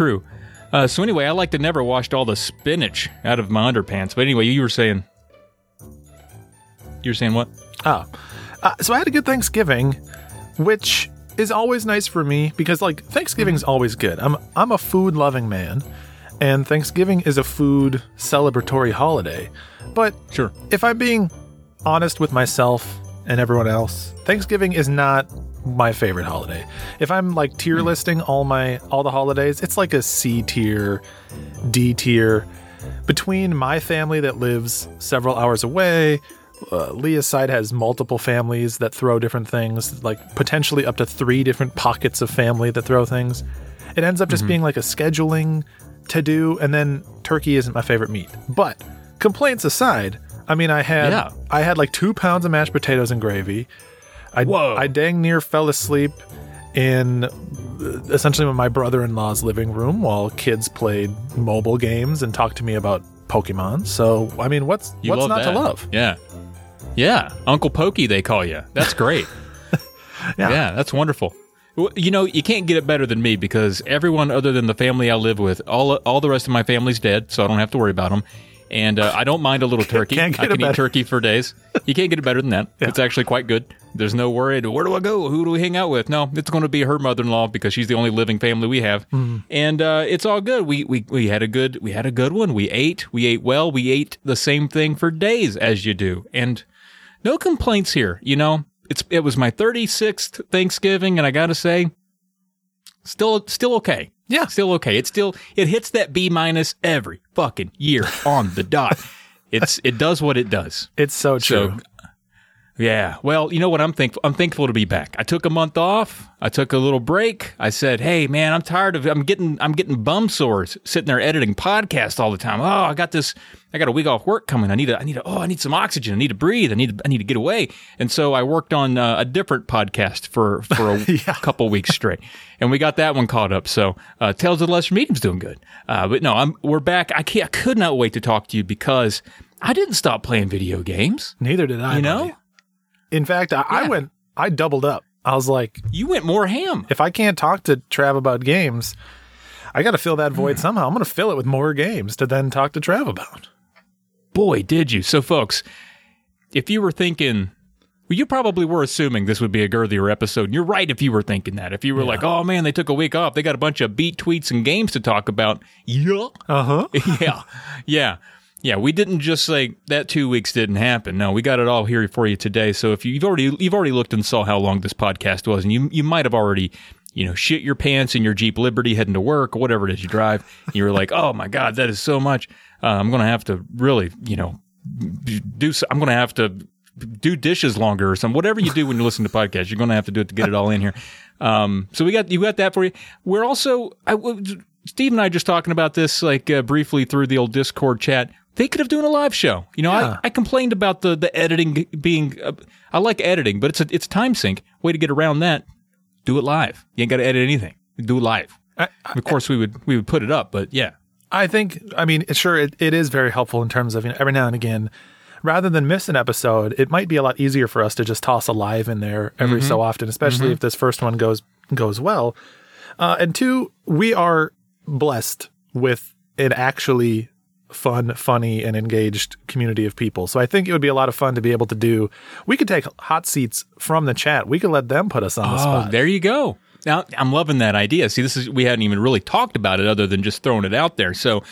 True. Uh, so anyway, I like to never washed all the spinach out of my underpants. But anyway, you were saying. You were saying what? Oh, uh, so I had a good Thanksgiving, which is always nice for me because like Thanksgiving's always good. I'm I'm a food loving man, and Thanksgiving is a food celebratory holiday. But Sure. if I'm being honest with myself and everyone else, Thanksgiving is not my favorite holiday. If I'm like tier listing all my all the holidays, it's like a C tier, D tier. Between my family that lives several hours away, uh, Leah's side has multiple families that throw different things, like potentially up to three different pockets of family that throw things. It ends up just being like a scheduling to do, and then turkey isn't my favorite meat. But complaints aside, I mean, I had Yeah. I had like two pounds of mashed potatoes and gravy. I Whoa. I dang near fell asleep in essentially my brother-in-law's living room while kids played mobile games and talked to me about Pokemon. So I mean, what's You what's not that. to love? Yeah. Yeah. Uncle Pokey, they call you. That's great. Yeah. yeah, that's wonderful. You know, you can't get it better than me because everyone other than the family I live with, all all the rest of my family's dead, so I don't have to worry about them. And uh, I don't mind a little turkey. I can eat turkey for days. You can't get it better than that. It's actually quite good. There's no worry. Where do I go? Who do we hang out with? No, it's going to be her mother-in-law because she's the only living family we have, Mm-hmm. and uh, it's all good. We, we we had a good we had a good one. We ate. We ate well. We ate the same thing for days as you do, and no complaints here. You know, it's it was my 36th Thanksgiving, and I got to say, still still okay. Yeah. still okay. It still it hits that B minus every fucking year on the dot. It's it does what it does. It's so true. So, yeah. Well, you know what? I'm thankful. I'm thankful to be back. I took a month off. I took a little break. I said, "Hey, man, I'm tired of. I'm getting. I'm getting bum sores sitting there editing podcasts all the time. Oh, I got this. I got a week off work coming. I need a. I need a. Oh, I need some oxygen. I need to breathe. I need. I need to get away. And so I worked on uh, a different podcast for for a couple weeks straight, and we got that one caught up. So uh, Tales of the Lesser Medium's doing good. Uh, but no, I'm. We're back. I can't. I could not wait to talk to you because I didn't stop playing video games. Neither did I. You know. buddy. In fact, I, I went. I doubled up. I was like, You went more ham. if I can't talk to Trav about games, I got to fill that void somehow. I'm going to fill it with more games to then talk to Trav about. Boy, did you. So, folks, if you were thinking, well, you probably were assuming this would be a girthier episode. And you're right if you were thinking that. If you were like, oh man, they took a week off. They got a bunch of beat tweets and games to talk about. Yeah. Uh huh. yeah. Yeah. Yeah, we didn't just say that two weeks didn't happen. No, we got it all here for you today. So if you, you've already you've already looked and saw how long this podcast was, and you you might have already you know shit your pants in your Jeep Liberty heading to work or whatever it is you drive. you were like, oh my god, that is so much. Uh, I'm gonna have to really you know do. I'm gonna have to do dishes longer or some whatever you do when you listen to podcasts. You're gonna have to do it to get it all in here. Um, so we got you got that for you. We're also I, Steve and I just talking about this like uh, briefly through the old Discord chat. They could have done a live show. You know, Yeah. I, I complained about the the editing being. Uh, I like editing, but it's a it's time sink. Way to get around that. Do it live. You ain't got to edit anything. Do it live. I, Of course, we would we would put it up, but yeah, I think, I mean, sure, it, it is very helpful in terms of you know, every now and again, rather than miss an episode, it might be a lot easier for us to just toss a live in there every so often, especially if this first one goes goes well. Uh, and two, we are blessed with an actually fun, funny, and engaged community of people. So I think it would be a lot of fun to be able to do. We could take hot seats from the chat. We could let them put us on the Oh, spot. there you go. Now I'm loving that idea. See, this is we hadn't even really talked about it other than just throwing it out there. So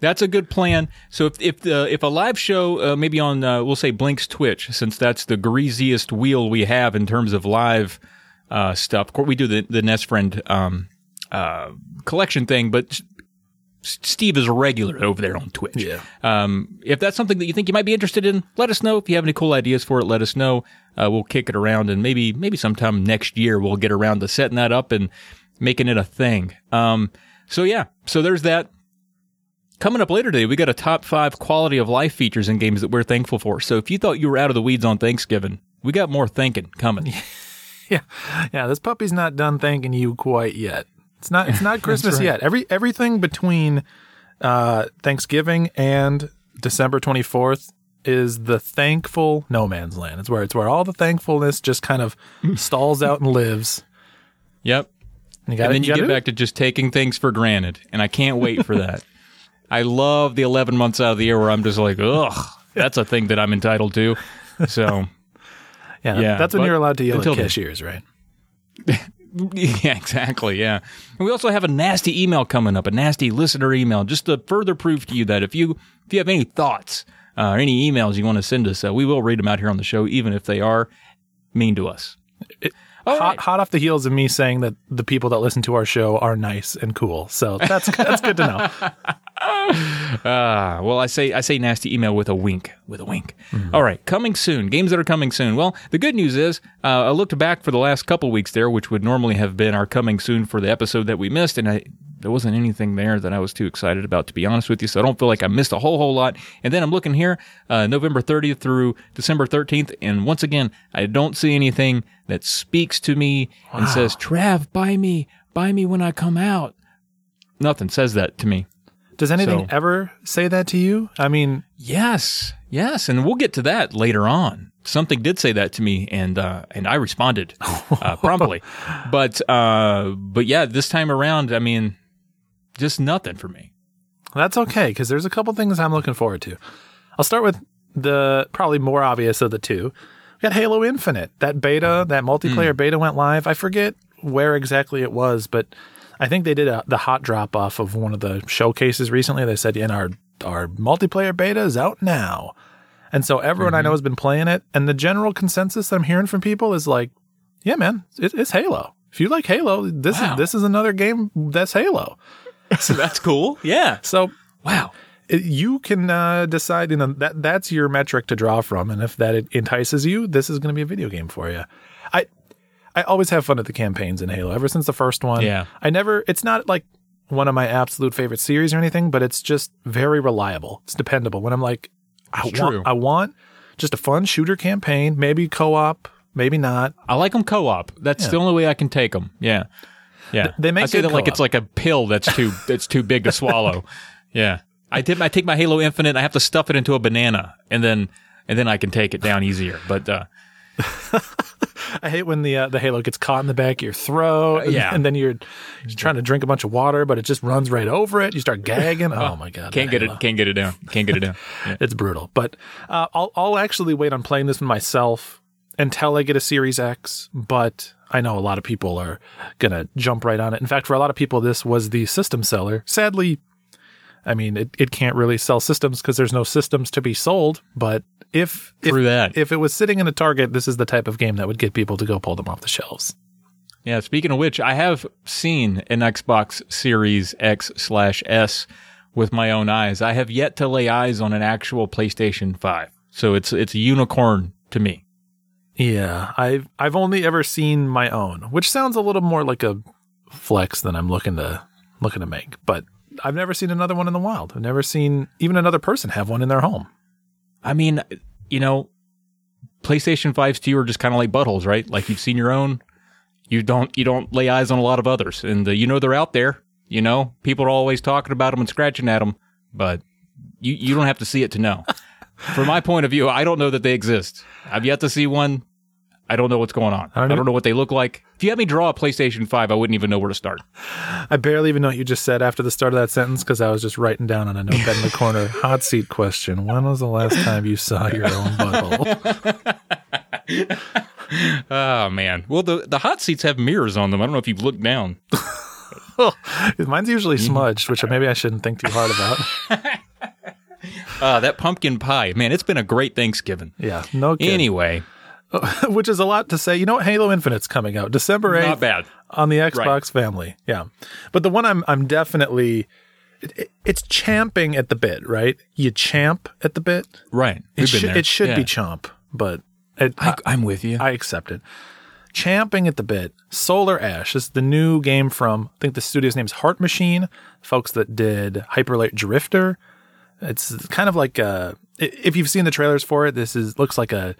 that's a good plan. So if if the if a live show uh, maybe on uh, we'll say Blink's Twitch since that's the greasiest wheel we have in terms of live uh, stuff. Of course, we do the the Nest Friend um, uh, collection thing, but Steve is a regular over there on Twitch. Yeah. Um, if that's something that you think you might be interested in, let us know. If you have any cool ideas for it, let us know. Uh, we'll kick it around, and maybe maybe sometime next year we'll get around to setting that up and making it a thing. Um, so yeah, so there's that. Coming up later today, we got a top five quality of life features in games that we're thankful for. So if you thought you were out of the weeds on Thanksgiving, we got more thinking coming. Yeah, yeah. This puppy's not done thanking you quite yet. It's not. It's not Christmas right. yet. Every everything between uh, Thanksgiving and December twenty fourth is the thankful no man's land. It's where it's where all the thankfulness just kind of stalls out and lives. Yep. You got and then you get back to just taking things for granted, and I can't wait for that. I love the 11 months out of the year where I'm just like, ugh, that's a thing that I'm entitled to. So, Yeah, yeah, that's when you're allowed to yell at then. cashiers, right? yeah, exactly. Yeah. And we also have a nasty email coming up, a nasty listener email, just to further prove to you that if you if you have any thoughts uh, or any emails you want to send us, uh, we will read them out here on the show, even if they are mean to us. All hot, right. hot off the heels of me saying that the people that listen to our show are nice and cool. So that's that's good to know. Ah, well, I say I say nasty email with a wink, with a wink. All right, coming soon. Games that are coming soon. Well, the good news is uh, I looked back for the last couple weeks there, which would normally have been our coming soon for the episode that we missed, and I there wasn't anything there that I was too excited about, to be honest with you. So I don't feel like I missed a whole whole lot. And then I'm looking here, uh, November 30th through December 13th, and once again, I don't see anything that speaks to me and says, "Trav, buy me, buy me when I come out." Nothing says that to me. Does anything So- ever say that to you? I mean, Yes, yes, and we'll get to that later on. Something did say that to me, and uh, and I responded uh, promptly. but uh, but yeah, this time around, I mean, just nothing for me. that's okay because there's a couple things I'm looking forward to. I'll start with the probably more obvious of the two. We got Halo Infinite. That beta, that multiplayer beta went live. I forget where exactly it was, but I think they did a, the hot drop off of one of the showcases recently. They said, "In our our multiplayer beta is out now," and so everyone I know has been playing it. And the general consensus that I'm hearing from people is like, "Yeah, man, it, it's Halo. If you like Halo, this Wow. is this is another game that's Halo." So that's cool. Yeah. So Wow. it- you can uh, decide you know that that's your metric to draw from and if that entices you this is going to be a video game for you i always have fun at the campaigns in halo ever since the first one Yeah. i never it's not like one of my absolute favorite series or anything but it's just very reliable it's dependable when i'm like i It's want true. i want just a fun shooter campaign maybe co-op maybe not I like them co-op. That's the only way I can take them. Yeah. Yeah. they make I say that like co-op. it's like a pill that's too that's too big to swallow. Yeah. I did. I take my Halo Infinite. I have to stuff it into a banana, and then and then I can take it down easier. But uh, I hate when the uh, the halo gets caught in the back of your throat, and, yeah. and then you're, you're trying to drink a bunch of water, but it just runs right over it. You start gagging. Oh, my god, can't get Halo. it. Can't get it down. Can't get it down. Yeah. It's brutal. But uh, I'll I'll actually wait on playing this one myself until I get a Series X. But I know a lot of people are gonna jump right on it. In fact, for a lot of people, this was the system seller. Sadly, I mean, it, it can't really sell systems because there's no systems to be sold. But if if, that. if it was sitting in a Target, this is the type of game that would get people to go pull them off the shelves. Yeah, speaking of which, I have seen an Xbox Series X slash S with my own eyes. I have yet to lay eyes on an actual PlayStation 5. So it's it's a unicorn to me. Yeah, I've I've only ever seen my own, which sounds a little more like a flex than I'm looking to looking to make. But I've never seen another one in the wild. I've never seen even another person have one in their home. I mean, you know, PlayStation 5s to you are just kind of like buttholes, right? Like you've seen your own, you don't you don't lay eyes on a lot of others, and uh, you know they're out there. You know, people are always talking about them and scratching at them, but you you don't have to see it to know. From my point of view, I don't know that they exist. I've yet to see one. I don't know what's going on. I don't don't, know what they look like. If you had me draw a PlayStation 5, I wouldn't even know where to start. I barely even know what you just said after the start of that sentence because I was just writing down on a notepad in the corner. Hot seat question: When was the last time you saw your own butthole? Oh man. Well, the the hot seats have mirrors on them. I don't know if you've looked down. Mine's usually smudged, which maybe I shouldn't think too hard about. Uh, that pumpkin pie, man, it's been a great Thanksgiving. Yeah, no kidding. Anyway, which is a lot to say. You know what? Halo Infinite's coming out December eighth. not bad. on the Xbox family. Yeah. But the one I'm I'm definitely it, it- it's champing at the bit, right? You champ at the bit. Right. It, We've should been there. it should be chomp, but it, I, I'm with you. I accept it. Champing at the bit. Solar Ash is the new game from I think the studio's name's Heart Machine, folks that did Hyper Light Drifter. It's kind of like uh i- if you've seen the trailers for it, this is looks like a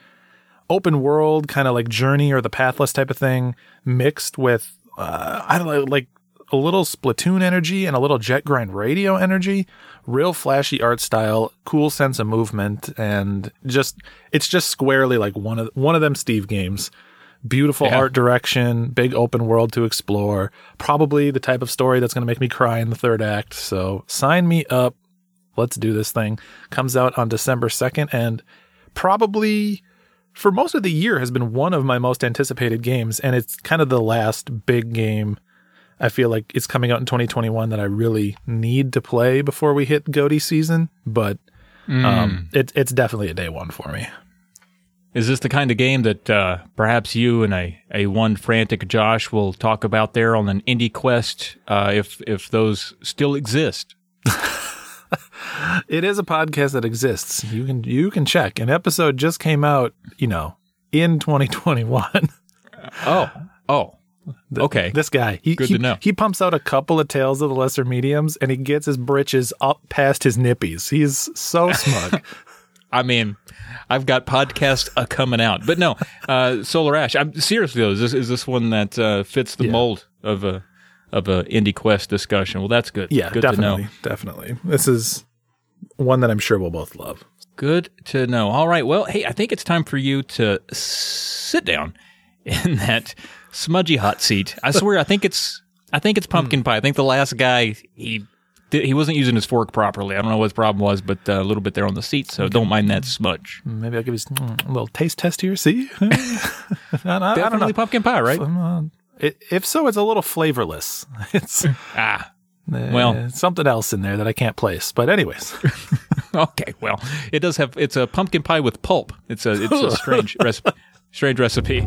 open world kind of like Journey or the Pathless type of thing mixed with uh, I don't know like a little Splatoon energy and a little Jet Grind Radio energy. Real flashy art style, cool sense of movement, and just it's just squarely like one of one of them Steve games beautiful Yeah. art direction, big open world to explore. Probably the type of story that's going to make me cry in the third act. So sign me up. Let's do this thing. Comes out on December 2nd and probably for most of the year has been one of my most anticipated games. And it's kind of the last big game. I feel like it's coming out in 2021 that I really need to play before we hit GOTY season, but um, it, it's definitely a day one for me. Is this the kind of game that uh, perhaps you and a, a one frantic Josh will talk about there on an Indie Quest uh, if if those still exist? It is a podcast that exists. You can you can check. An episode just came out, you know, in 2021. Oh, oh, okay. this guy, he Good he, to know. he pumps out a couple of tales of the lesser mediums, and he gets his britches up past his nippies. He's so smug. I mean, I've got podcast uh, coming out, but no, uh, Solar Ash. I'm seriously though. Is this is this one that uh, fits the Yeah. mold of a of a Indie Quest discussion? Well, that's good. Yeah, good definitely, to know. definitely. This is one that I'm sure we'll both love. Good to know. All right. Well, hey, I think it's time for you to sit down in that smudgy hot seat. I swear, I think it's I think it's pumpkin pie. I think the last guy he he wasn't using his fork properly. I don't know what his problem was, but uh, a little bit there on the seat. So don't mind that smudge. Maybe I'll give you mm, a little taste test here. See, I, I, I don't know. Definitely pumpkin pie, right? Uh, if so, it's a little flavorless. It's Ah. well, Well. something else in there that I can't place. But anyways, Okay, well, it does have. It's a pumpkin pie with pulp. It's a it's a strange recipe. Strange recipe.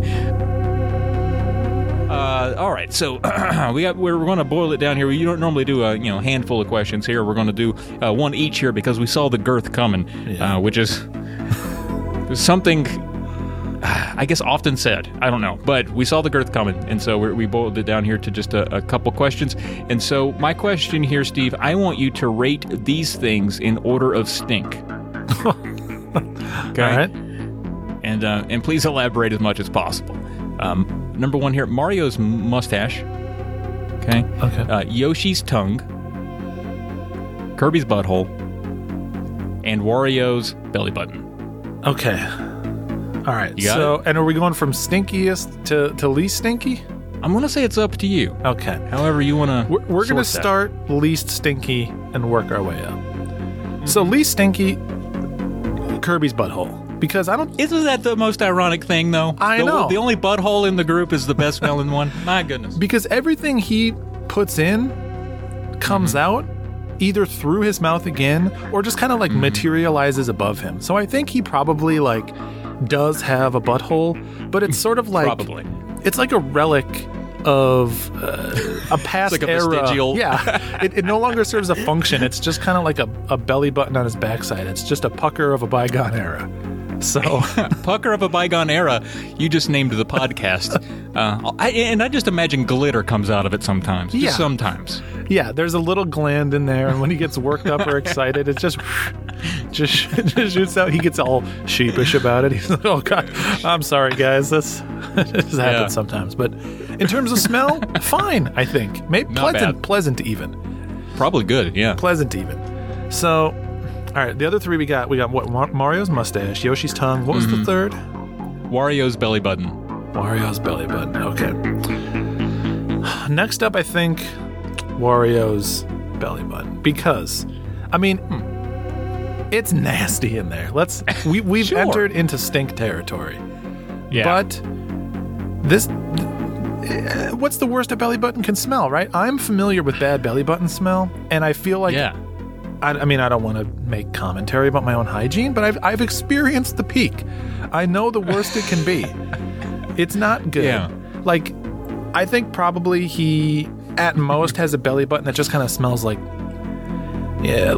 Uh, all right, so we got we're, going to boil it down here. We don't normally do a you know handful of questions here. We're going to do uh, one each here because we saw the girth coming, uh, which is something I guess often said. I don't know, but we saw the girth coming, and so we're, we boiled it down here to just a, a couple questions. And so my question here, Steve, I want you to rate these things in order of stink. okay. all right. And uh, and please elaborate as much as possible. Um, number one here, Mario's mustache. Okay. Okay. Uh, Yoshi's tongue. Kirby's butthole. And Wario's belly button. Okay. All right. So, and are we going from stinkiest to, to least stinky? I'm gonna say it's up to you. Okay. However you wanna. We're, we're going to start least stinky and work our way up. So, mm-hmm. least stinky, Kirby's butthole. Because I don't. Isn't that the most ironic thing, though? I the, know. The only butthole in the group is the best smelling one. My goodness. Because everything he puts in comes mm-hmm. out either through his mouth again or just kind of like mm-hmm. materializes above him. So I think he probably like does have a butthole, but it's sort of like Probably. it's like a relic of uh, a past like a era. vestigial- Yeah, it, it no longer serves a function. It's just kind of like a, a belly button on his backside. It's just a pucker of a bygone era. So Pucker of a bygone era. You just named the podcast. Uh, I, and I just imagine glitter comes out of it sometimes. Just Yeah. sometimes. yeah, there's a little gland in there, and when he gets worked up or excited, it just just just shoots out. He gets all sheepish about it. He's like, "Oh God, I'm sorry, guys. This this happens Yeah. sometimes." But in terms of smell, fine. I think maybe Not pleasant, bad. pleasant even. Probably good. Yeah. pleasant even. So, all right, the other three we got. We got what? Mario's mustache, Yoshi's tongue. What was Mm-hmm. the third? Wario's belly button. Wario's belly button. Okay. Next up, I think Wario's belly button because, I mean, it's nasty in there. Let's we we've Sure. entered into stink territory. Yeah. But this. What's the worst a belly button can smell, right? I'm familiar with bad belly button smell, and I feel like yeah. I, I mean, I don't want to make commentary about my own hygiene, but I've, I've experienced the peak. I know the worst it can be. It's not good. Yeah. Like, I think probably he, at most, has a belly button that just kind of smells like, yeah,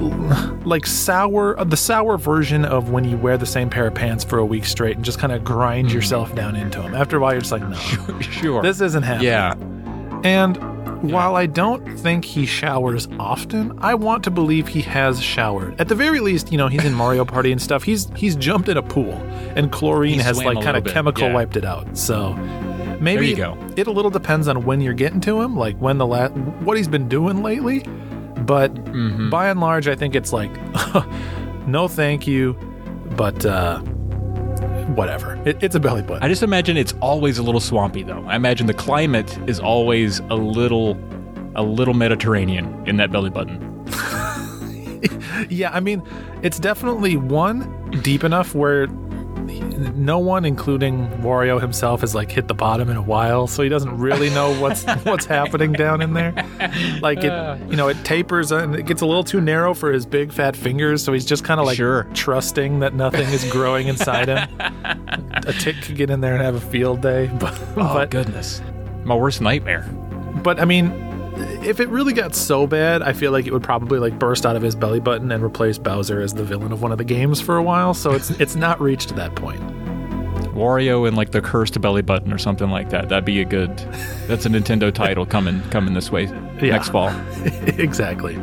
like sour, uh, the sour version of when you wear the same pair of pants for a week straight and just kind of grind Mm. yourself down into them. After a while, you're just like, no, Sure. this isn't happening. yeah. And while I don't think he showers often, I want to believe he has showered. At the very least, you know, he's in Mario Party and stuff. He's he's jumped in a pool and chlorine He has swam like a kind of bit, chemical yeah. wiped it out. So maybe you go. it a little depends on when you're getting to him, like when the la- what he's been doing lately. But Mm-hmm. by and large, I think it's like no thank you, but uh whatever. It, it's a belly button. I just imagine it's always a little swampy though. I imagine the climate is always a little a little Mediterranean in that belly button. yeah, I mean, it's definitely one deep enough where no one, including Wario himself, has like hit the bottom in a while, so he doesn't really know what's what's happening down in there. Like it, uh. you know, it tapers and it gets a little too narrow for his big fat fingers, so he's just kind of like Sure. trusting that nothing is growing inside him. a tick could get in there and have a field day, but Oh but goodness. My worst nightmare. but I mean, if it really got so bad, I feel like it would probably like burst out of his belly button and replace Bowser as the villain of one of the games for a while. So it's it's not reached that point. Wario and like the cursed belly button or something like that. That'd be a good. That's a Nintendo title coming coming this way Yeah. next fall. exactly.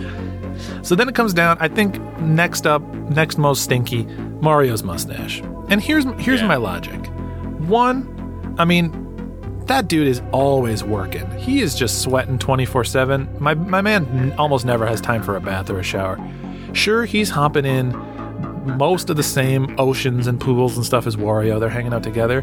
So then it comes down. I think next up, next most stinky, Mario's mustache. And here's here's Yeah. my logic. One, I mean, that dude is always working. He is just sweating 24 7. My, my man n- almost never has time for a bath or a shower. Sure, he's hopping in most of the same oceans and pools and stuff as Wario. They're hanging out together.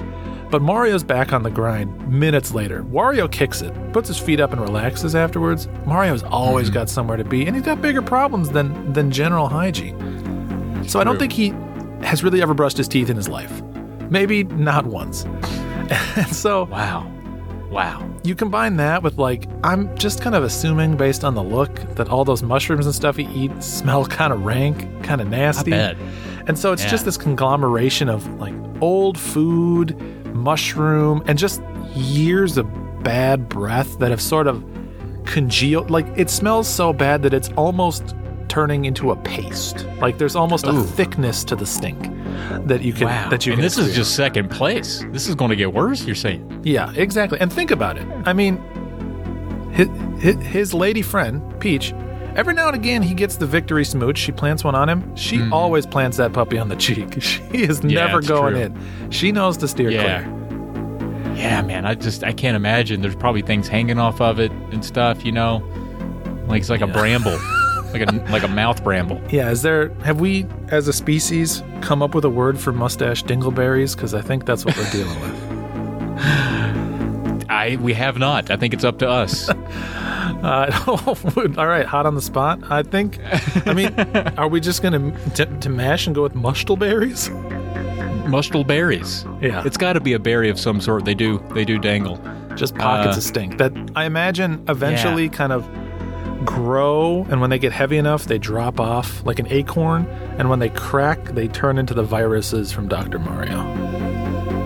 But Mario's back on the grind minutes later. Wario kicks it, puts his feet up and relaxes afterwards. Mario's always mm-hmm. got somewhere to be, and he's got bigger problems than than general hygiene. So I don't think he has really ever brushed his teeth in his life. Maybe not once. and so Wow. Wow. you combine that with like I'm just kind of assuming based on the look that all those mushrooms and stuff he eats smell kind of rank, kind of nasty. bet. And so it's Yeah. just this conglomeration of like old food, mushroom, and just years of bad breath that have sort of congealed. Like it smells so bad that it's almost turning into a paste. Like there's almost a thickness to the stink that you can Wow. that you and can this is just second place. This is going to get worse. You're saying? Yeah, exactly. And think about it. I mean, his, his, lady friend, Peach, every now and again he gets the victory smooch. She plants one on him. She hmm. always plants that puppy on the cheek. She is. Yeah, never going true. in. She knows to steer Yeah. clear. Yeah, man. I just I can't imagine. There's probably things hanging off of it and stuff. You know, like it's like a bramble, like a like a mouth bramble. Yeah, is there, have we as a species come up with a word for mustache dingleberries? Because I think that's what we're dealing with. I we have not. I think it's up to us. Uh, all right, hot on the spot. I think, I mean, are we just going to to mash and go with mushtelberries? Mustel berries. Yeah. It's got to be a berry of some sort. They do they do dangle. just pockets Uh, of stink that I imagine eventually kind of grow, and when they get heavy enough, they drop off like an acorn, and when they crack, they turn into the viruses from Dr. Mario.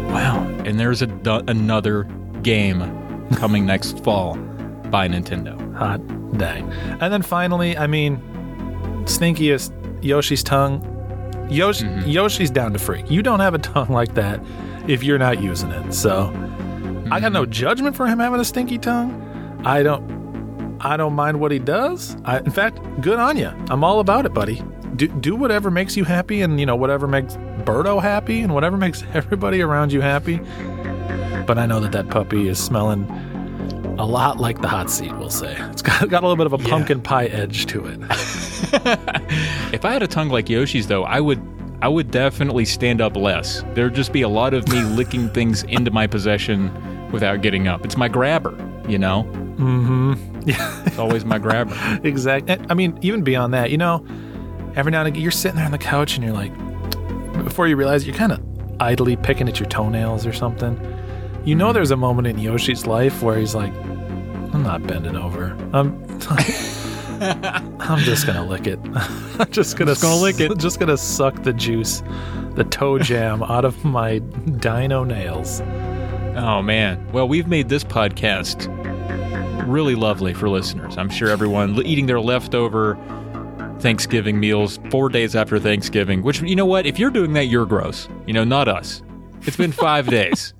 Wow. And there's a another game coming next fall by Nintendo. Hot dang. And then finally, I mean, stinkiest Yoshi's tongue. Yoshi, mm-hmm. Yoshi's down to freak. You don't have a tongue like that if you're not using it. So I got no mm-hmm. judgment for him having a stinky tongue. I don't I don't mind what he does. I, in fact, good on you. I'm all about it, buddy. Do, do whatever makes you happy and you know whatever makes Birdo happy and whatever makes everybody around you happy. But I know that that puppy is smelling a lot like the hot seat, we'll say. It's got, got a little bit of a Yeah. pumpkin pie edge to it. If I had a tongue like Yoshi's, though, I would I would definitely stand up less. There'd just be a lot of me licking things into my possession without getting up. It's my grabber, you know. Yeah, It's always my grabber. exactly. I mean, even beyond that, you know, every now and again, you're sitting there on the couch and you're like, before you realize it, you're kind of idly picking at your toenails or something. You know, mm-hmm. there's a moment in Yoshi's life where he's like, I'm not bending over. I'm. I'm just gonna lick it. I'm just gonna, just gonna lick it. Just gonna suck the juice, the toe jam out of my dino nails. Oh man. Well, we've made this podcast really lovely for listeners. I'm sure everyone eating their leftover Thanksgiving meals 4 days after Thanksgiving, which you know what, if you're doing that you're gross. You know, not us. It's been 5 days.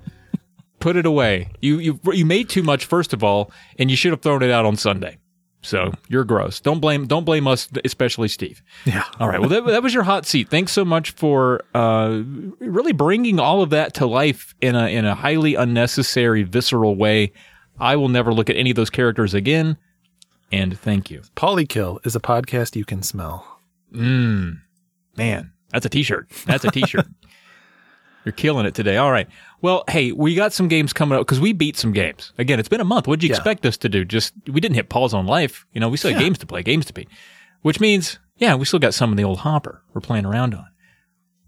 Put it away. You you you made too much first of all, and you should have thrown it out on Sunday. So, you're gross. Don't blame don't blame us, especially Steve. Yeah. All right. Well, that, that was your hot seat. Thanks so much for uh, really bringing all of that to life in a in a highly unnecessary, visceral way. I will never look at any of those characters again. And thank you, Polykill is a podcast you can smell. Mmm. man. That's a T-shirt. That's a T-shirt. You're killing it today. All right. Well, hey, we got some games coming up because we beat some games. Again, it's been a month. What'd you Yeah. expect us to do? Just we didn't hit pause on life. You know, we still have games to play, games to beat, which means yeah, we still got some in the old hopper we're playing around on.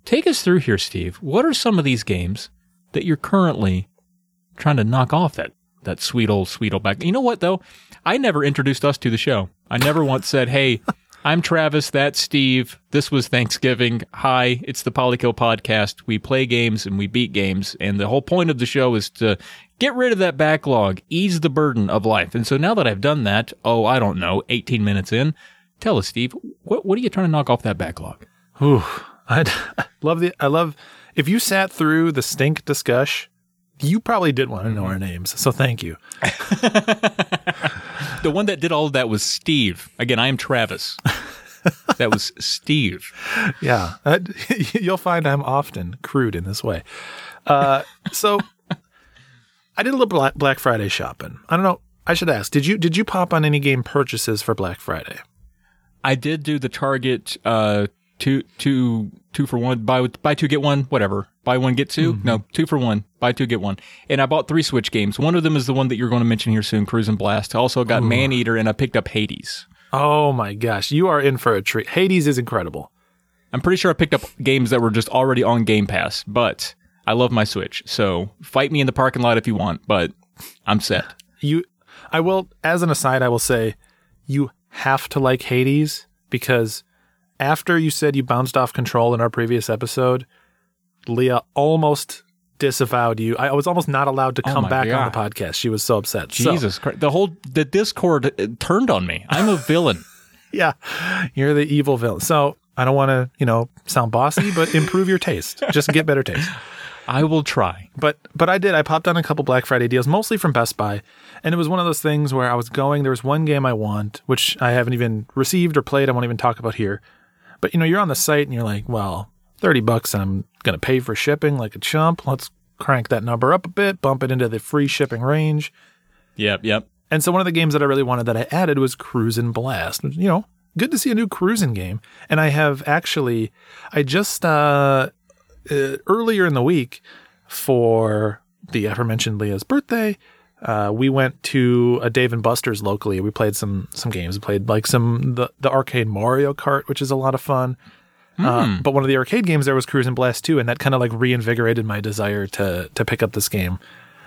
Take us through here, Steve. What are some of these games that you're currently trying to knock off that that sweet old sweet old back? You know what though? I never introduced us to the show. I never once said, "Hey." I'm Travis. That's Steve. This was Thanksgiving. Hi, it's the Polykill podcast. We play games and we beat games. And the whole point of the show is to get rid of that backlog, ease the burden of life. And so now that I've done that, oh, I don't know, 18 minutes in, tell us, Steve, what, what are you trying to knock off that backlog? Ooh, I'd love the. I love if you sat through the stink discuss, you probably did want to know our names. So thank you. The one that did all of that was Steve. Again, I am Travis. that was Steve. Yeah, uh, you'll find I'm often crude in this way. Uh, so I did a little Black, Black Friday shopping. I don't know. I should ask. Did you did you pop on any game purchases for Black Friday? I did do the Target uh, two two two for one buy buy two get one whatever buy one get 2 mm-hmm. no two for one buy two get one and I bought three Switch games. One of them is the one that you're going to mention here soon, Cruis'n Blast. I also got Maneater and I picked up Hades. Oh my gosh, you are in for a treat. Hades is incredible. I'm pretty sure I picked up games that were just already on Game Pass, but I love my Switch. So fight me in the parking lot if you want, but I'm set. You, I will. As an aside, I will say, you have to like Hades because after you said you bounced off control in our previous episode, Leah almost disavowed you. I was almost not allowed to come Oh back on the podcast. She was so upset. So, Jesus Christ. The whole the Discord uh, turned on me. I'm a villain. yeah, you're the evil villain. So I don't want to, you know, sound bossy, but improve your taste. Just get better taste. I will try. But but I did. I popped on a couple Black Friday deals, mostly from Best Buy, and it was one of those things where I was going. There was one game I want, which I haven't even received or played. I won't even talk about here. But you know, you're on the site and you're like, well, thirty bucks, and I'm gonna pay for shipping like a chump. Let's crank that number up a bit, bump it into the free shipping range. Yep, yep. And so one of the games that I really wanted that I added was Cruis'n Blast. You know, good to see a new cruising game. And I have actually, I just uh, uh, earlier in the week for the aforementioned Leah's birthday, uh, we went to a Dave and Buster's locally. We played some some games. We played like some the the arcade Mario Kart, which is a lot of fun. Uh, but one of the arcade games there was Cruis'n Blast 2, and that kind of like reinvigorated my desire to to pick up this game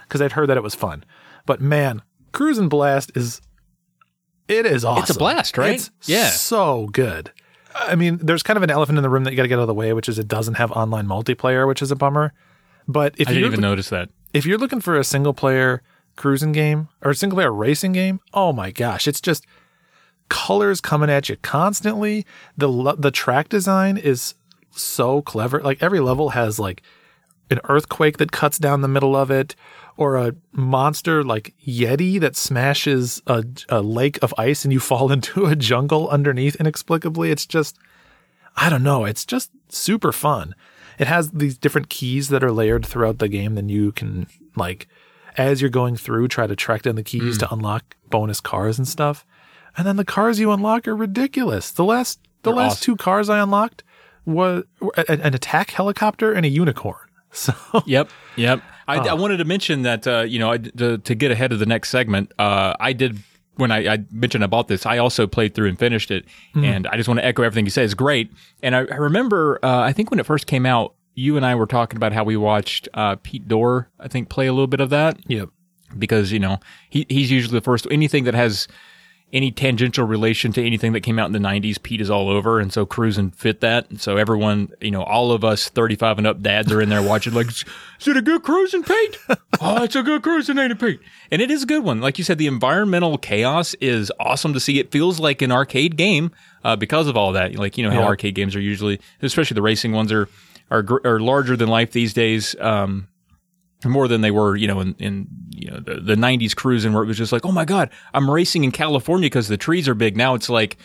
because I'd heard that it was fun. But man, Cruis'n Blast is it is awesome. It's a blast, right? It's Yeah. so good. I mean, there's kind of an elephant in the room that you got to get out of the way, which is it doesn't have online multiplayer, which is a bummer. But if I didn't even notice that. if you're looking for a single player cruising game or a single player racing game, oh my gosh, it's just colors coming at you constantly. The the track design is so clever. Like every level has like an earthquake that cuts down the middle of it or a monster like yeti that smashes a, a lake of ice and you fall into a jungle underneath inexplicably. It's just I don't know. It's just super fun. It has these different keys that are layered throughout the game. Then you can like, as you're going through, try to track down the keys hmm. to unlock bonus cars and stuff. And then the cars you unlock are ridiculous. The last, the They're last awesome. two cars I unlocked was an, an attack helicopter and a unicorn. So Yep, yep. I, I wanted to mention that uh, you know I, to, to get ahead of the next segment. Uh, I did when I, I mentioned about this. I also played through and finished it, and I just want to echo everything you say. It's great, and I, I remember uh, I think when it first came out, you and I were talking about how we watched uh, Pete Dorr. I think play a little bit of that yep. because you know he he's usually the first anything that has any tangential relation to anything that came out in the 90s pete is all over. And so cruising fit that. And so everyone you know all of us 35 and up dads are in there watching like is it a good cruising pete? Oh it's a good cruising ain't it pete. And it is a good one. Like you said the environmental chaos is awesome to see. It feels like an arcade game uh, because of all that. Like you know how Yeah. arcade games are usually especially the racing ones are are, are larger than life these days. Um, more than they were, you know, in, in you know the, the 90s cruising where it was just like, oh my god, I'm racing in California because the trees are big. Now it's like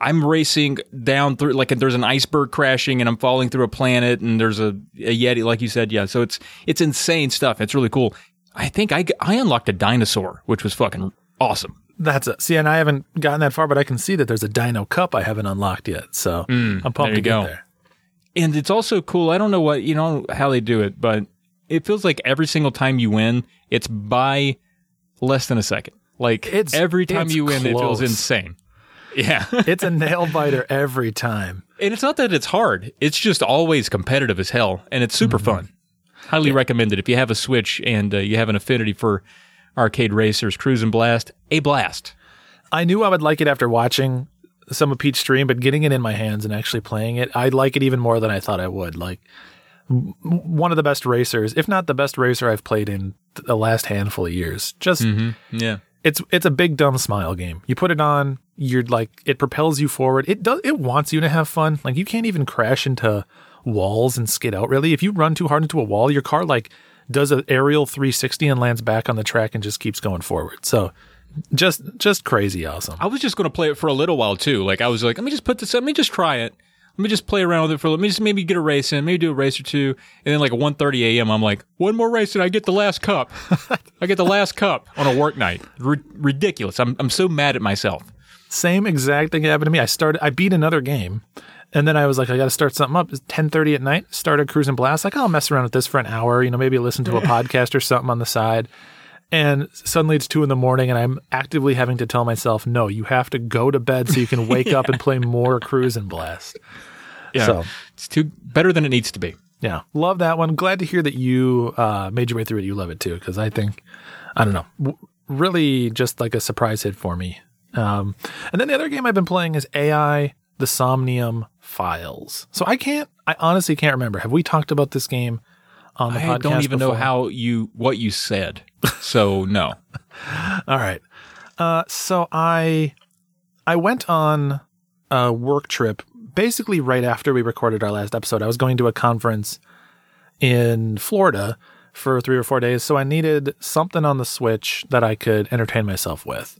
I'm racing down through like there's an iceberg crashing and I'm falling through a planet and there's a, a yeti, like you said, yeah. So it's it's insane stuff. It's really cool. I think I I unlocked a dinosaur, which was fucking awesome. That's it. See, and I haven't gotten that far, but I can see that there's a Dino Cup I haven't unlocked yet. So mm, I'm pumped to get go. there. and it's also cool. I don't know what you know how they do it, but it feels like every single time you win, it's by less than a second. Like It's- every time it's you win, it feels insane. Yeah, It's a nail biter every time. and it's not that it's hard; it's just always competitive as hell, and it's super fun. Highly recommended if you have a Switch and uh, you have an affinity for arcade racers. Cruis'n Blast, a blast. I knew I would like it after watching some of Pete's stream, but getting it in my hands and actually playing it, I like it even more than I thought I would. Like one of the best racers, if not the best racer I've played in the last handful of years. Just mm-hmm. Yeah. it's it's a big dumb smile game. You put it on, you're like it propels you forward. It does it wants you to have fun. Like you can't even crash into walls and skid out really. If you run too hard into a wall, your car like does an aerial 360 and lands back on the track and just keeps going forward. So just just crazy awesome. I was just going to play it for a little while too. Like I was like, let me just put this. Let me just try it. Let me just play around with it for. Let me just maybe get a race in. Maybe do a race or two. And then like at 1.30 a.m., I'm like, one more race and I get the last cup. I get the last cup on a work night. R- ridiculous. I'm I'm so mad at myself. Same exact thing happened to me. I started I beat another game and then I was like, I got to start something up. It's 10:30 at night. Started cruis'n blast. Like, I'll mess around with this for an hour. You know, maybe listen to a podcast or something on the side. And suddenly it's two in the morning, and I'm actively having to tell myself, no, you have to go to bed so you can wake up and play more cruis'n blast. Yeah, So- it's too better than it needs to be. Yeah, love that one. Glad to hear that you uh, made your way through it. You love it too, because I think, I don't know, w- really just like a surprise hit for me. Um, and then the other game I've been playing is AI: The Somnium Files. So I can't, I honestly can't remember. Have we talked about this game on the podcast? I podcast? don't even know how you what you said. So no. All right. Uh, so I I went on a work trip basically right after we recorded our last episode. I was going to a conference in Florida for three or four days, so I needed something on the Switch that I could entertain myself with.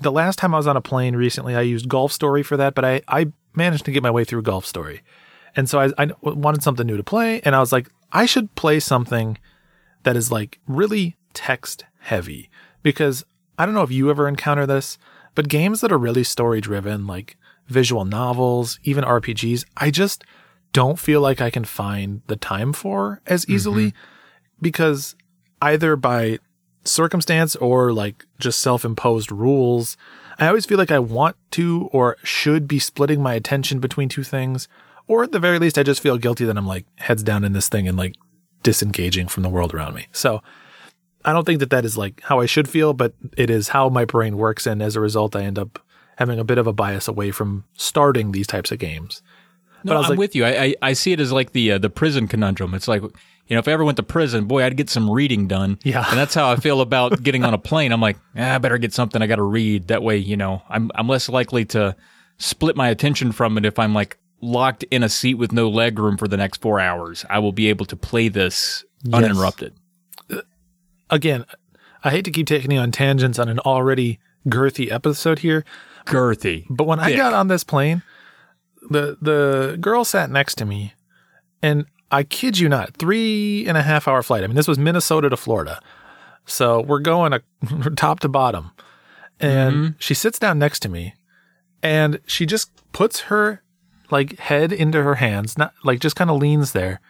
The last time I was on a plane recently, I used Golf Story for that, but I, I managed to get my way through Golf Story. And so I, I wanted something new to play, and I was like, I should play something that is like really text heavy because I don't know if you ever encounter this, but games that are really story driven, like visual novels, even RPGs, I just don't feel like I can find the time for as mm-hmm. easily because either by circumstance or like just self imposed rules, I always feel like I want to or should be splitting my attention between two things. Or at the very least, I just feel guilty that I'm like heads down in this thing and like disengaging from the world around me. So I don't think that that is like how I should feel, but it is how my brain works. And as a result, I end up having a bit of a bias away from starting these types of games. No, But I was I'm like- with you. I, I I see it as like the uh, the prison conundrum. It's like you know, if I ever went to prison, boy, I'd get some reading done. Yeah. and that's how I feel about getting on a plane. I'm like, ah, I better get something I got to read. That way, you know, I'm I'm less likely to split my attention from it if I'm like locked in a seat with no leg room for the next four hours. I will be able to play this uninterrupted. Again, I hate to keep taking you on tangents on an already girthy episode here, Girthy, but when I got on this plane, the the girl sat next to me, and I kid you not, three and a half hour flight. I mean, this was Minnesota to Florida, so we're going a, top to bottom, and mm-hmm. she sits down next to me, and she just puts her like head into her hands, not like just kind of leans there,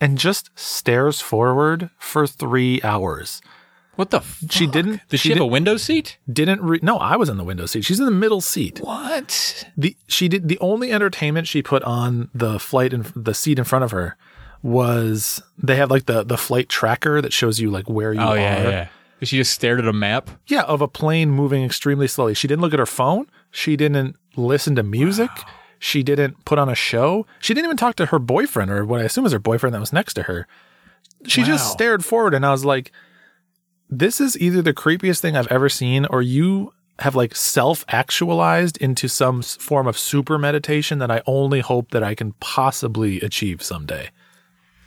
and just stares forward for three hours. what the? Fuck? She didn't. Did she, she have did, a window seat? didn't. Re- no, I was in the window seat. She's in the middle seat. What? the she did the only entertainment she put on the flight and the seat in front of her was they have like the the flight tracker that shows you like where you Oh are. yeah, yeah. She just stared at a map. Yeah, of a plane moving extremely slowly. She didn't look at her phone. She didn't listen to music. She didn't put on a show. She didn't even talk to her boyfriend or what I assume is her boyfriend that was next to her. She just stared forward and I was like, this is either the creepiest thing I've ever seen or you have like self actualized into some form of super meditation that I only hope that I can possibly achieve someday.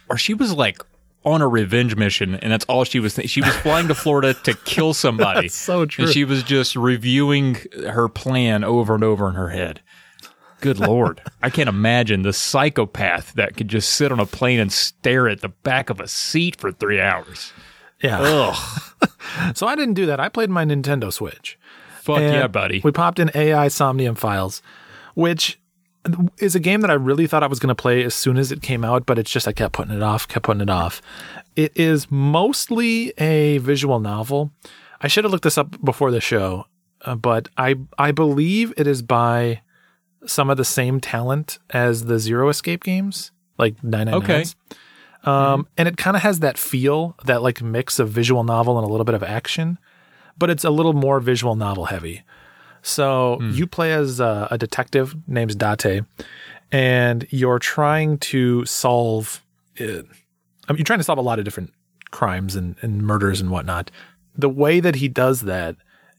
or she was like on a revenge mission, and that's all she was. Th- she was flying to Florida to kill somebody. That's so true. And she was just reviewing her plan over and over in her head. Good lord, I can't imagine the psychopath that could just sit on a plane and stare at the back of a seat for three hours. Yeah. Ugh, So I didn't do that. I played my Nintendo Switch. fuck And yeah, buddy. We popped in AI Somnium files, which is a game that I really thought I was going to play as soon as it came out, but it's just I kept putting it off, kept putting it off. It is mostly a visual novel. I should have looked this up before the show, uh, but I I believe it is by some of the same talent as the Zero Escape games, like Nine Nine Okay. Nines. Um, and it kind of has that feel, that like mix of visual novel and a little bit of action, but it's a little more visual novel heavy. So you play as a, a detective named Date, and you're trying to solve. Uh, I mean, you're trying to solve a lot of different crimes and, and murders and whatnot. The way that he does that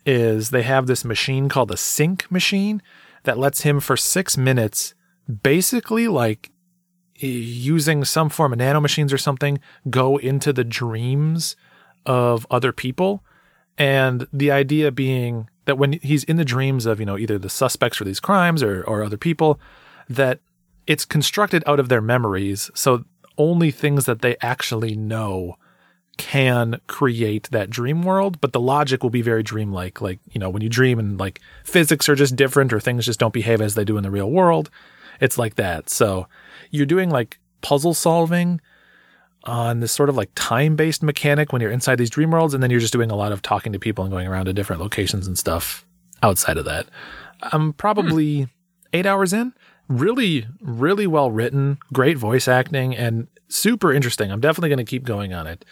is they have this machine called a Psync machine that lets him for six minutes basically like using some form of nanomachines or something go into the dreams of other people. And the idea being that when he's in the dreams of you know either the suspects for these crimes or, or other people that it's constructed out of their memories. So only things that they actually know can create that dream world but the logic will be very dreamlike like you know when you dream and like physics are just different or things just don't behave as they do in the real world it's like that so you're doing like puzzle solving on this sort of like time based mechanic when you're inside these dream worlds, and then you're just doing a lot of talking to people and going around to different locations and stuff outside of that. I'm probably eight hours in. Really, really well written, great voice acting, and super interesting. I'm definitely going to keep going on it.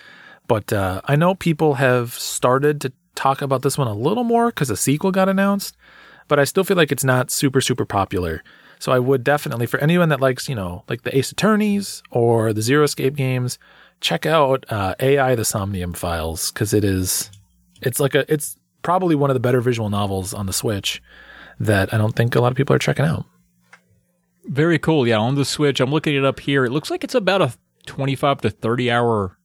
But uh, I know people have started to talk about this one a little more because a sequel got announced, but I still feel like it's not super, super popular. So I would definitely, for anyone that likes, you know, like the Ace Attorneys or the Zero Escape games, check out uh, AI the Somnium Files because it is, it's like a, it's probably one of the better visual novels on the Switch that I don't think a lot of people are checking out. Very cool. Yeah, on the Switch, I'm looking it up here. It looks like it's about a 25 to 30 hour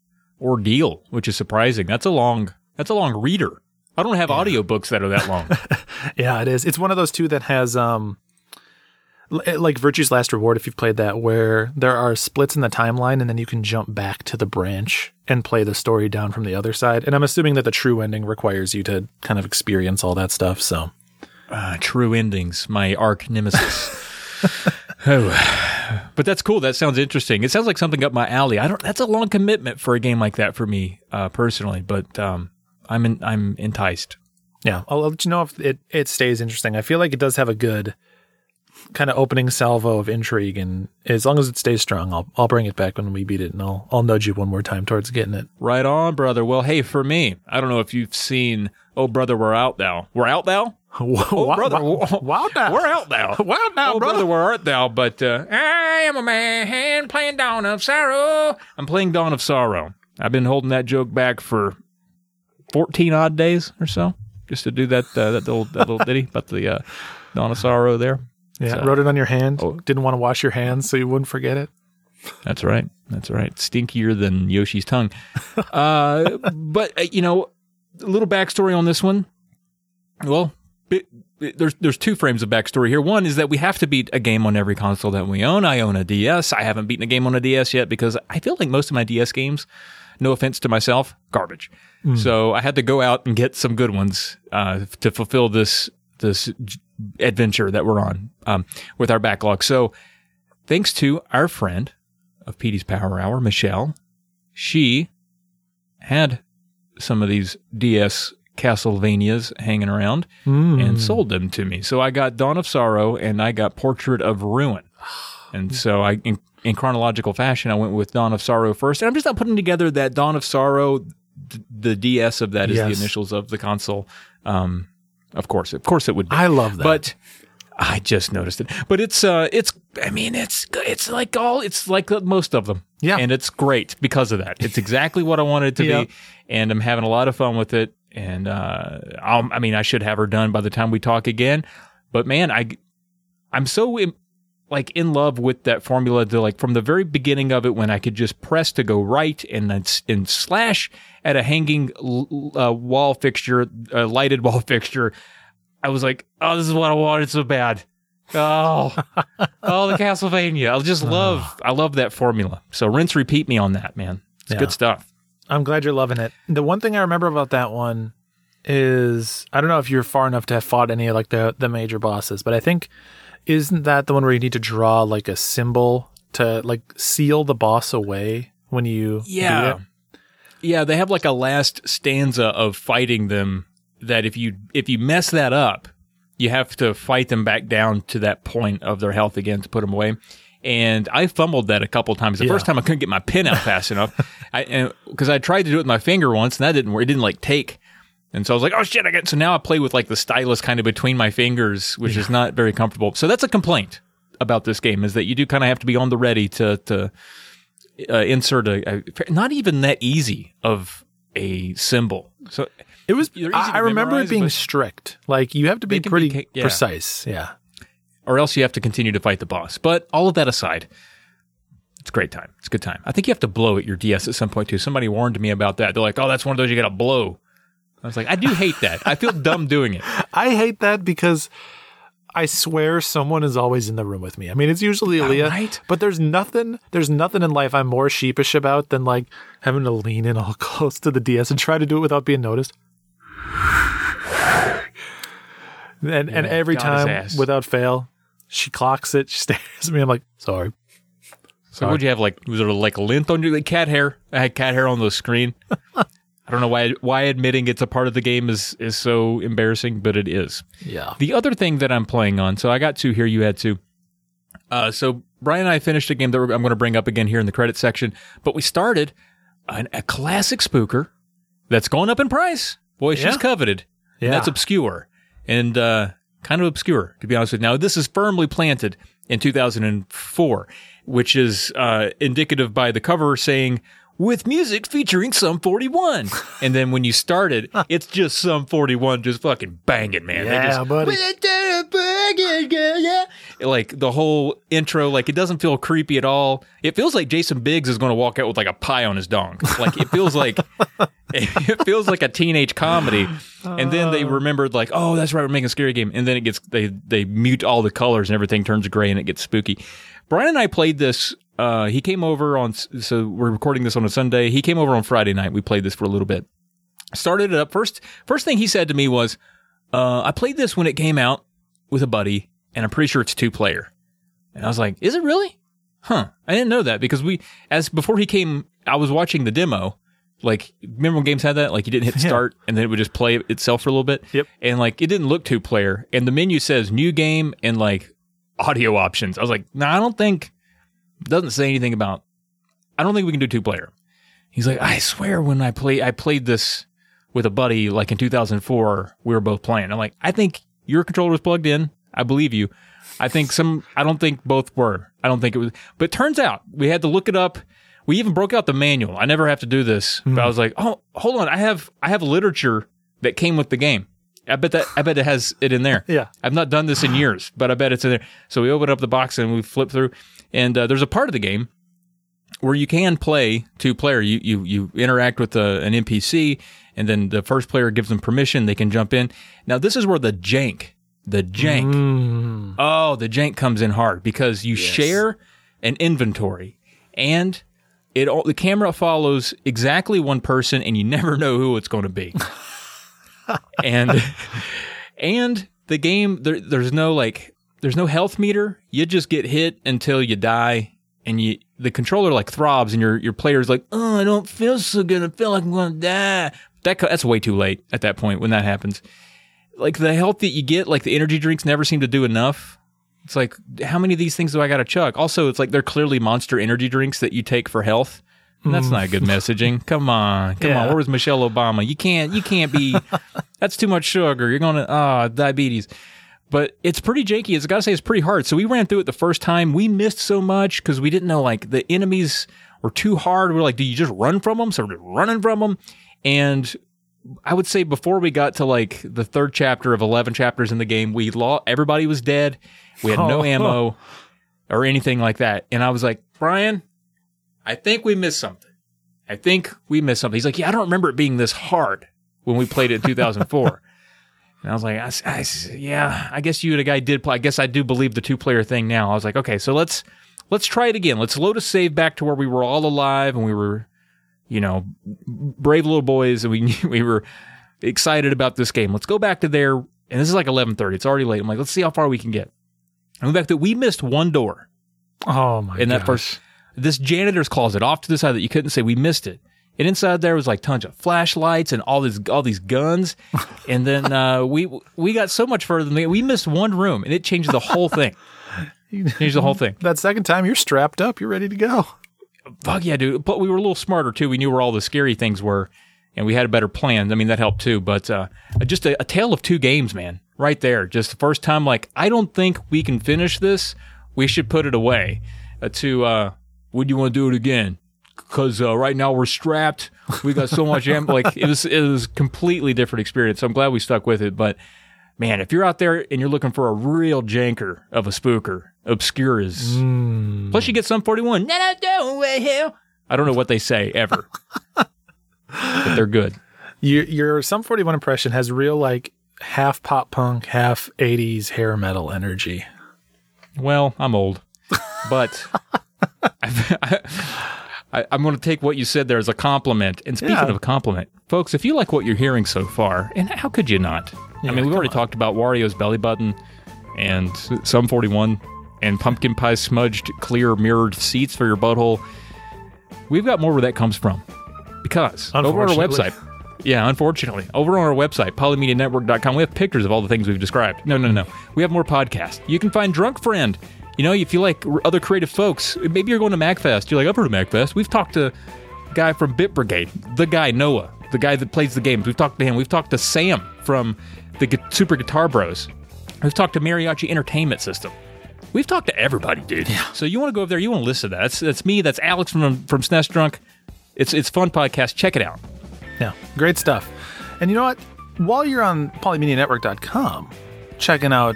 ordeal, which is surprising. That's a long. That's a long reader. I don't have audiobooks that are that long. Yeah, it is. It's one of those two that has um like Virtue's Last Reward if you've played that where there are splits in the timeline and then you can jump back to the branch and play the story down from the other side. And I'm assuming that the true ending requires you to kind of experience all that stuff, so Ah, true endings, my arch nemesis. oh. But that's cool. That sounds interesting. It sounds like something up my alley. I don't. That's a long commitment for a game like that for me uh, personally, but um, I'm in, I'm enticed. yeah, I'll, let you know if it it stays interesting. I feel like it does have a good kind of opening salvo of intrigue and as long as it stays strong, I'll I'll bring it back when we beat it and I'll I'll nudge you one more time towards getting it. Right on, brother. Well, hey, for me, I don't know if you've seen. Oh, brother, we're out thou. We're out thou. Oh, brother, wow, now. We're out thou. Wow, now, oh, brother. brother, where art thou? But uh, I am a man playing Dawn of Sorrow. I'm playing Dawn of Sorrow. I've been holding that joke back for 14 odd days or so, just to do that uh, that little that little ditty about the uh, Dawn of Sorrow there. Yeah, So- wrote it on your hand. Oh. Didn't want to wash your hands so you wouldn't forget it. That's right. That's right. Stinkier than Yoshi's tongue. Uh, but uh, you know, a little backstory on this one. Well, there's there's two frames of backstory here. One is that we have to beat a game on every console that we own. I own a DS. I haven't beaten a game on a DS yet because I feel like most of my DS games, no offense to myself, garbage. So I had to go out and get some good ones uh, to fulfill this this adventure that we're on um, with our backlog. So thanks to our friend of Petey's Power Hour, Michelle, she had some of these DS Castlevanias hanging around and sold them to me. So I got Dawn of Sorrow and I got Portrait of Ruin. And so I, in, in chronological fashion, I went with Dawn of Sorrow first. And I'm just not putting together that Dawn of Sorrow, th- the DS of that is Yes. the initials of the console. Um, of course, of course it would be. I love that. But I just noticed it. But it's uh it's I mean it's it's like all it's like most of them. Yeah. And it's great because of that. It's exactly what I wanted it to Yep. be and I'm having a lot of fun with it and uh I'll, I mean I should have her done by the time we talk again. But man, I I'm so in, like in love with that formula to like from the very beginning of it when I could just press to go right and then and slash at a hanging uh, wall fixture, a lighted wall fixture. I was like, oh, this is what I wanted so bad. Oh, oh, the Castlevania. I just love, I love that formula. So rinse, repeat me on that, man. It's Yeah. good stuff. I'm glad you're loving it. The one thing I remember about that one is I don't know if you're far enough to have fought any of like the the major bosses, but I think Isn't that the one where you need to draw like a symbol to like seal the boss away when you do Yeah. it? Yeah, they have like a last stanza of fighting them that if you if you mess that up, you have to fight them back down to that point of their health again to put them away. And I fumbled that a couple times. The Yeah. first time I couldn't get my pin out fast enough, I because I tried to do it with my finger once and that didn't work. It didn't like take. And so I was like, oh shit, I got. So now I play with like the stylus kind of between my fingers, which is not very comfortable. So that's a complaint about this game is that you do kind of have to be on the ready to to uh, insert a, a not even that easy of a symbol. So It was. I, I remember memorize, it being strict. Like you have to be can be pretty yeah. precise. Yeah. Or else you have to continue to fight the boss. But all of that aside, it's a great time. It's a good time. I think you have to blow at your DS at some point too. Somebody warned me about that. They're like, "Oh, that's one of those you got to blow." I was like, "I do hate that. I feel dumb doing it." I hate that because I swear someone is always in the room with me. I mean, it's usually oh, Aaliyah, right? but there's nothing. There's nothing in life I'm more sheepish about than like having to lean in all close to the DS and try to do it without being noticed. And and every time, without fail, she clocks it. She stares at me. I'm like, sorry. So what'd you have? Like was there like lint on your like cat hair? I had cat hair on the screen. I don't know why why admitting it's a part of the game is is so embarrassing, but it is. Yeah. The other thing that I'm playing on, so I got two here, you had two. Uh, so Brian and I finished a game that I'm going to bring up again here in the credit section, but we started an, a classic spooker that's going up in price. Boy, she's Yeah. coveted. And Yeah. that's obscure and uh, kind of obscure, to be honest with you. Now, this is firmly planted in 2004, which is uh, indicative by the cover saying, with music featuring Sum 41. and then when you start it, it's just Sum 41 just fucking banging, man. They Yeah, just, buddy. Like the whole intro, like it doesn't feel creepy at all. It feels like Jason Biggs is going to walk out with like a pie on his dong. Like it feels like it feels like a teenage comedy. And then they remembered like, oh, that's right, we're making a scary game. And then it gets they they mute all the colors and everything turns gray and it gets spooky. Brian and I played this. Uh, he came over on so we're recording this on a Sunday. He came over on Friday night. We played this for a little bit. Started it up first. First thing he said to me was, uh, "I played this when it came out with a buddy, and I'm pretty sure it's two player." And I was like, "Is it really?" Huh. I didn't know that because we, as before he came, I was watching the demo. Like, remember when games had that? Like, you didn't hit start and then it would just play itself for a little bit. Yep. And like, it didn't look two player. And the menu says new game and like audio options. I was like, no, I don't think, doesn't say anything about, I don't think we can do two player. He's like, I swear when I play, I played this with a buddy like in 2004, we were both playing. I'm like, I think your controller was plugged in. I believe you. I think some, I don't think both were. I don't think it was, but it turns out we had to look it up. We even broke out the manual. I never have to do this, but I was like, oh, hold on. I have, I have literature that came with the game. I bet that, I bet it has it in there. Yeah. I've not done this in years, but I bet it's in there. So we open up the box and we flip through, and uh, there's a part of the game where you can play two player. You you you interact with a, an NPC, and then the first player gives them permission. They can jump in. Now this is where the jank, the jank, Mm. oh, the jank comes in hard because you share an inventory, and it all, the camera follows exactly one person, and you never know who it's going to be. and and the game there, there's no like there's no health meter. You just get hit until you die, and you the controller like throbs, and your your player's like, oh, I don't feel so good. I feel like I'm gonna die. That that's way too late at that point when that happens. Like the health that you get, like the energy drinks never seem to do enough. It's like how many of these things do I got to chug? Also, it's like they're clearly monster energy drinks that you take for health. And that's not good messaging. Come on, come on. Where was Michelle Obama? You can't, you can't be. that's too much sugar. You're gonna ah diabetes. But it's pretty janky. It's I gotta say it's pretty hard. So we ran through it the first time. We missed so much because we didn't know like the enemies were too hard. We are like, do you just run from them? So we're running from them, and I would say before we got to like the third chapter of 11 chapters in the game, we lost, everybody was dead. We had no Oh. ammo or anything like that. And I was like, Brian, I think we missed something. I think we missed something. He's like, yeah, I don't remember it being this hard when we played it in 2004. and I was like, I, I, yeah, I guess you and a guy did play. I guess I do believe the two player thing now. I was like, okay, so let's, let's try it again. Let's load a save back to where we were all alive and we were, you know, brave little boys and we we were excited about this game. Let's go back to there. And this is like 11:30. It's already late. I'm like, let's see how far we can get. And the fact that we missed one door Oh my God. in that gosh. first this janitor's closet off to the side that you couldn't say we missed it. And inside there was like tons of flashlights and all these all these guns. And then uh, we we got so much further than that. We missed one room and it changed the whole thing. changed the whole thing. That second time, you're strapped up. You're ready to go. Fuck yeah, dude. But we were a little smarter too. We knew where all the scary things were, and we had a better plan. I mean, that helped too. But uh, just a, a tale of two games, man. Right there. Just the first time, like, I don't think we can finish this. We should put it away. Uh, to, uh, would you want to do it again? Because uh, right now we're strapped. We got so much ammo. Like, it was, it was completely different experience. So I'm glad we stuck with it. But man, if you're out there and you're looking for a real janker of a spooker, Obscure is. Mm. Plus, you get Sum 41. No, no, hell. I don't know what they say ever, but they're good. Your your Sum 41 impression has real like half pop punk, half 80s hair metal energy. Well, I'm old, but I, I, I'm going to take what you said there as a compliment. And speaking Yeah. of a compliment, folks, if you like what you're hearing so far, and how could you not? I mean, we've already talked about Wario's belly button and Sum 41 and pumpkin pie smudged clear mirrored seats for your butthole. We've got more where that comes from because over on our website. Yeah, unfortunately. Over on our website, polymedianetwork.com, we have pictures of all the things we've described. No, no, no. We have more podcasts. You can find Drunk Friend. You know, if you like other creative folks, maybe you're going to MAGFest. You're like, I've heard of MAGFest. We've talked to a guy from Bit Brigade, the guy, Noah, the guy that plays the games. We've talked to him. We've talked to Sam from the Super Guitar Bros. We've talked to Mariachi Entertainment System. We've talked to everybody, dude. Yeah. So you want to go over there, you want to listen to that. That's, that's me, that's Alex from, from SNES Drunk. It's, it's fun podcast. Check it out. Yeah, great stuff. And you know what? While you're on polymedianetwork.com checking out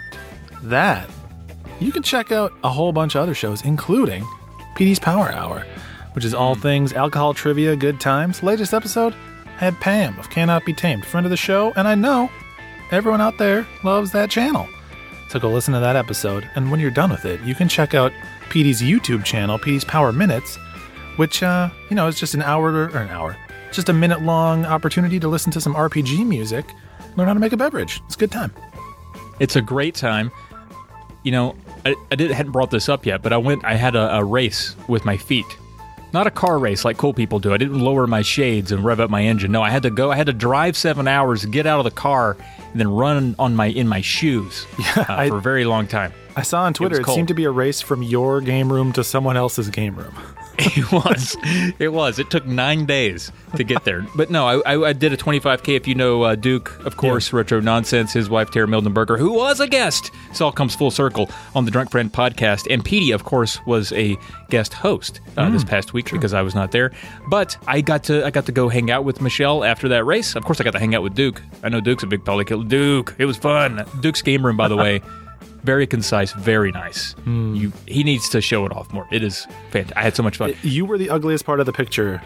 that, you can check out a whole bunch of other shows, including PD's Power Hour, which is all mm. things alcohol trivia, good times. Latest episode had Pam of Cannot Be Tamed, friend of the show, and I know everyone out there loves that channel. So go listen to that episode, and when you're done with it, you can check out PD's YouTube channel, PD's Power Minutes, which uh, you know is just an hour or an hour, just a minute long opportunity to listen to some RPG music, learn how to make a beverage. It's a good time. It's a great time. You know, I, I did, hadn't brought this up yet, but I went. I had a, a race with my feet, not a car race like cool people do. I didn't lower my shades and rev up my engine. No, I had to go. I had to drive seven hours, get out of the car, and then run on my in my shoes uh, I- for a very long time. I saw on Twitter was it, seemed to be a race from your game room to someone else's game room. It was. It was. It took nine days to get there. But no, I, I, I did a 25K. If you know uh, Duke, of course, Retro Nonsense, his wife, Tara Mildenberger, who was a guest. This all comes full circle on the Drunk Friend podcast. And Petey, of course, was a guest host uh, this past week because I was not there. But I got to I got to go hang out with Michelle after that race. Of course, I got to hang out with Duke. I know Duke's a big polykill. Duke, it was fun. Duke's game room, by the way. Very concise, very nice. You, he needs to show it off more. It is fantastic. I had so much fun. You were the ugliest part of the picture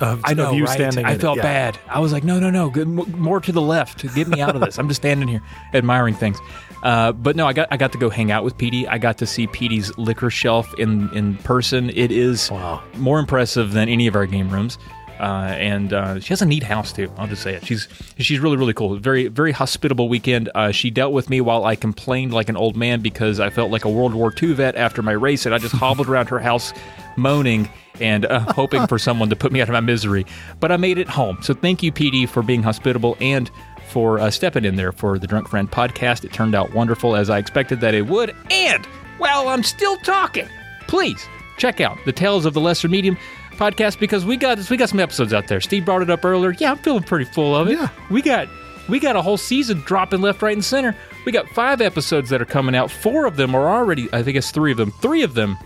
of, I know, of you right? standing. I in it. felt Yeah. bad. I was like, no, no, no, good, m- more to the left. Get me out of this. I'm just standing here admiring things. Uh, but no, I got I got to go hang out with Petey. I got to see Petey's liquor shelf in in person. It is Wow. more impressive than any of our game rooms. Uh, and uh, she has a neat house too. I'll just say it. She's she's really really cool. Very very hospitable weekend. Uh, she dealt with me while I complained like an old man because I felt like a World War II vet after my race, and I just hobbled around her house moaning and uh, hoping for someone to put me out of my misery. But I made it home. So thank you, PD, for being hospitable and for uh, stepping in there for the Drunk Friend podcast. It turned out wonderful as I expected that it would. And while I'm still talking, please check out the Tales of the Lesser Medium podcast because we got we got some episodes out there. Steve brought it up earlier. Yeah, I'm feeling pretty full of it. Yeah. We got we got a whole season dropping left, right, and center. We got five episodes that are coming out. Four of them are already. I think it's three of them. Three of them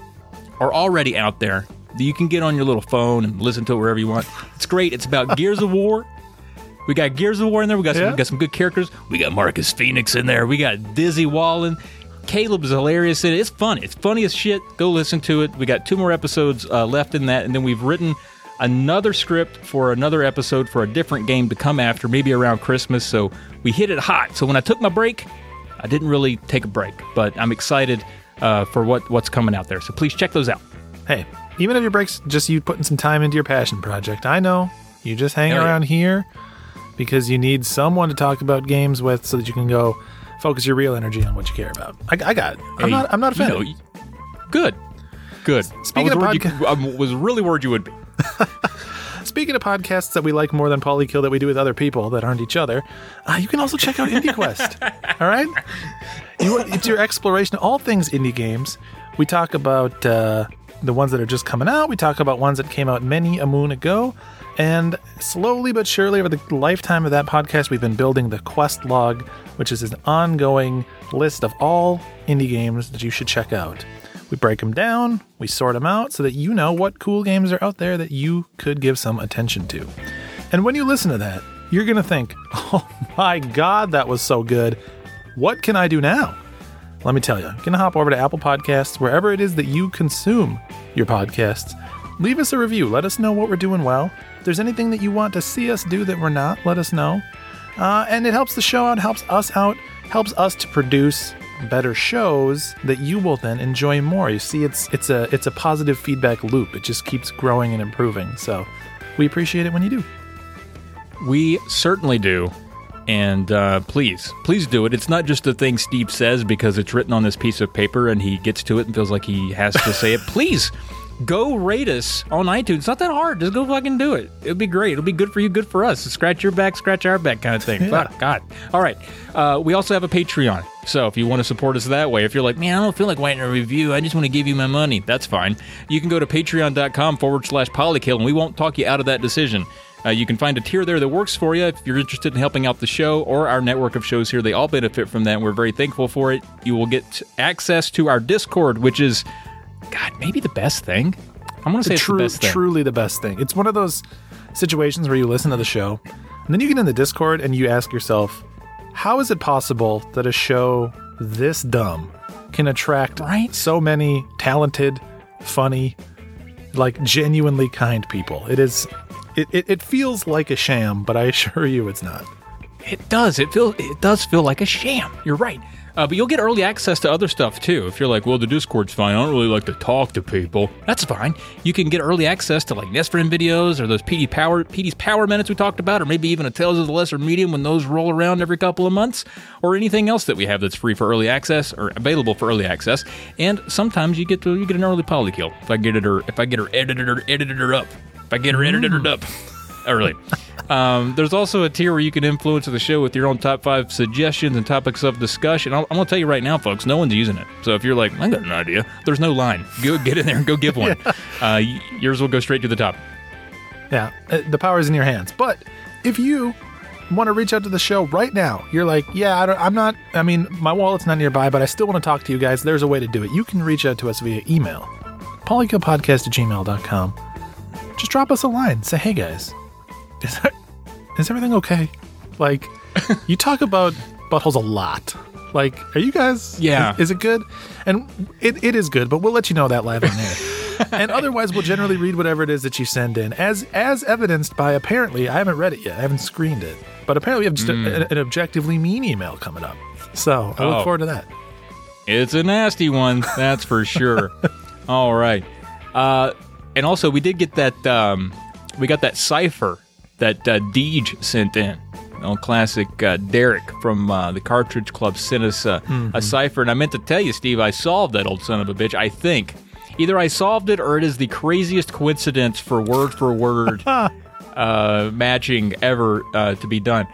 are already out there that you can get on your little phone and listen to it wherever you want. It's great. It's about Gears of War. We got Gears of War in there. We got some, Yeah. we got some good characters. We got Marcus Phoenix in there. We got Dizzy Wallin. Caleb is hilarious in it. It's funny. It's funny as shit. Go listen to it. We got two more episodes uh, left in that, and then we've written another script for another episode for a different game to come after, maybe around Christmas. So we hit it hot. So when I took my break, I didn't really take a break, but I'm excited uh, for what what's coming out there. So please check those out. Hey, even if your break's just you putting some time into your passion project, I know you just hang Hell yeah. around here because you need someone to talk about games with so that you can go focus your real energy on what you care about. I, I got it. I'm Hey, not. I'm not you offended. know, good, good. Speaking I of was, worried podca- you, I was really worried you would be. Speaking of podcasts that we like more than Polykill that we do with other people that aren't each other, uh, you can also check out IndieQuest. all right, you, it's your exploration of all things indie games. We talk about uh, the ones that are just coming out. We talk about ones that came out many a moon ago. And slowly but surely, over the lifetime of that podcast, we've been building the quest log, which is an ongoing list of all indie games that you should check out. We break them down, we sort them out so that you know what cool games are out there that you could give some attention to. And when you listen to that, you're going to think, oh my God, that was so good. What can I do now? Let me tell you, you can hop over to Apple Podcasts, wherever it is that you consume your podcasts. Leave us a review. Let us know what we're doing well. If there's anything that you want to see us do that we're not, let us know. Uh, and it helps the show out, helps us out, helps us to produce better shows that you will then enjoy more. You see, it's it's a it's a positive feedback loop. It just keeps growing and improving. So we appreciate it when you do. We certainly do. And uh, please, please do it. It's not just a thing Steve says because it's written on this piece of paper and he gets to it and feels like he has to say it. Please go rate us on iTunes. It's not that hard. Just go fucking do it. It'll be great. It'll be good for you, good for us. Scratch your back, scratch our back kind of thing. Fuck, God. All right. Uh, we also have a Patreon. So if you want to support us that way, if you're like, man, I don't feel like writing a review, I just want to give you my money, that's fine. You can go to patreon.com forward slash polykill and we won't talk you out of that decision. Uh, you can find a tier there that works for you if you're interested in helping out the show or our network of shows here. They all benefit from that. And we're very thankful for it. You will get access to our Discord, which is, God, maybe the best thing. I'm to say it's True, the best thing. truly the best thing. It's one of those situations where you listen to the show, and then you get in the Discord and you ask yourself, how is it possible that a show this dumb can attract Right? so many talented, funny, like genuinely kind people? It is. It, it, it feels like a sham, but I assure you it's not. It does. It feels. it does feel like a sham. You're right. Uh, but you'll get early access to other stuff too. If you're like, well, the Discord's fine. I don't really like to talk to people. That's fine. You can get early access to like Nesfriend videos or those PD Power PD's Power Minutes we talked about, or maybe even a Tales of the Lesser Medium when those roll around every couple of months, or anything else that we have that's free for early access or available for early access. And sometimes you get to you get an early polykill if I get it or if I get her edited or edited her up. If I get her edited her up early. Um, there's also a tier where you can influence the show with your own top five suggestions and topics of discussion. I'll, I'm going to tell you right now, folks, no one's using it. So if you're like, I got an idea, there's no line. Go get in there and go give one. uh, yours will go straight to the top. Yeah, uh, the power is in your hands. But if you want to reach out to the show right now, you're like, yeah, I don't, I'm not, I mean, my wallet's not nearby, but I still want to talk to you guys. There's a way to do it. You can reach out to us via email, polykillpodcast at gmail.com. Just drop us a line. Say, hey guys, is, that, is everything okay? Like, you talk about buttholes a lot. Like, are you guys? Yeah. Is, is it good? And it, it is good, but we'll let you know that live on air. and otherwise, we'll generally read whatever it is that you send in, as as evidenced by apparently I haven't read it yet. I haven't screened it, but apparently we have just a- an objectively mean email coming up. So I look Oh. forward to that. It's a nasty one, that's for sure. All right. Uh, and also, we did get that, um, we got that cipher that uh, Deej sent in. Oh, classic uh, Derek from uh, the Cartridge Club sent us uh, a cipher. And I meant to tell you, Steve, I solved that old son of a bitch, I think. Either I solved it or it is the craziest coincidence for word for word uh, matching ever uh, to be done.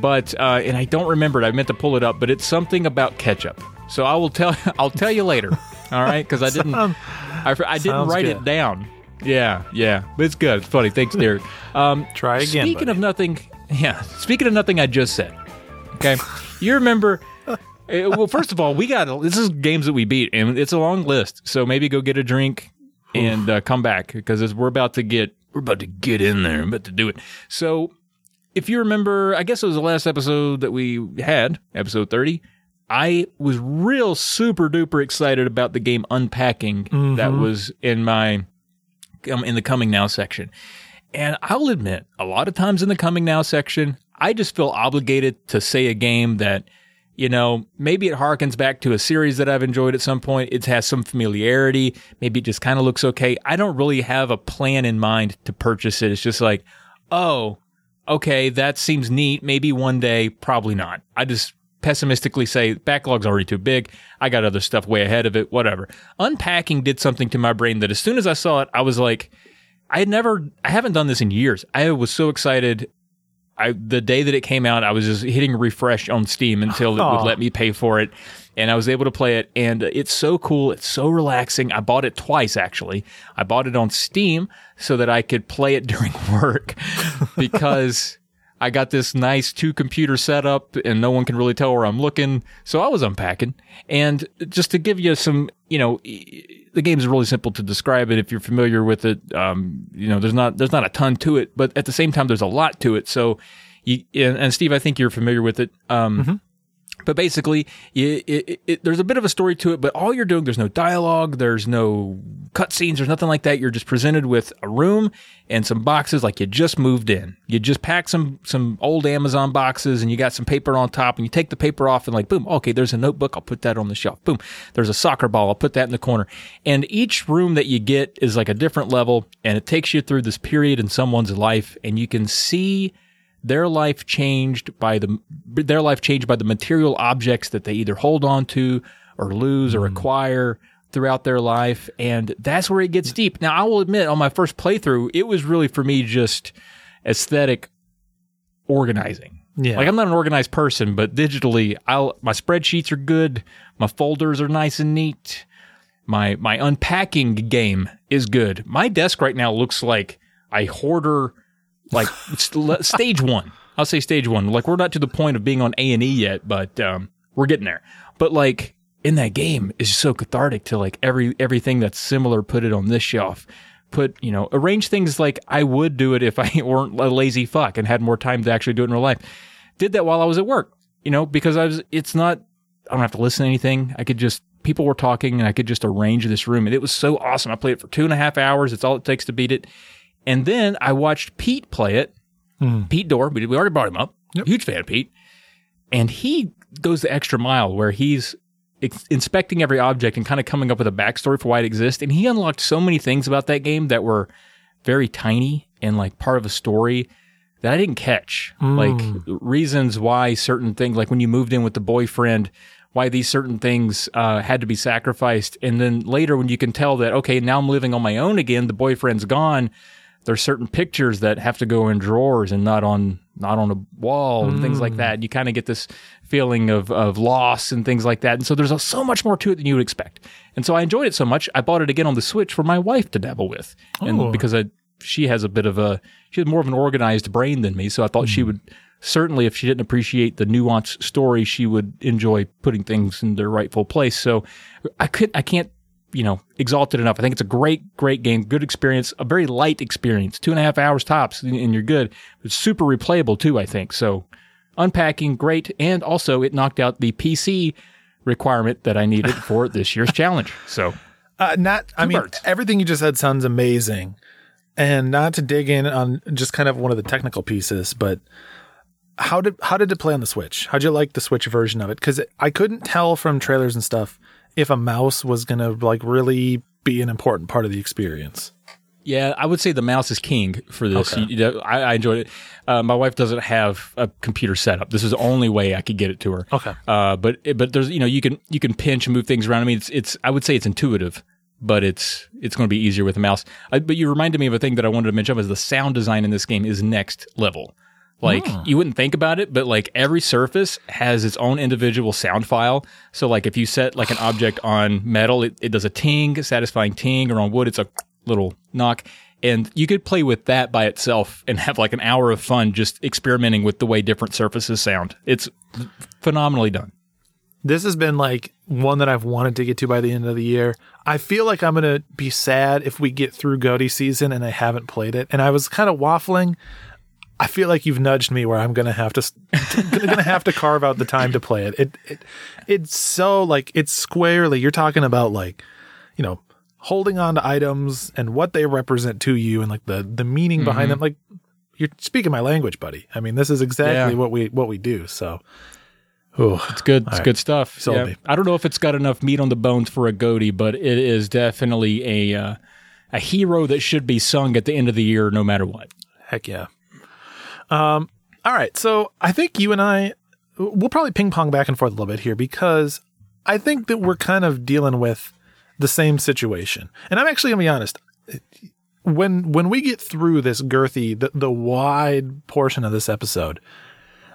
But uh, and I don't remember it. I meant to pull it up, but it's something about ketchup. So I will tell. I'll tell you later. All right, because I didn't. I, I didn't write good. it down. Yeah, yeah, but it's good. It's funny. Thanks, Derek. Um, Try again, Speaking buddy. of nothing, yeah. Speaking of nothing, I just said. Okay, you remember? uh, well, first of all, we got this is games that we beat, and it's a long list. So maybe go get a drink and uh, come back because we're about to get we're about to get in there. I'm about to do it. So if you remember, I guess it was the last episode that we had, episode 30. I was real super duper excited about the game Unpacking that was in my um, in the coming now section. And I'll admit, a lot of times in the coming now section, I just feel obligated to say a game that, you know, maybe it harkens back to a series that I've enjoyed at some point. It has some familiarity. Maybe it just kind of looks okay. I don't really have a plan in mind to purchase it. It's just like, oh, okay, that seems neat. Maybe one day, probably not. I just pessimistically say backlog's already too big. I got other stuff way ahead of it. Whatever. Unpacking did something to my brain that as soon as I saw it, I was like, I had never, I haven't done this in years. I was so excited. I the day that it came out, I was just hitting refresh on Steam until it would oh. let me pay for it, and I was able to play it. And it's so cool. It's so relaxing. I bought it twice actually. I bought it on Steam so that I could play it during work because. I got this nice two computer setup and no one can really tell where I'm looking. So I was unpacking. And just to give you some, you know, the game is really simple to describe it if you're familiar with it. Um, you know, there's not there's not a ton to it, but at the same time there's a lot to it. So you and, and Steve, I think you're familiar with it. Um but basically, it, it, it, there's a bit of a story to it, but all you're doing, there's no dialogue, there's no cutscenes, there's nothing like that. You're just presented with a room and some boxes like you just moved in. You just pack some some old Amazon boxes and you got some paper on top, and you take the paper off and like, boom, okay, there's a notebook, I'll put that on the shelf. Boom, there's a soccer ball, I'll put that in the corner. And each room that you get is like a different level, and it takes you through this period in someone's life, and you can see their life changed by the their life changed by the material objects that they either hold on to or lose or hmm. acquire throughout their life. And that's where it gets deep. Now i will admit on my first playthrough it was really for me just aesthetic organizing. Yeah. like i'm not an organized person but digitally i'll my spreadsheets are good. My folders are nice and neat. My my unpacking game is good. My desk right now looks like a hoarder like st- stage one. I'll say stage one. Like we're not to the point of being on A and E yet, but um, we're getting there. But like in that game is so cathartic to like every everything that's similar. Put it on this shelf. Put you know arrange things like I would do it if I weren't a lazy fuck and had more time to actually do it in real life. Did that while I was at work. You know because I was. It's not. I don't have to listen to anything. I could just people were talking and I could just arrange this room and it was so awesome. I played it for two and a half hours. It's all it takes to beat it. And then I watched Pete play it. Pete Dorr, we, we already brought him up. Huge fan of Pete. And he goes the extra mile where he's inspecting every object and kind of coming up with a backstory for why it exists. And he unlocked so many things about that game that were very tiny and like part of a story that I didn't catch. Like reasons why certain things, like when you moved in with the boyfriend, why these certain things uh, had to be sacrificed. And then later, when you can tell that, okay, now I'm living on my own again, the boyfriend's gone. There's certain pictures that have to go in drawers and not on not on a wall and things like mm. that. You kind of get this feeling of of loss and things like that. And so there's a, so much more to it than you would expect. And so I enjoyed it so much, I bought it again on the Switch for my wife to dabble with, Oh. and because I she has a bit of a she has more of an organized brain than me, so I thought she mm. would certainly if she didn't appreciate the nuanced story, she would enjoy putting things in their rightful place. So I could I can't you know exalted enough. I think it's a great great game, good experience, a very light experience, two and a half hours tops, and you're good. It's super replayable too. I think so. Unpacking great, and also it knocked out the PC requirement that I needed for this year's challenge. So Uh, not, I mean, birds. everything you just said sounds amazing. And not to dig in on just kind of one of the technical pieces, but how did how did it play on the Switch? How'd you like the Switch version of it? Because I couldn't tell from trailers and stuff if a mouse was gonna like really be an important part of the experience. Yeah, I would say the mouse is king for this. Okay. You- know, I, I enjoyed it. Uh, my wife doesn't have a computer set up. This is the only way I could get it to her. Okay. Uh, but but there's you know you can you can pinch and move things around. I mean it's it's I would say it's intuitive, but it's it's going to be easier with a mouse. I, but you reminded me of a thing that I wanted to mention was the sound design in this game is next level. Like ah. you wouldn't think about it, but like every surface has its own individual sound file. So like if you set like an object on metal, it, it does a ting, satisfying ting, or on wood, it's a little knock. And you could play with that by itself and have like an hour of fun just experimenting with the way different surfaces sound. It's phenomenally done. This has been like one that I've wanted to get to by the end of the year. I feel like I'm gonna be sad if we get through GOTY season and I haven't played it. And I was kind of waffling. I feel like you've nudged me where I'm gonna have to gonna have to carve out the time to play it. It it it's so like it's squarely. You're talking about like you know holding on to items and what they represent to you and like the the meaning behind them. Like you're speaking my language, buddy. I mean, this is exactly Yeah. what we what we do. So. Ooh. It's good. It's good stuff. Sold me. I don't know if it's got enough meat on the bones for a GOTY, but it is definitely a uh, a hero that should be sung at the end of the year, no matter what. Heck yeah. Um, all right. So I think you and I we'll probably ping pong back and forth a little bit here because I think that we're kind of dealing with the same situation. And I'm actually gonna be honest. When when we get through this girthy, the, the wide portion of this episode,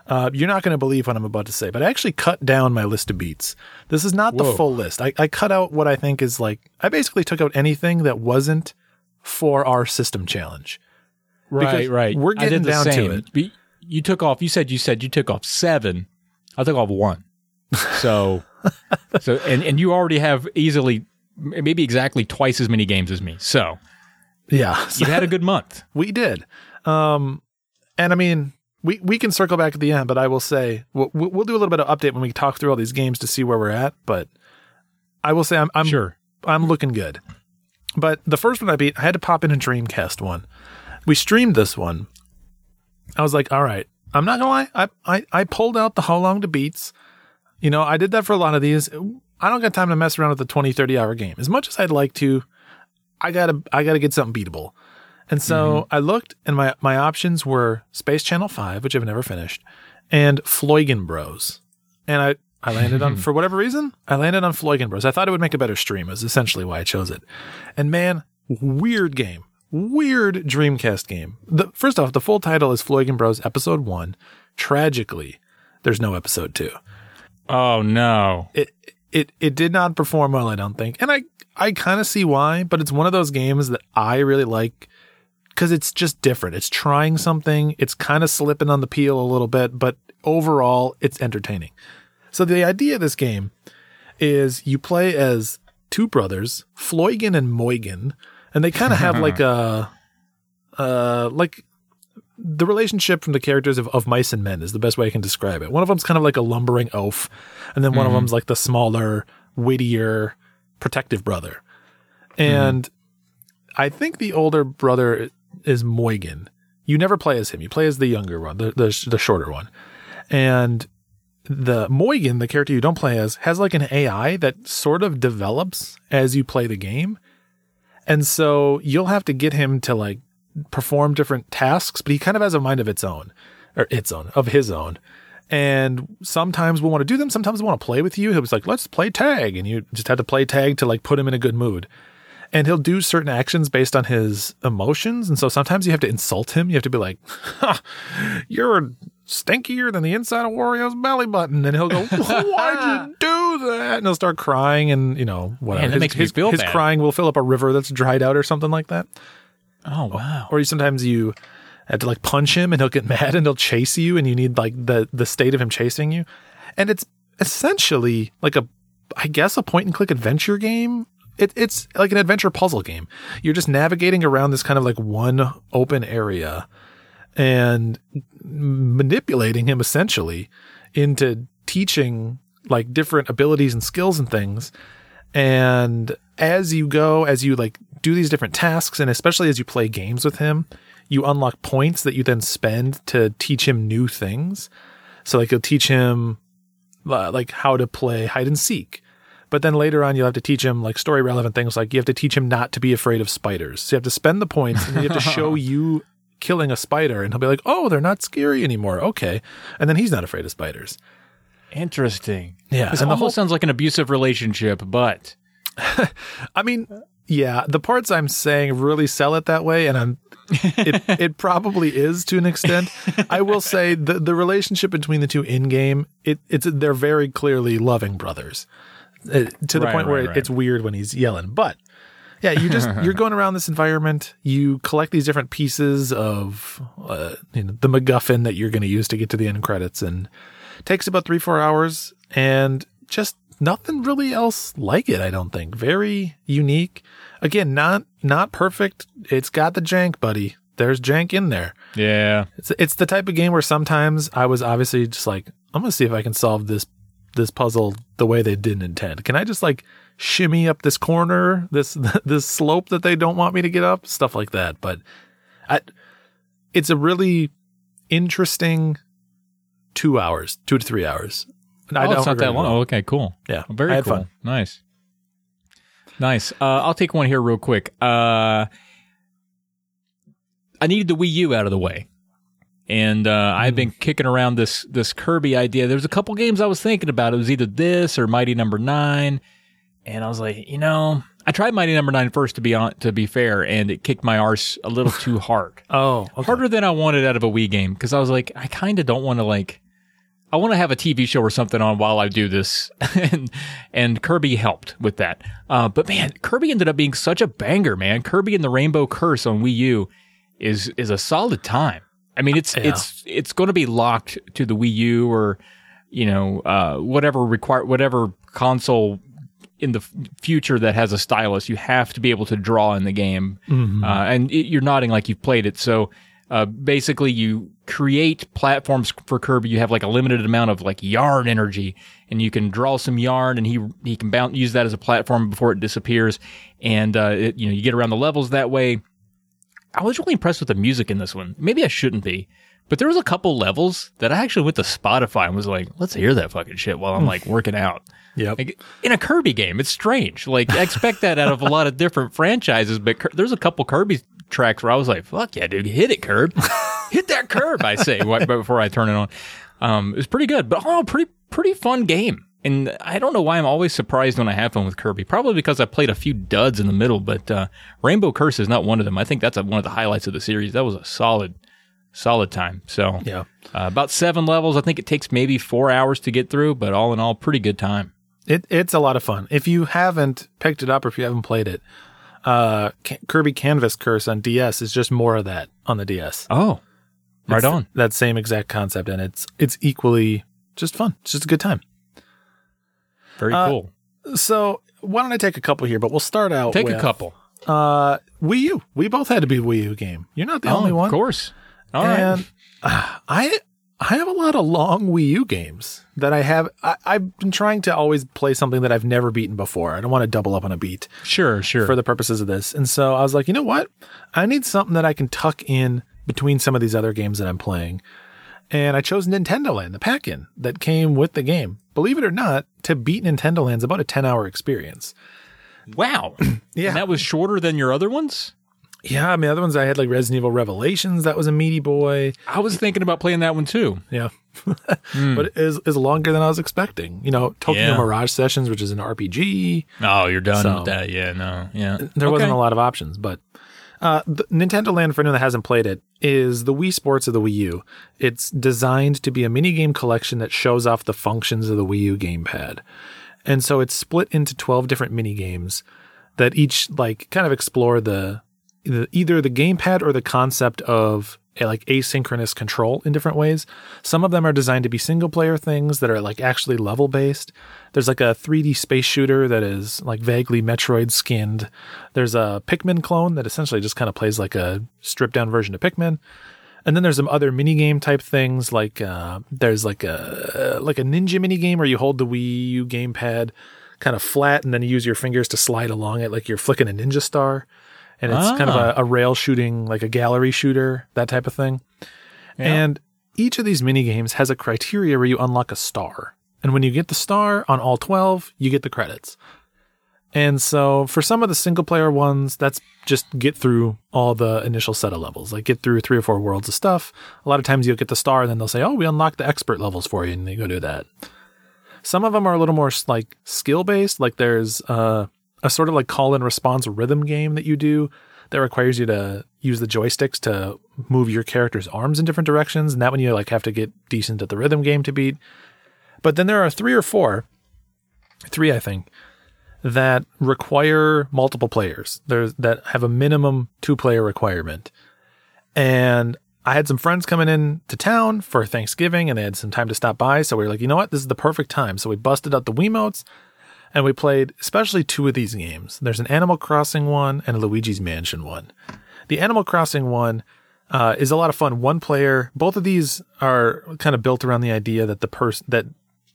uh, you're not going to believe what I'm about to say, but I actually cut down my list of beats. This is not the full list. I, I cut out what I think is like, I basically took out anything that wasn't for our system challenge. Right, Because right. we're getting down to same. it. But You took off. You said you said you took off seven. I took off one. So, so and and you already have easily maybe exactly twice as many games as me. So Yeah. you've had a good month. We did. Um, and I mean, we, we can circle back at the end, but I will say we'll, we'll do a little bit of update when we talk through all these games to see where we're at. But I will say I'm, I'm Sure. I'm looking good. But the first one I beat, I had to pop in a Dreamcast one. We streamed this one. I was like, all right, I'm not gonna lie. I, I, I pulled out the how long to beats. You know, I did that for a lot of these. I don't got time to mess around with the 20, 30 hour game. As much as I'd like to, I gotta I gotta get something beatable. And so mm-hmm. I looked and my, my options were Space Channel 5, which I've never finished, and Floigan Bros. And I, I landed on, for whatever reason, I landed on Floigan Bros. I thought it would make a better stream, is essentially why I chose it. And man, weird game. Weird Dreamcast game. The, first off, the full title is Floigan Bros. Episode 1. Tragically, there's no episode 2 Oh no. it it it did not perform well, I don't think. And I I kind of see why, but it's one of those games that I really like cuz it's just different. It's trying something, it's kind of slipping on the peel a little bit, but overall it's entertaining. So the idea of this game is you play as two brothers, Floigan and Moigan, and they kind of have like a uh like the relationship from the characters of, of mice and men is the best way I can describe it. One of them's kind of like a lumbering oaf, and then one of them's like the smaller, wittier, protective brother. And I think the older brother is Moigan. You never play as him. You play as the younger one, the the, the shorter one. And the Moigan, the character you don't play as, has like an AI that sort of develops as you play the game. And so you'll have to get him to like perform different tasks, but he kind of has a mind of its own, or its own, of his own. And sometimes we'll want to do them. Sometimes we'll want to play with you. He'll be like, let's play tag. And you just have to play tag to like put him in a good mood. And he'll do certain actions based on his emotions. And so sometimes you have to insult him. You have to be like, you're stinkier than the inside of Wario's belly button. And he'll go, why'd you do that? And he'll start crying and, you know, whatever. that his, makes me his, feel his bad. crying will fill up a river that's dried out or something like that. Oh wow. Or you sometimes you have to like punch him and he'll get mad and he'll chase you and you need like the the state of him chasing you. And it's essentially like a I guess a point and click adventure game. It, it's like an adventure puzzle game. You're just navigating around this kind of like one open area and manipulating him essentially into teaching like different abilities and skills and things. And as you go, as you like do these different tasks, and especially as you play games with him, you unlock points that you then spend to teach him new things. So like you'll teach him uh, like how to play hide and seek. But then later on, you'll have to teach him like story relevant things. Like you have to teach him not to be afraid of spiders. So you have to spend the points and you have to show you killing a spider. And he'll be like, oh, they're not scary anymore. Okay. And then he's not afraid of spiders. Interesting. Yeah. This and the whole, sounds like an abusive relationship, but I mean, yeah, the parts I'm saying really sell it that way. And I'm, it, it probably is to an extent. I will say the, the relationship between the two in game, it, it's, they're very clearly loving brothers uh, to the Right, point where right, it- right. it's weird when he's yelling. But yeah, you just you're going around this environment. You collect these different pieces of uh, you know, the MacGuffin that you're going to use to get to the end credits, and takes about three four hours, and just nothing really else like it. I don't think very unique. Again, not not perfect. It's got the jank, buddy. There's jank in there. yeah. It's it's the type of game where sometimes I was obviously just like, I'm gonna see if I can solve this this puzzle the way they didn't intend. Can I just like shimmy up this corner, this this slope that they don't want me to get up, stuff like that. But I, it's a really interesting two hours, two to three hours. And I oh, it's not that long. Oh, okay, cool. Yeah, Very I had cool. fun. Nice. Nice. Uh, I'll take one here real quick. Uh, I needed the Wii U out of the way. And uh, I've been kicking around this this Kirby idea. There's a couple games I was thinking about. It was either this or Mighty Number Nine, and I was like, you know, I tried Mighty Number Nine first to be on to be fair, and it kicked my arse a little too hard, Oh, okay. harder than I wanted out of a Wii game because I was like, I kind of don't want to like. I want to have a TV show or something on while I do this, and and Kirby helped with that. Uh, but man, Kirby ended up being such a banger, man. Kirby and the Rainbow Curse on Wii U is is a solid time. I mean, it's Yeah. it's it's going to be locked to the Wii U or you know uh, whatever require whatever console in the f- future that has a stylus. You have to be able to draw in the game, uh, and it, you're nodding like you've played it. So uh, basically, you create platforms for Kirby. You have like a limited amount of like yarn energy, and you can draw some yarn, and he he can bounce, use that as a platform before it disappears, and uh, it, you know you get around the levels that way. I was really impressed with the music in this one. Maybe I shouldn't be, but there was a couple levels that I actually went to Spotify and was like, let's hear that fucking shit while I'm like working out. Yep. Like, in a Kirby game, it's strange. Like I expect that out of a lot of different franchises, but Kir- there's a couple Kirby tracks where I was like, "Fuck yeah, dude, hit it, curb, hit that curb!" I say right before I turn it on. Um, it was pretty good, but oh, pretty pretty fun game. And I don't know why I'm always surprised when I have fun with Kirby. Probably because I played a few duds in the middle, but uh, Rainbow Curse is not one of them. I think that's a, one of the highlights of the series. That was a solid, solid time. So Yeah. uh, about seven levels. I think it takes maybe four hours to get through, but all in all, pretty good time. It it's a lot of fun. If you haven't picked it up or if you haven't played it, uh, Kirby Canvas Curse on DS is just more of that on the DS. Oh, right It's on. That same exact concept, and it's it's equally just fun. It's just a good time. Very Uh, cool. So why don't I take a couple here? But we'll start out. Take with, a couple. Uh, Wii U. We both had to be Wii U game. You're not the oh, only one. Of course. All right. and uh, I I have a lot of long Wii U games that I have. I, I've been trying to always play something that I've never beaten before. I don't want to double up on a beat Sure, sure. for the purposes of this. And so I was like, you know what? I need something that I can tuck in between some of these other games that I'm playing. And I chose Nintendo Land, the pack in that came with the game. Believe it or not, to beat Nintendo Land's about a 10 hour experience. wow. Yeah. And that was shorter than your other ones? Yeah, I mean, other ones I had like Resident Evil Revelations, that was a meaty boy. I was thinking about playing that one too. Yeah. Hmm. but it is, is longer than I was expecting. You know, Tokyo Yeah. Mirage Sessions, which is an RPG. Oh, you're done So- with that. Yeah, no. Yeah. There wasn't a lot of options, but uh, Nintendo Land, for anyone that hasn't played it, is the Wii Sports of the Wii U. It's designed to be a mini game collection that shows off the functions of the Wii U gamepad. And so it's split into 12 different mini games that each like kind of explore the, the either the gamepad or the concept of a, like asynchronous control in different ways. Some of them are designed to be single player things that are like actually level based. There's like a 3D space shooter that is like vaguely Metroid skinned. There's a Pikmin clone that essentially just kind of plays like a stripped down version of Pikmin. And then there's some other mini game type things like uh, there's like a like a ninja mini game where you hold the Wii U gamepad kind of flat and then you use your fingers to slide along it like you're flicking a ninja star. And it's kind of a, a rail shooting, like a gallery shooter, that type of thing. And each of these mini games has a criteria where you unlock a star. And when you get the star on all 12, you get the credits. And so for some of the single player ones, that's just get through all the initial set of levels, like get through three or four worlds of stuff. A lot of times you'll get the star and then they'll say, oh, we unlocked the expert levels for you. And you go do that. Some of them are a little more like skill based. Like there's uh, a sort of like call and response rhythm game that you do that requires you to use the joysticks to move your character's arms in different directions. And that one you like have to get decent at the rhythm game to beat. But then there are three or four, three, I think, that require multiple players. There's that have a minimum two player requirement. And I had some friends coming in to town for Thanksgiving and they had some time to stop by. So we were like, you know what? This is the perfect time. So we busted out the Wiimotes and we played especially two of these games. There's an Animal Crossing one and a Luigi's Mansion one. The Animal Crossing one uh, is a lot of fun. One player. Both of these are kind of built around the idea that the person that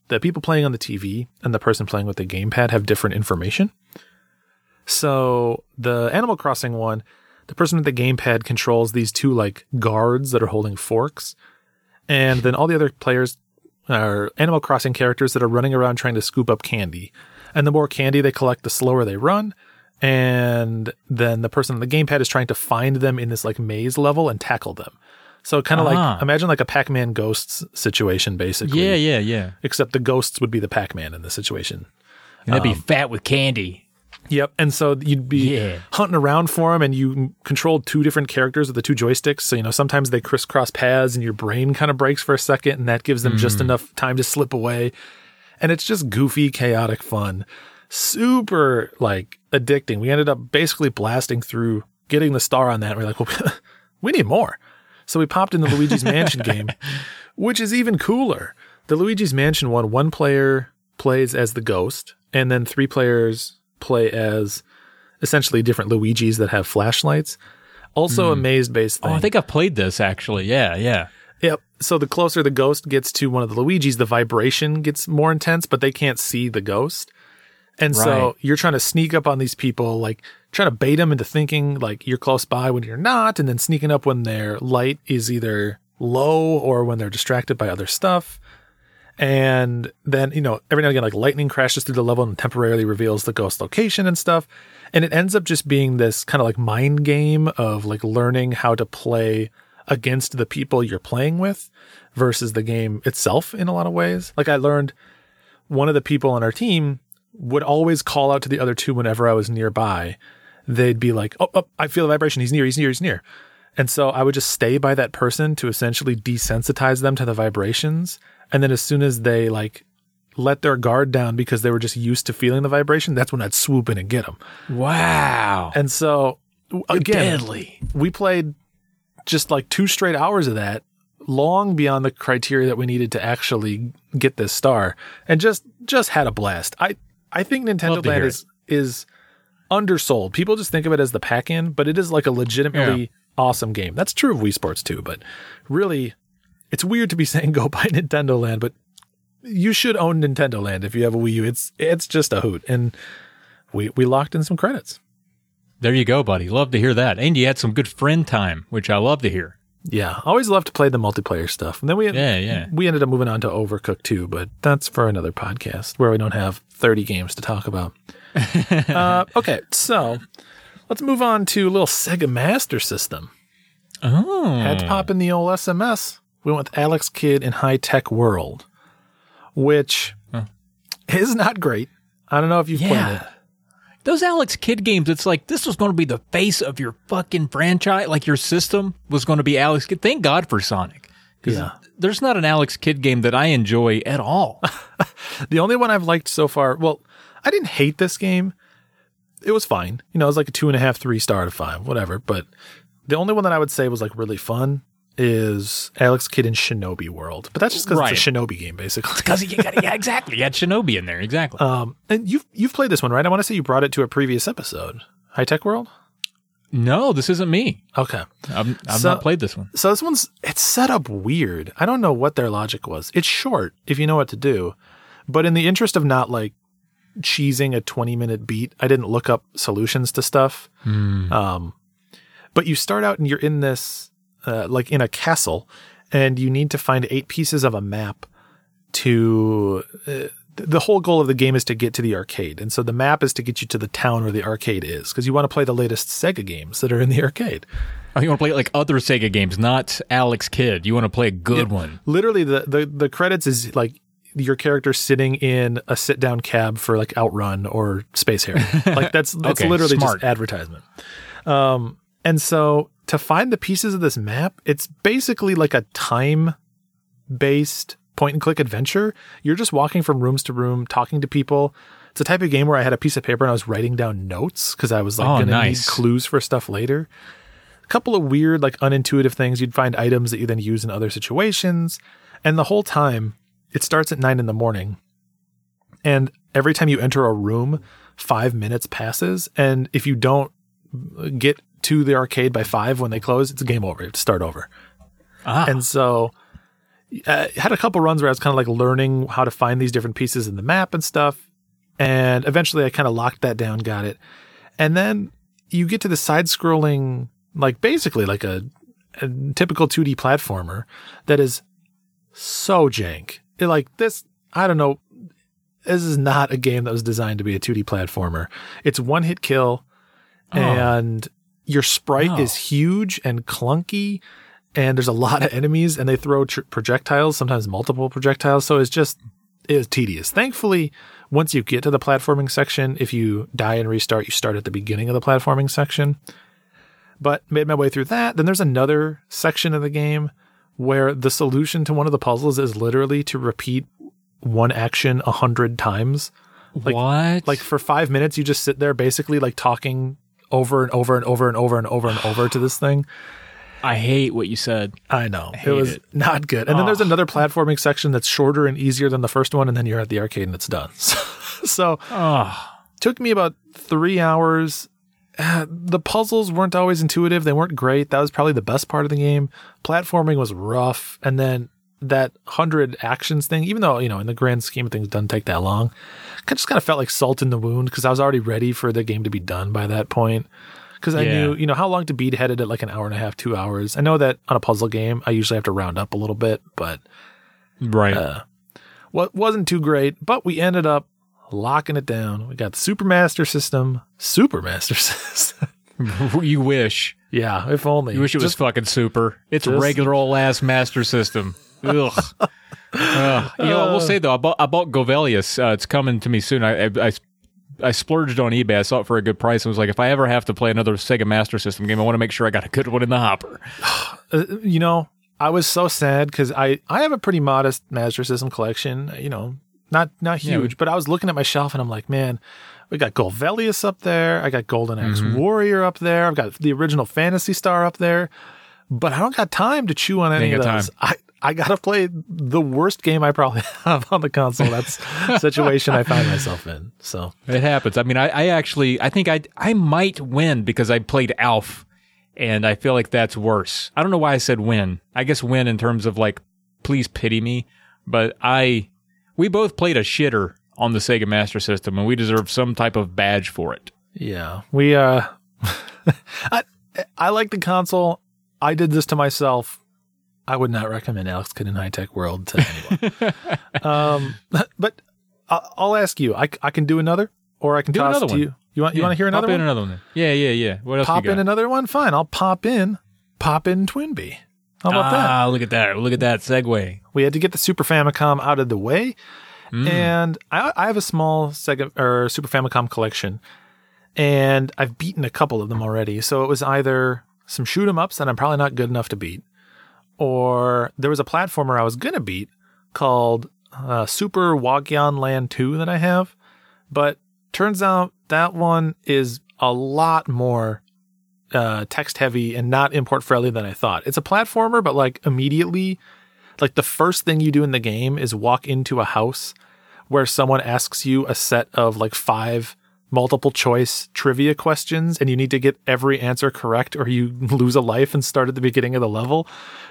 the people playing on the TV and the person playing with the gamepad have different information. So the Animal Crossing one, the person with the gamepad controls these two like guards that are holding forks, and then all the other players are Animal Crossing characters that are running around trying to scoop up candy. And the more candy they collect, the slower they run. And then the person on the gamepad is trying to find them in this like maze level and tackle them. So kind of Ah. like imagine like a Pac-Man ghosts situation, basically. Yeah, yeah, yeah. Except the ghosts would be the Pac-Man in this situation. And that'd Um, be fat with candy. Yep. And so you'd be Yeah. hunting around for them, and you controlled two different characters with the two joysticks. So you know sometimes they crisscross paths, and your brain kind of breaks for a second, and that gives them just enough time to slip away. And it's just goofy, chaotic fun, super like addicting. We ended up basically blasting through, getting the star on that. And we're like, well, we need more. So we popped in the Luigi's Mansion game, which is even cooler. The Luigi's Mansion one, one player plays as the ghost, and then three players play as essentially different Luigi's that have flashlights. Also hmm. a maze based thing. Oh, I think I've played this actually. Yeah, yeah. Yep. So the closer the ghost gets to one of the Luigi's, the vibration gets more intense, but they can't see the ghost. And so you're trying to sneak up on these people, like trying to bait them into thinking like you're close by when you're not, and then sneaking up when their light is either low or when they're distracted by other stuff. And then, you know, every now and again, like lightning crashes through the level and temporarily reveals the ghost location and stuff. And it ends up just being this kind of like mind game of like learning how to play against the people you're playing with versus the game itself in a lot of ways. Like I learned one of the people on our team would always call out to the other two whenever I was nearby. They'd be like, oh, oh, I feel the vibration. He's near, he's near, he's near. And so I would just stay by that person to essentially desensitize them to the vibrations. And then as soon as they like let their guard down because they were just used to feeling the vibration, that's when I'd swoop in and get them. Wow. And so again, Deadly. we played just like two straight hours of that, long beyond the criteria that we needed to actually get this star, and just just had a blast. I I think Nintendo Land is is undersold. People just think of it as the pack-in, but it is like a legitimately awesome game. That's true of Wii Sports too, but really, it's weird to be saying go buy Nintendo Land, but you should own Nintendo Land if you have a Wii U. It's it's just a hoot, and we we locked in some credits. There you go, buddy. Love to hear that. And you had some good friend time, which I love to hear. Yeah, always love to play the multiplayer stuff. And then we Yeah, yeah. we ended up moving on to Overcooked too, but that's for another podcast where we don't have 30 games to talk about. uh, okay, so let's move on to a little Sega Master System. Oh. Had to pop in the old SMS. We went with Alex Kidd in High Tech World, which is not great. I don't know if you've played it. Those Alex Kidd games, it's like this was going to be the face of your fucking franchise. Like your system was going to be Alex Kidd. Thank God for Sonic. Yeah. There's not an Alex Kidd game that I enjoy at all. The only one I've liked so far, well, I didn't hate this game. It was fine. You know, it was like a two and a half, three star out of five, whatever. But the only one that I would say was like really fun is Alex Kidd in Shinobi World. But that's just because it's a Shinobi game, basically. Because you got yeah, exactly. You had Shinobi in there. Exactly. Um, and you've you've played this one, right? I want to say you brought it to a previous episode. High Tech World. no, this isn't me. Okay. I've, I've So- not played this one. So this one's it's set up weird. I don't know what their logic was. It's short if you know what to do, but in the interest of not like cheesing a 20 minute beat, I didn't look up solutions to stuff. Um, but you start out and you're in this uh, like in a castle, and you need to find eight pieces of a map to. Uh, the whole goal of the game is to get to the arcade, and so the map is to get you to the town where the arcade is, because you want to play the latest Sega games that are in the arcade. Oh, you want to play like other Sega games, not Alex Kidd. You want to play a good one. literally the, the the credits is like your character sitting in a sit down cab for like Outrun or Space Harrier. Like that's that's Okay, literally smart. just advertisement. Um, and so to find the pieces of this map, it's basically like a time based point and click adventure. You're just walking from rooms to room, talking to people. It's a type of game where I had a piece of paper and I was writing down notes because I was like Oh, going to nice. need clues for stuff later. A couple of weird, like unintuitive things. You'd find items that you then use in other situations. And the whole time, it starts at nine in the morning. And every time you enter a room, five minutes passes. And if you don't get to the arcade by five when they close, it's a game over. You have to start over. Ah, And so uh, had a couple runs where I was kind of like learning how to find these different pieces in the map and stuff. And eventually I kind of locked that down, got it. And then you get to the side scrolling, like basically like a, a typical 2D platformer that is so jank. It, like this, I don't know. This is not a game that was designed to be a 2D platformer. It's one hit kill and your sprite Oh. is huge and clunky and there's a lot of enemies, and they throw tr- projectiles, sometimes multiple projectiles. So it's just it was tedious. Thankfully, once you get to the platforming section, if you die and restart, you start at the beginning of the platforming section. But made my way through that. Then there's another section of the game where the solution to one of the puzzles is literally to repeat one action a hundred times. Like- what? Like for five minutes, you just sit there basically like talking over and over and over and over and over and over to this thing. I hate what you said. I know. It hate was it. not good. And then there's another platforming section that's shorter and easier than the first one, and then you're at the arcade and it's done. So, so Oh, took me about three hours. Uh, the puzzles weren't always intuitive. They weren't great. That was probably the best part of the game. Platforming was rough. And then that 100 actions thing, even though, you know, in the grand scheme of things, doesn't take that long, I just kind of felt like salt in the wound because I was already ready for the game to be done by that point. Because I Yeah. knew, you know, how long to beat headed at like an hour and a half, two hours. I know that on a puzzle game, I usually have to round up a little bit, but right. uh, what wasn't too great, but we ended up locking it down. We got the Super Master System, Super Master System. you wish. yeah, if only. You wish it was Just- fucking super. It's just- regular old ass Master System. Ugh. Ugh. You know, I will say though, I bought, I bought Golvellius. Uh, it's coming to me soon. I, I, I, I splurged on eBay. I saw it for a good price. and was like, if I ever have to play another Sega Master System game, I want to make sure I got a good one in the hopper. uh, you know, I was so sad because I I have a pretty modest Master System collection. You know, not not Yeah, huge, but I was looking at my shelf and I'm like, man. We got Golvellius up there. I got Golden Axe Mm-hmm. Warrior up there. I've got the original Phantasy Star up there. But I don't got time to chew on any of those. I, I got to play the worst game I probably have on the console. That's the situation I find myself in. So, It happens. I mean, I, I actually, I think I, I might win because I played Alf, and I feel like that's worse. I don't know why I said win. I guess win in terms of like, please pity me. But I, we both played a shitter on the Sega Master System, and we deserve some type of badge for it. Yeah, we uh, I I like the console. I did this to myself. I would not recommend Alex Kidd in High Tech World to anyone. um, but I- I'll ask you. I can do another, or I can Do toss another to one. you. You want you want to hear another pop one? in another one. then. Yeah, yeah, yeah. What else pop you got? in another one. Fine, I'll pop in. Pop'n TwinBee. How about that? ah, look at that! Look at that segue. We had to get the Super Famicom out of the way, Mm. and I, I have a small Sega or Super Famicom collection, and I've beaten a couple of them already. So it was either some shoot 'em ups that I'm probably not good enough to beat, or there was a platformer I was gonna beat called uh, Super Wagyan Land Two that I have, but turns out that one is a lot more uh, text heavy and not import friendly than I thought. It's a platformer, but like immediately, like the first thing you do in the game is walk into a house where someone asks you a set of like five multiple choice trivia questions and you need to get every answer correct or you lose a life and start at the beginning of the level.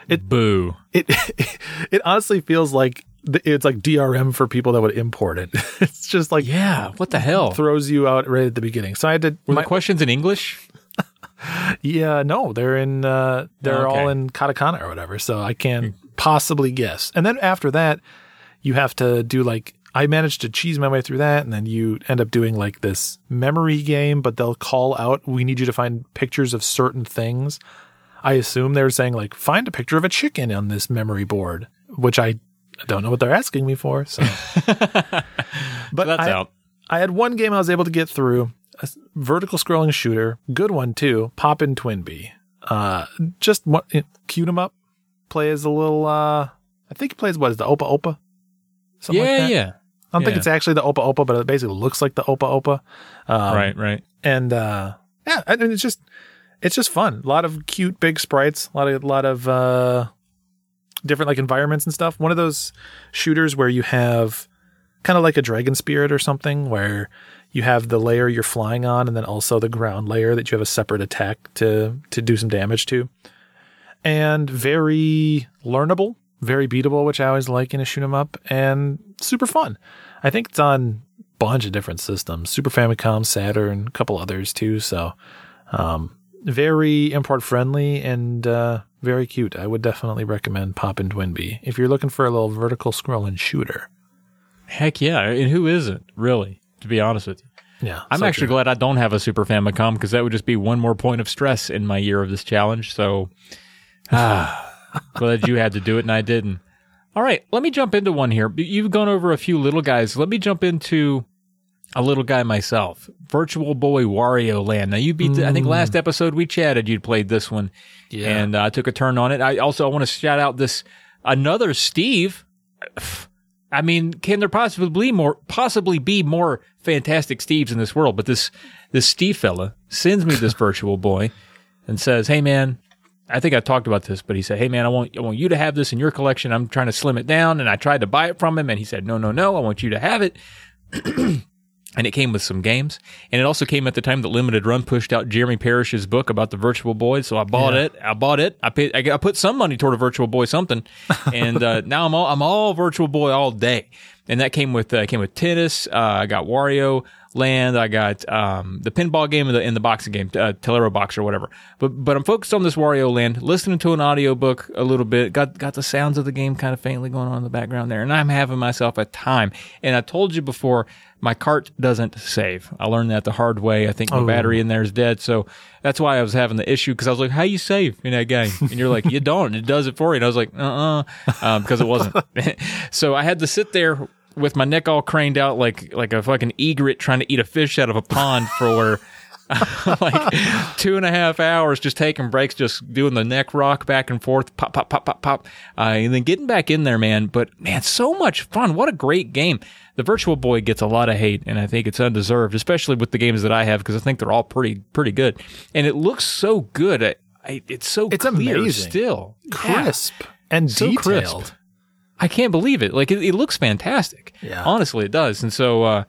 It Boo. it it honestly feels like it's like DRM for people that would import it. it's just like Yeah. What the hell? throws you out right at the beginning. So I had to Were my- the questions in English? Yeah, no, they're in uh they're Oh, okay. all in katakana or whatever, so I can possibly guess. And then after that, you have to do like I managed to cheese my way through that and then you end up doing like this memory game, but they'll call out we need you to find pictures of certain things. I assume they're saying like find a picture of a chicken on this memory board, which I don't know what they're asking me for. So But That's I, out. I had one game I was able to get through, a vertical scrolling shooter, good one too, Pop'n TwinBee. Uh, just what cute 'em up, play as a little. Uh, I think he plays what is the Opa Opa. Something Yeah, like that. yeah. I don't think yeah. it's actually the Opa Opa, but it basically looks like the Opa Opa. Um, right, right. and uh, yeah, I mean, it's just it's just fun. A lot of cute big sprites, a lot of a lot of uh, different like environments and stuff. One of those shooters where you have kind of like a dragon spirit or something, where you have the layer you're flying on, and then also the ground layer that you have a separate attack to to do some damage to, and very learnable, very beatable, which I always like in a shoot 'em up, and super fun. I think it's on a bunch of different systems, Super Famicom, Saturn, a couple others too. So, um, very import friendly and uh, very cute. I would definitely recommend Pop'n TwinBee if you're looking for a little vertical scrolling shooter. Heck yeah. And who isn't, really, to be honest with you? Yeah, I'm so actually cute. glad I don't have a Super Famicom because that would just be one more point of stress in my year of this challenge. So, ah, Glad you had to do it and I didn't. All right, let me jump into one here. You've gone over a few little guys. Let me jump into a little guy myself. Virtual Boy Wario Land. Now you beat. The, I think last episode we chatted, you'd played this one, Yeah. and uh, I took a turn on it. I also I want to shout out this another Steve. I mean, can there possibly be more possibly be more fantastic Steves in this world? But this this Steve fella sends me this Virtual Boy and says, "Hey man, I think I talked about this, but he said, "Hey man, I want I want you to have this in your collection. I'm trying to slim it down." And I tried to buy it from him, and he said, "No, no, no. I want you to have it." and it came with some games, and it also came at the time that Limited Run pushed out Jeremy Parrish's book about the Virtual Boy. So I bought Yeah. it. I bought it. I paid. I, put some money toward a Virtual Boy something, and uh, now I'm all I'm all Virtual Boy all day. And that came with uh, came with tennis. Uh, I got Wario Land. I got um, the pinball game and the, and the boxing game, uh, Teleroboxer or whatever. But but I'm focused on this Wario Land, listening to an audiobook a little bit. Got got the sounds of the game kind of faintly going on in the background there, and I'm having myself a time. And I told you before, my cart doesn't save. I learned that the hard way. I think my battery in there is dead, so that's why I was having the issue because I was like, "How you save in that game?" And you're like, "You don't. It does it for you." And I was like, "Uh, uh because it wasn't." so I had to sit there with my neck all craned out like like a fucking egret trying to eat a fish out of a pond for like two and a half hours just taking breaks just doing the neck rock back and forth pop pop pop pop pop uh, and then getting back in there man. But man so much fun. What a great game. The virtual boy gets a lot of hate and i think it's undeserved especially with the games that i have because i think they're all pretty pretty good. And it looks so good. I, I, it's so It's clear amazing. still. Yeah. Crisp and So crisp. I can't believe it. Like it, it looks fantastic. Yeah. Honestly, it does. And so uh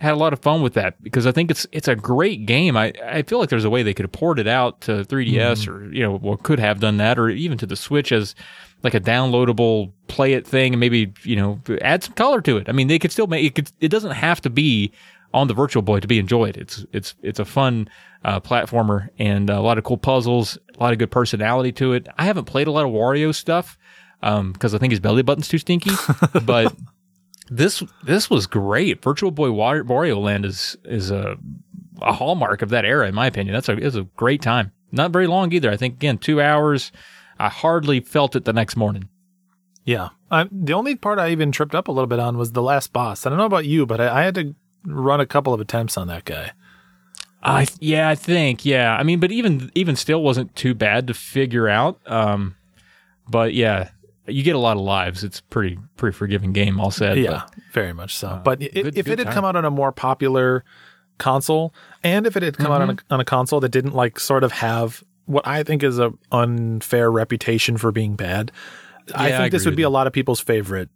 I had a lot of fun with that because I think it's it's a great game. I, I feel like there's a way they could have poured it out to 3DS or you know, or could have done that or even to the Switch as like a downloadable play it thing and maybe, you know, add some color to it. I mean, they could still make it could, it doesn't have to be on the Virtual Boy to be enjoyed. It's it's it's a fun uh, platformer and a lot of cool puzzles, a lot of good personality to it. I haven't played a lot of Wario stuff because I think his belly button's too stinky. but this this was great. Virtual Boy War- Wario Land is is a a hallmark of that era, in my opinion. That's a it's a great time. Not very long either. I think again two hours. I hardly felt it the next morning. Yeah. I, the only part I even tripped up a little bit on was the last boss. I don't know about you, but I, I had to run a couple of attempts on that guy. I yeah, I think yeah. I mean, but even even still wasn't too bad to figure out. Um, but yeah, you get a lot of lives. It's pretty pretty forgiving game. All said. Yeah, very much so. but i good- if good it had time. come out on a more popular console, and if it had come out on a, Mm-hmm. on a console that didn't like sort of have what I think is a unfair reputation for being bad, I Yeah, I think this would be you. a lot of people's favorite,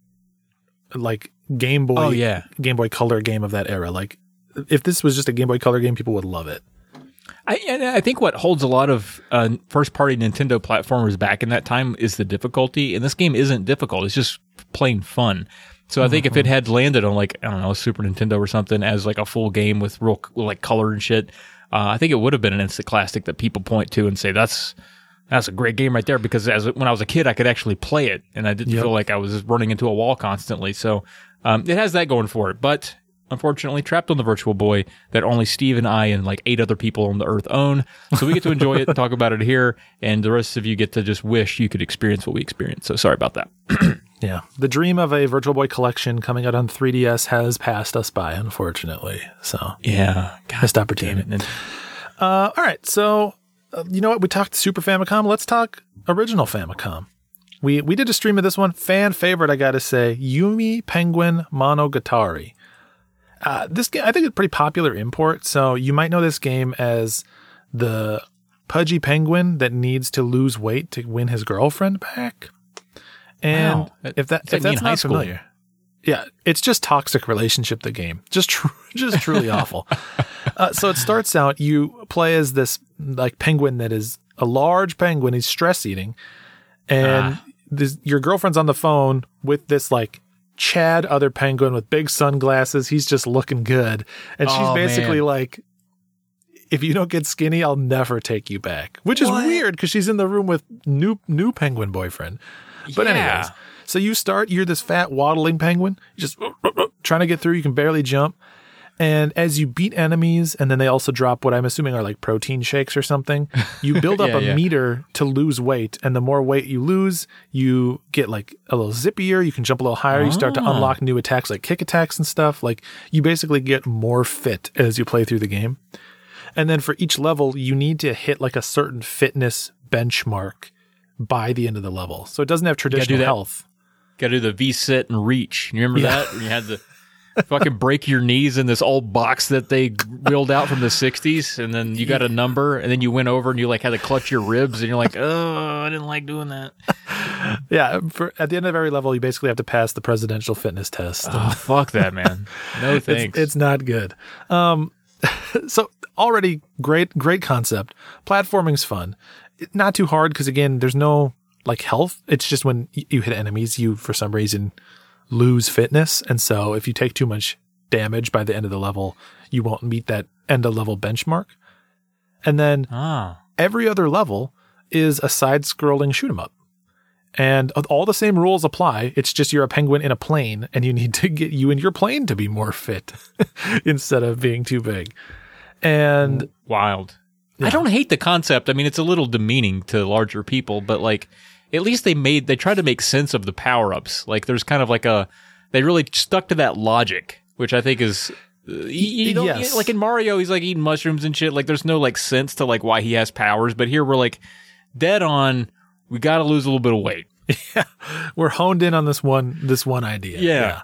like Game Boy. Oh, yeah. Game Boy Color game of that era. Like if this was just a Game Boy Color game, people would love it. I, and I think what holds a lot of uh, first party Nintendo platformers back in that time is the difficulty. And this game isn't difficult, it's just plain fun. So I think if it had landed on like, I don't know, Super Nintendo or something as like a full game with real like color and shit, uh, I think it would have been an instant classic that people point to and say, that's. That's a great game right there because as when I was a kid, I could actually play it, and I didn't Yep. feel like I was running into a wall constantly. So um, it has that going for it. But unfortunately, trapped on the Virtual Boy that only Steve and I and like eight other people on the Earth own. So we get to enjoy it and talk about it here, and the rest of you get to just wish you could experience what we experienced. So sorry about that. Yeah. The dream of a Virtual Boy collection coming out on 3DS has passed us by, unfortunately. So Yeah, God missed opportunity. it. Uh, all right, so uh, you know what? We talked Super Famicom. Let's talk original Famicom. We we did a stream of this one. Fan favorite, I got to say, Yume Penguin Monogatari. Uh, this game, I think, it's a pretty popular import. So you might know this game as the pudgy penguin that needs to lose weight to win his girlfriend back. And Wow. If that if that's high not school. familiar, yeah, it's just toxic relationship. The game, just tr- just truly awful. Uh, so it starts out you play as this like penguin that is a large penguin. He's stress eating, and Ah. this, your girlfriend's on the phone with this like Chad other penguin with big sunglasses. He's just looking good, and she's Oh, basically man. like. If you don't get skinny, I'll never take you back. Which is What? weird because she's in the room with new new penguin boyfriend. But Yeah. anyways, so you start, you're this fat waddling penguin, just trying to get through. You can barely jump. And as you beat enemies, and then they also drop what I'm assuming are like protein shakes or something, you build up Yeah, a yeah. meter to lose weight. And the more weight you lose, you get like a little zippier. You can jump a little higher. You start to Ah. unlock new attacks like kick attacks and stuff. Like you basically get more fit as you play through the game. And then for each level, you need to hit like a certain fitness benchmark by the end of the level. So it doesn't have traditional health. Got to do the V sit and reach. You remember Yeah. that? When you had to fucking break your knees in this old box that they wheeled out from the 60s, and then you got a number, and then you went over and you like had to clutch your ribs, and you're like, oh, I didn't like doing that. Yeah, for at the end of every level, you basically have to pass the presidential fitness test. Oh, fuck that, man. No thanks. it's not good. Um, so already great, great concept. Platforming's fun. Not too hard because again, there's no like health. It's just when you hit enemies, you for some reason lose fitness, and so if you take too much damage by the end of the level, you won't meet that end of level benchmark. And then ah. every other level is a side scrolling shoot 'em up. And all the same rules apply. It's just you're a penguin in a plane and you need to get you and your plane to be more fit instead of being too big. And wild. I don't hate the concept. I mean, it's a little demeaning to larger people, but like, at least they made they tried to make sense of the power ups. Like, there's kind of like a they really stuck to that logic, which I think is. uh, You, don't- Yes. like in Mario, he's like eating mushrooms and shit. Like, there's no like sense to like why he has powers. But here we're like dead on. We got to lose a little bit of weight. we're honed in on this one this one idea. Yeah.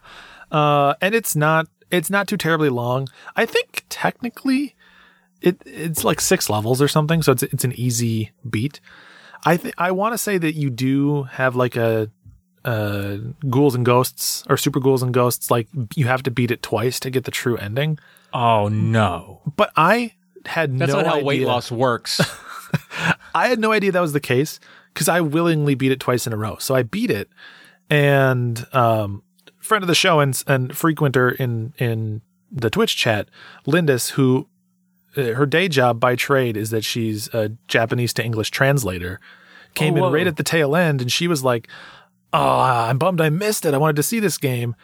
Yeah. Uh and it's not it's not too terribly long. I think technically it it's like 6 levels or something, so it's it's an easy beat. I th- I want to say that you do have like a uh ghouls and ghosts or super ghouls and ghosts like you have to beat it twice to get the true ending. Oh no, But I had that's no not how idea. weight loss works. I had no idea that was the case because I willingly beat it twice in a row. So I beat it, and um, friend of the show and and frequenter in in the Twitch chat, Lindis, who her day job by trade is that she's a Japanese to English translator, came Oh, in whoa. right at the tail end, and she was like, "Oh, I'm bummed I missed it. I wanted to see this game."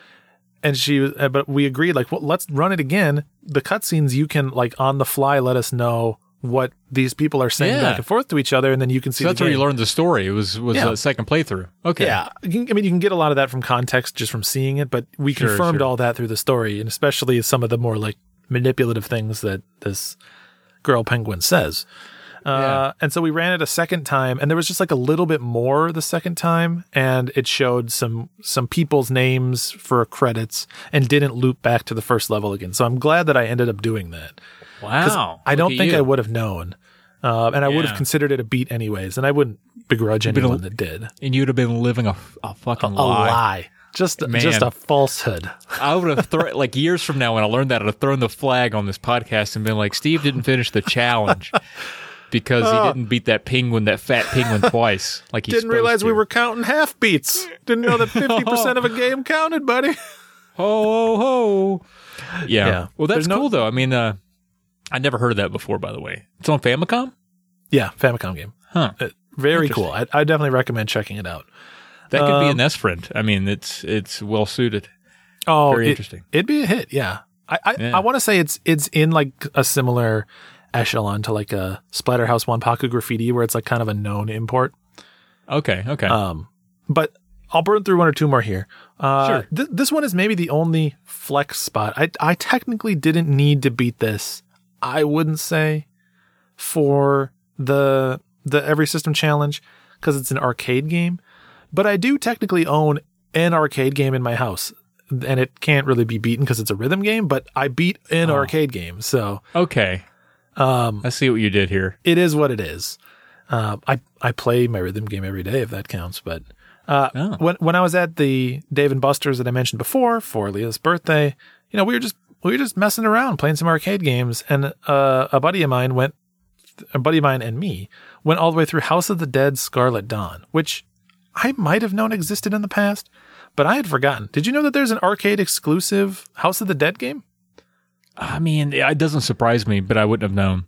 And she was, uh, but we agreed, like, well, let's run it again. The cutscenes you can like on the fly let us know what these people are saying Yeah. back and forth to each other, and then you can see. so that's the where you learned the story. It was was Yeah. a second playthrough. Okay. Yeah, I mean, you can get a lot of that from context just from seeing it, but we Sure, confirmed sure. all that through the story, and especially some of the more like manipulative things that this girl penguin says. Uh, Yeah. and so we ran it a second time, and there was just like a little bit more the second time, and it showed some some people's names for credits and didn't loop back to the first level again. So I'm glad that I ended up doing that. Wow. I don't think you. I would have known, uh, and I would have considered it a beat anyways, and I wouldn't begrudge been a- anyone that did. And you'd have been living a, a fucking A lie. lie, just Man. just a falsehood. I would have thrown like years from now when I learned that I'd have thrown the flag on this podcast and been like, Steve didn't finish the challenge because he didn't beat that penguin, that fat penguin twice. Like he. Didn't realize we were counting half beats. Didn't know that fifty percent of a game counted, buddy. ho ho ho. Yeah. Yeah. Well, that's no- cool though. I mean, uh, I never heard of that before. By the way, it's on Famicom. Yeah, Famicom game. Huh. Uh, very cool. I, I definitely recommend checking it out. That could be a Um, Nest friend. I mean, it's it's well suited. Oh, Very it- interesting. It'd be a hit. Yeah, I I, Yeah. I want to say it's it's in like a similar echelon to like a Splatterhouse Wanpaku Graffiti, where it's like kind of a known import. Okay. Okay. Um, but I'll burn through one or two more here. Uh, Sure. th- this one is maybe the only flex spot. I I technically didn't need to beat this. I wouldn't say for the the every system challenge because it's an arcade game, but I do technically own an arcade game in my house. And it can't really be beaten because it's a rhythm game, but I beat an Oh. arcade game. So okay. um, I see what you did here. it is what it is. Uh, I I play my rhythm game every day if that counts. But uh, Oh. when when I was at the Dave and Buster's that I mentioned before for Leah's birthday, you know, we were just we were just messing around playing some arcade games, and uh, a buddy of mine went, a buddy of mine and me went all the way through House of the Dead: Scarlet Dawn, which I might have known existed in the past, but I had forgotten. Did you know that there's an arcade exclusive House of the Dead game? I mean, it doesn't surprise me, but I wouldn't have known.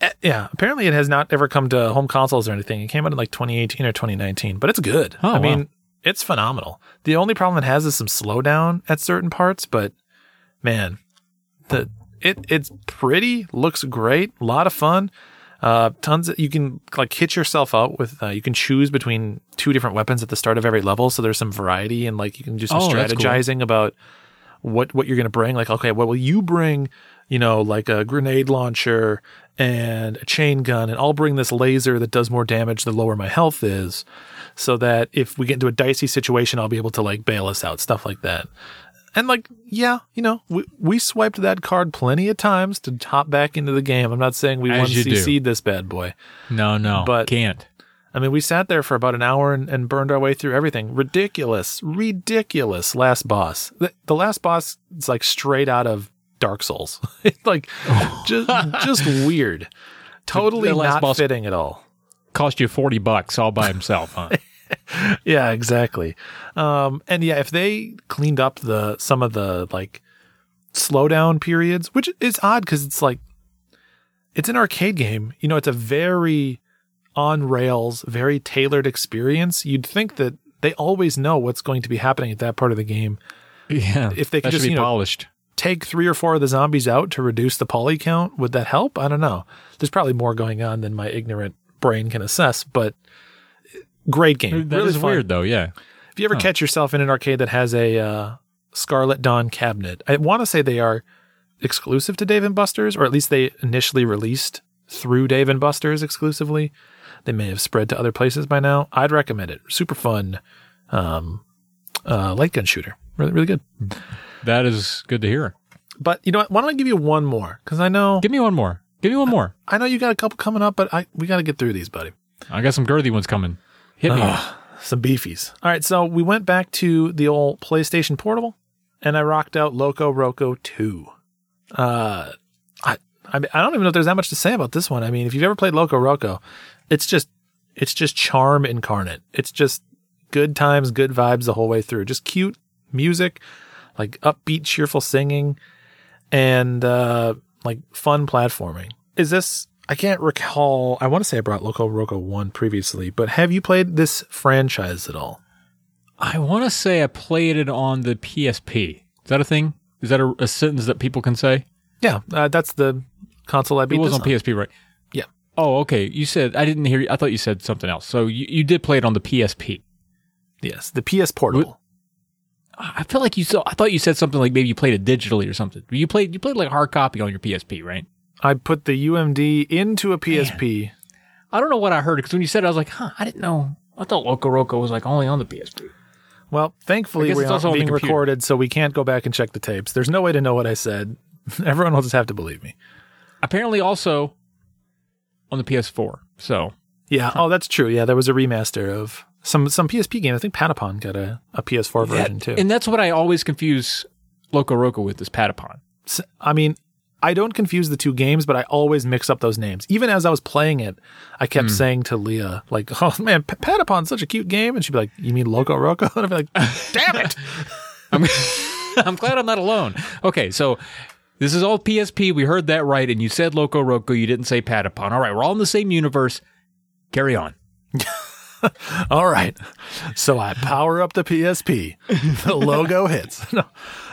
Eh, Yeah, apparently it has not ever come to home consoles or anything. It came out in like 2018 or 2019, but it's good. Oh, I mean, wow. it's phenomenal. The only problem it has is some slowdown at certain parts, but man, the it it's pretty, looks great, a lot of fun. Uh, tons of, you can like hit yourself out with uh, you can choose between two different weapons at the start of every level so there's some variety and like you can do some Oh, that's cool. strategizing about what what you're going to bring. Like okay what will you bring? You know like a grenade launcher and a chain gun and I'll bring this laser that does more damage the lower my health is so that if we get into a dicey situation I'll be able to like bail us out stuff like that and like yeah you know we, we swiped that card plenty of times to hop back into the game I'm not saying we As won you. CC'd this bad boy No, no, But- can't. I mean, we sat there for about an hour and, and burned our way through everything. Ridiculous, ridiculous last boss. The, the last boss is like straight out of Dark Souls. It's like just just weird. Totally not boss- fitting at all. Cost you forty bucks all by himself, huh? Yeah, exactly. Um, and yeah, if they cleaned up the some of the like slowdown periods, which is odd because it's like it's an arcade game. You know, it's a very on rails, very tailored experience. You'd think that they always know what's going to be happening at that part of the game. yeah, If they could just, be you know, polished. Take three or four of the zombies out to reduce the poly count. Would that help? I don't know. There's probably more going on than my ignorant brain can assess, but great game. That really is fun. weird, though. Yeah, If you ever catch yourself in an arcade that has a uh, Scarlet Dawn cabinet, I want to say they are exclusive to Dave and Buster's, or at least they initially released through Dave and Buster's exclusively. They may have spread to other places by now. I'd recommend it. Super fun, um, uh, light gun shooter. Really, really good. that is good to hear. But you know what? Why don't I give you one more? Because I know Give me one more. Give me one more. I know you got a couple coming up, but I we got to get through these, buddy. I got some girthy ones coming. Hit me. Some beefies. All right, so we went back to the old PlayStation Portable, and I rocked out Loco Roco Two. Uh, I I, mean, I don't even know if there's that much to say about this one. I mean, if you've ever played Loco Roco, it's just it's just charm incarnate. It's just good times, good vibes the whole way through. Just cute music, like upbeat, cheerful singing, and uh, like fun platforming. Is this? I can't recall. I want to say I brought Loco Roco one previously, but have you played this franchise at all? I want to say I played it on the PSP. Is that a thing? Is that a, a sentence that people can say? Yeah, uh, that's the console I beat. It was this on PSP, right? Yeah. Oh, okay. You said I didn't hear you. I thought you said something else. So you, you did play it on the PSP. Yes, the PS Portable. I feel like you saw. I thought you said something like maybe you played it digitally or something. You played you played like a hard copy on your PSP, right? I put the UMD into a PSP. I don't know what I heard because when you said it, I was like, huh, I didn't know. I thought Loco Roco was like only on the PSP. Well, thankfully also not being recorded, so we can't go back and check the tapes. There's no way to know what I said. Everyone will just have to believe me. Apparently, also on the PS4. So Yeah. Oh, that's true. Yeah, there was a remaster of some some PSP game. I think Patapon got a, a PS4 version too. and that's what I always confuse Loco Roco with is Patapon. I mean, I don't confuse the two games, but I always mix up those names. Even as I was playing it, I kept hmm. saying to Leah, like, "Oh man, P- Patapon's such a cute game," and she'd be like, "You mean Loco Roco?" And I'd be like, "Damn it!" I'm, I'm glad I'm not alone. Okay, so this is all PSP. We heard that right, and you said Loco Roco. You didn't say Patapon. All right, we're all in the same universe. Carry on. All right. So I power up the PSP. The logo hits. No.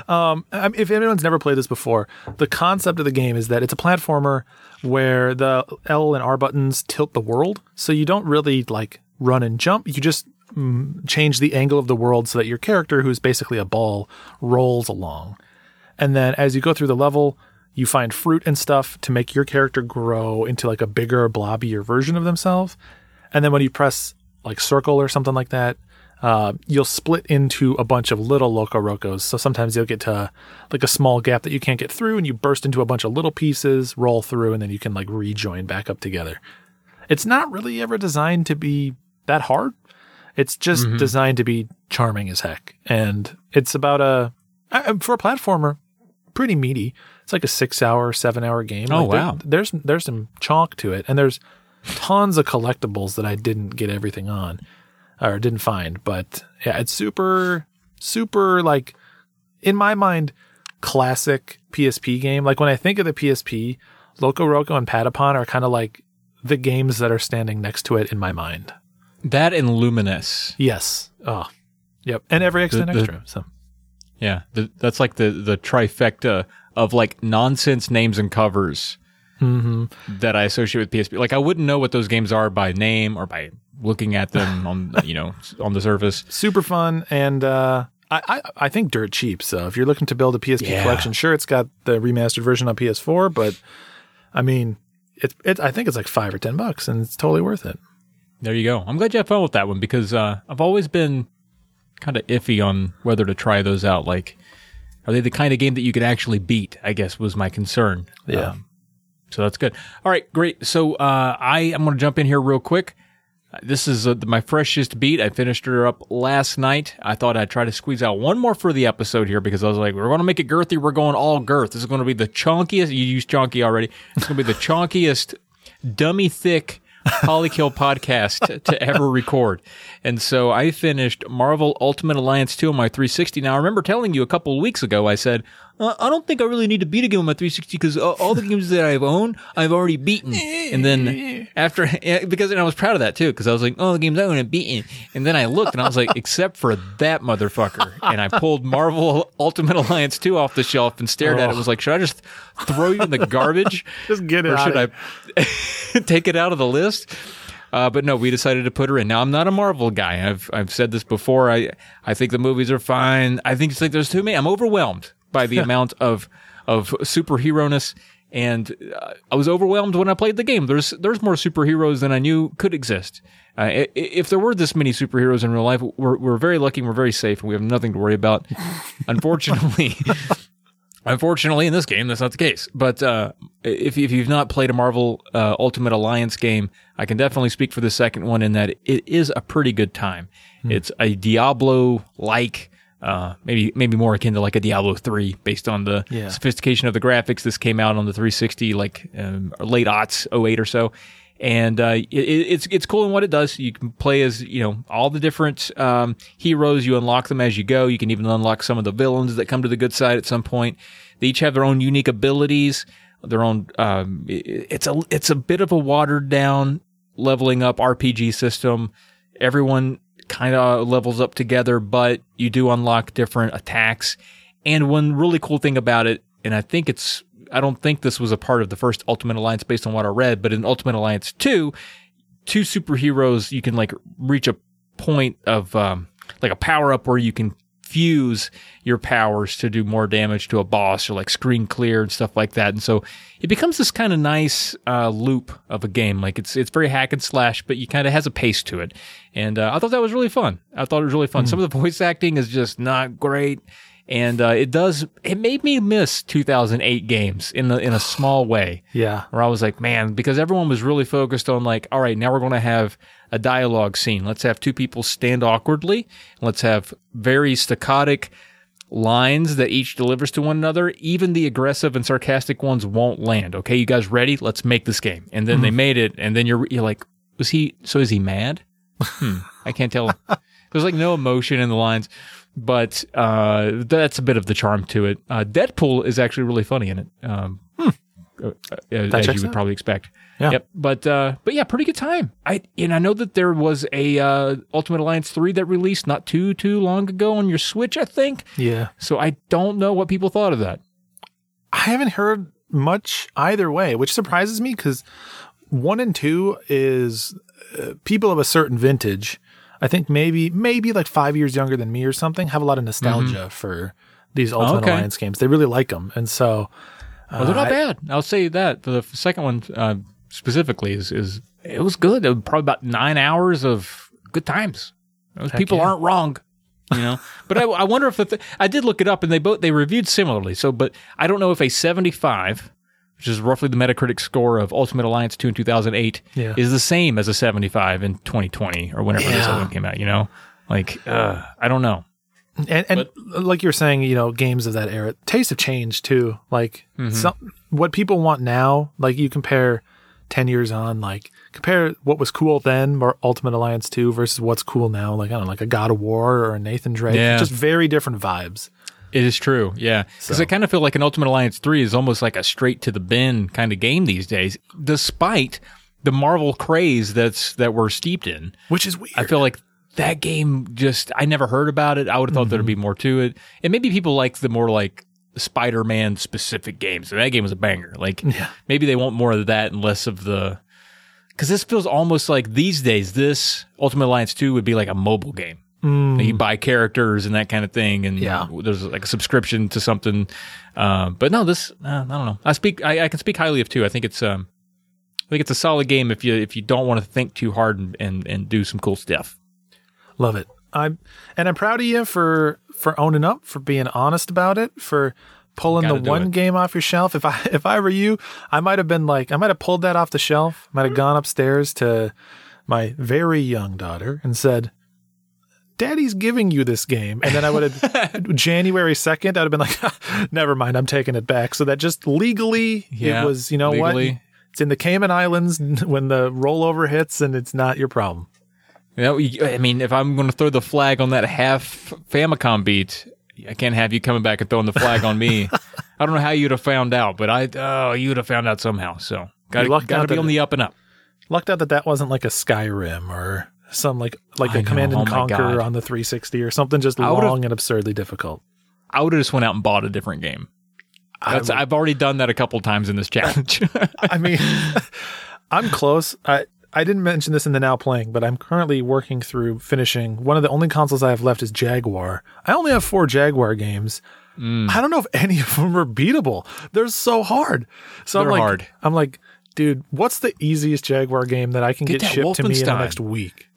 Um, if anyone's never played this before, the concept of the game is that it's a platformer where the L and R buttons tilt the world. So you don't really like run and jump. You just mm, change the angle of the world so that your character, who's basically a ball, rolls along. And then as you go through the level, you find fruit and stuff to make your character grow into like a bigger, blobbier version of themselves. And then when you press like circle or something like that, uh, you'll split into a bunch of little Loco Rocos. So sometimes you'll get to like a small gap that you can't get through, and you burst into a bunch of little pieces, roll through, and then you can like rejoin back up together. It's not really ever designed to be that hard. It's just designed to be charming as heck, and it's about a for a platformer, pretty meaty. It's like a six-hour, seven-hour game. Oh, Like, there- wow. there's there's some chalk to it, and there's tons of collectibles that I didn't get everything on or didn't find. But yeah, it's super, super like in my mind, classic PSP game. Like when I think of the PSP, Loco Roco and Patapon are kind of like the games that are standing next to it in my mind. That and Lumines. Yes. Oh, yep. And every extra and the- extra. So Yeah, the, that's like the the trifecta of like nonsense names and covers that I associate with PSP. Like I wouldn't know what those games are by name or by looking at them on you know on the surface. Super fun and uh I, I, I think dirt cheap. So if you're looking to build a PSP Yeah. collection, sure it's got the remastered version on PS4, but I mean it's it I think it's like five or ten bucks and it's totally worth it. There you go. I'm glad you had fun with that one because uh, I've always been kind of iffy on whether to try those out. Like, are they the kind of game that you could actually beat? I guess was my concern. Yeah. Um, so that's good. All right, great. So uh, I am going to jump in here real quick. This is uh, my freshest beat. I finished her up last night. I thought I'd try to squeeze out one more for the episode here because I was like, we're going to make it girthy. We're going all girth. This is going to be the chunkiest. You used chunky already. It's going to be the chunkiest, dummy thick Polykill podcast to ever record. And so I finished Marvel Ultimate Alliance 2 on my 360. Now, I remember telling you a couple of weeks ago, I said, uh, I don't think I really need to beat a game on my 360 because all the games that I've owned, I've already beaten. And then after, because and I was proud of that too, because I was like, oh, the games I own, I've beaten. And then I looked and I was like, except for that motherfucker. And I pulled Marvel Ultimate Alliance 2 off the shelf and stared at it. Was like, should I just throw you in the garbage? Just get it or should I take it out of the list? Uh, but no, we decided to put her in. Now I'm not a Marvel guy. I've I've said this before. I I think the movies are fine. I think it's like there's too many. I'm overwhelmed by the amount of of superhero ness, and uh, I was overwhelmed when I played the game. There's there's more superheroes than I knew could exist. Uh, if there were this many superheroes in real life, we're we're very lucky. We're very safe, and we have nothing to worry about. Unfortunately. Unfortunately, in this game, that's not the case. But uh, if, if you've not played a Marvel uh, Ultimate Alliance game, I can definitely speak for the second one in that it is a pretty good time. It's a Diablo like, uh, maybe maybe more akin to like a Diablo three, based on the Yeah. sophistication of the graphics. This came out on the 360, like um, late aughts, 08 or so. And uh, it, it's it's cool in what it does. You can play as you know all the different um, heroes. You unlock them as you go. You can even unlock some of the villains that come to the good side at some point. They each have their own unique abilities, their own. Um, it- it's a it's a bit of a watered down leveling up RPG system. Everyone kind of levels up together, but you do unlock different attacks. And one really cool thing about it, and I think it's, I don't think this was a part of the first Ultimate Alliance based on what I read, but in Ultimate Alliance 2, two superheroes, you can like reach a point of, um, like a power up where you can fuse your powers to do more damage to a boss or like screen clear and stuff like that. And so it becomes this kind of nice uh, loop of a game. Like it's it's very hack and slash, but you kind of has a pace to it. And uh, I thought that was really fun. I thought it was really fun. Some of the voice acting is just not great. And uh, it does. It made me miss 2008 games in the in a small way Yeah. where I was like, man, because everyone was really focused on like, all right, now we're going to have a dialogue scene. Let's have two people stand awkwardly. Let's have very staccatic lines that each delivers to one another. Even the aggressive and sarcastic ones won't land. Okay, you guys ready? Let's make this game. And then they made it, and then you're you're like, was he? So is he mad? Hmm, I can't tell. There's like no emotion in the lines. But uh, that's a bit of the charm to it. Uh, Deadpool is actually really funny in it. Um, uh, uh, as you would out. probably expect. Yeah. Yep. But uh, but yeah, pretty good time. I and I know that there was a uh, Ultimate Alliance three that released not too too long ago on your Switch, I think. Yeah. So I don't know what people thought of that. I haven't heard much either way, which surprises me because one and two is uh, people of a certain vintage. I think maybe maybe like five years younger than me or something have a lot of nostalgia for these Ultimate Okay. Alliance games. They really like them, and so Well, they're not I- bad. I'll say that. The second one uh, specifically is is it was good. It was probably about nine hours of good times. Those people yeah. aren't wrong, you know. but I, I wonder if the th- I did look it up, and they both they reviewed similarly. So, but I don't know if a seventy five. Which is roughly the Metacritic score of Ultimate Alliance 2 in 2008, Yeah. is the same as a 75 in 2020 or whenever this Yeah. other one came out, you know? Like, uh, I don't know. and, and like you're saying, you know, games of that era, tastes have changed too. Like some what people want now, like you compare ten years on, like compare what was cool then, or Ultimate Alliance two versus what's cool now. Like I don't know, like a God of War or a Nathan Drake, Yeah. just very different vibes. It is true, yeah. Because I kind of feel like an Ultimate Alliance 3 is almost like a straight to the bin kind of game these days, despite the Marvel craze that's that we're steeped in. Which is weird. I feel like that game just I never heard about it. I would have thought there'd be mm-hmm. more to it. And maybe people like the more like Spider-Man specific games. And that game was a banger. Like maybe they want more of that and less of the because this feels almost like these days this Ultimate Alliance 2 would be like a mobile game. You buy characters and that kind of thing, and Yeah. there's like a subscription to something. Uh, but no, this uh, I don't know. I speak. I, I can speak highly of two. I think it's um, I think it's a solid game if you if you don't want to think too hard and, and, and do some cool stuff. Love it. I'm and I'm proud of you for for owning up, for being honest about it, for pulling the one it. game off your shelf. If I if I were you, I might have been like I might have pulled that off the shelf, might have gone upstairs to my very young daughter and said, Daddy's giving you this game. And then I would have January 2nd, I'd have been like, never mind, I'm taking it back. So that just legally Yeah, it was, you know what? It's in the Cayman Islands when the rollover hits and it's not your problem. You know, I mean, if I'm going to throw the flag on that half Famicom beat, I can't have you coming back and throwing the flag on me. I don't know how you'd have found out, but I oh, you'd have found out somehow. So got to be on the up and up. Lucked out that that wasn't like a Skyrim or some like like I a know, Command and oh Conquer on the 360 or something just long and absurdly difficult. I would have just went out and bought a different game. That's, I, I've already done that a couple times in this challenge. I mean, I'm close. I I didn't mention this in the now playing, but I'm currently working through finishing one of the only consoles I have left is Jaguar. I only have four Jaguar games. Mm. I don't know if any of them are beatable. They're so hard. So I'm like, hard. I'm like, dude, what's the easiest Jaguar game that I can Get get, shipped to me in the next week?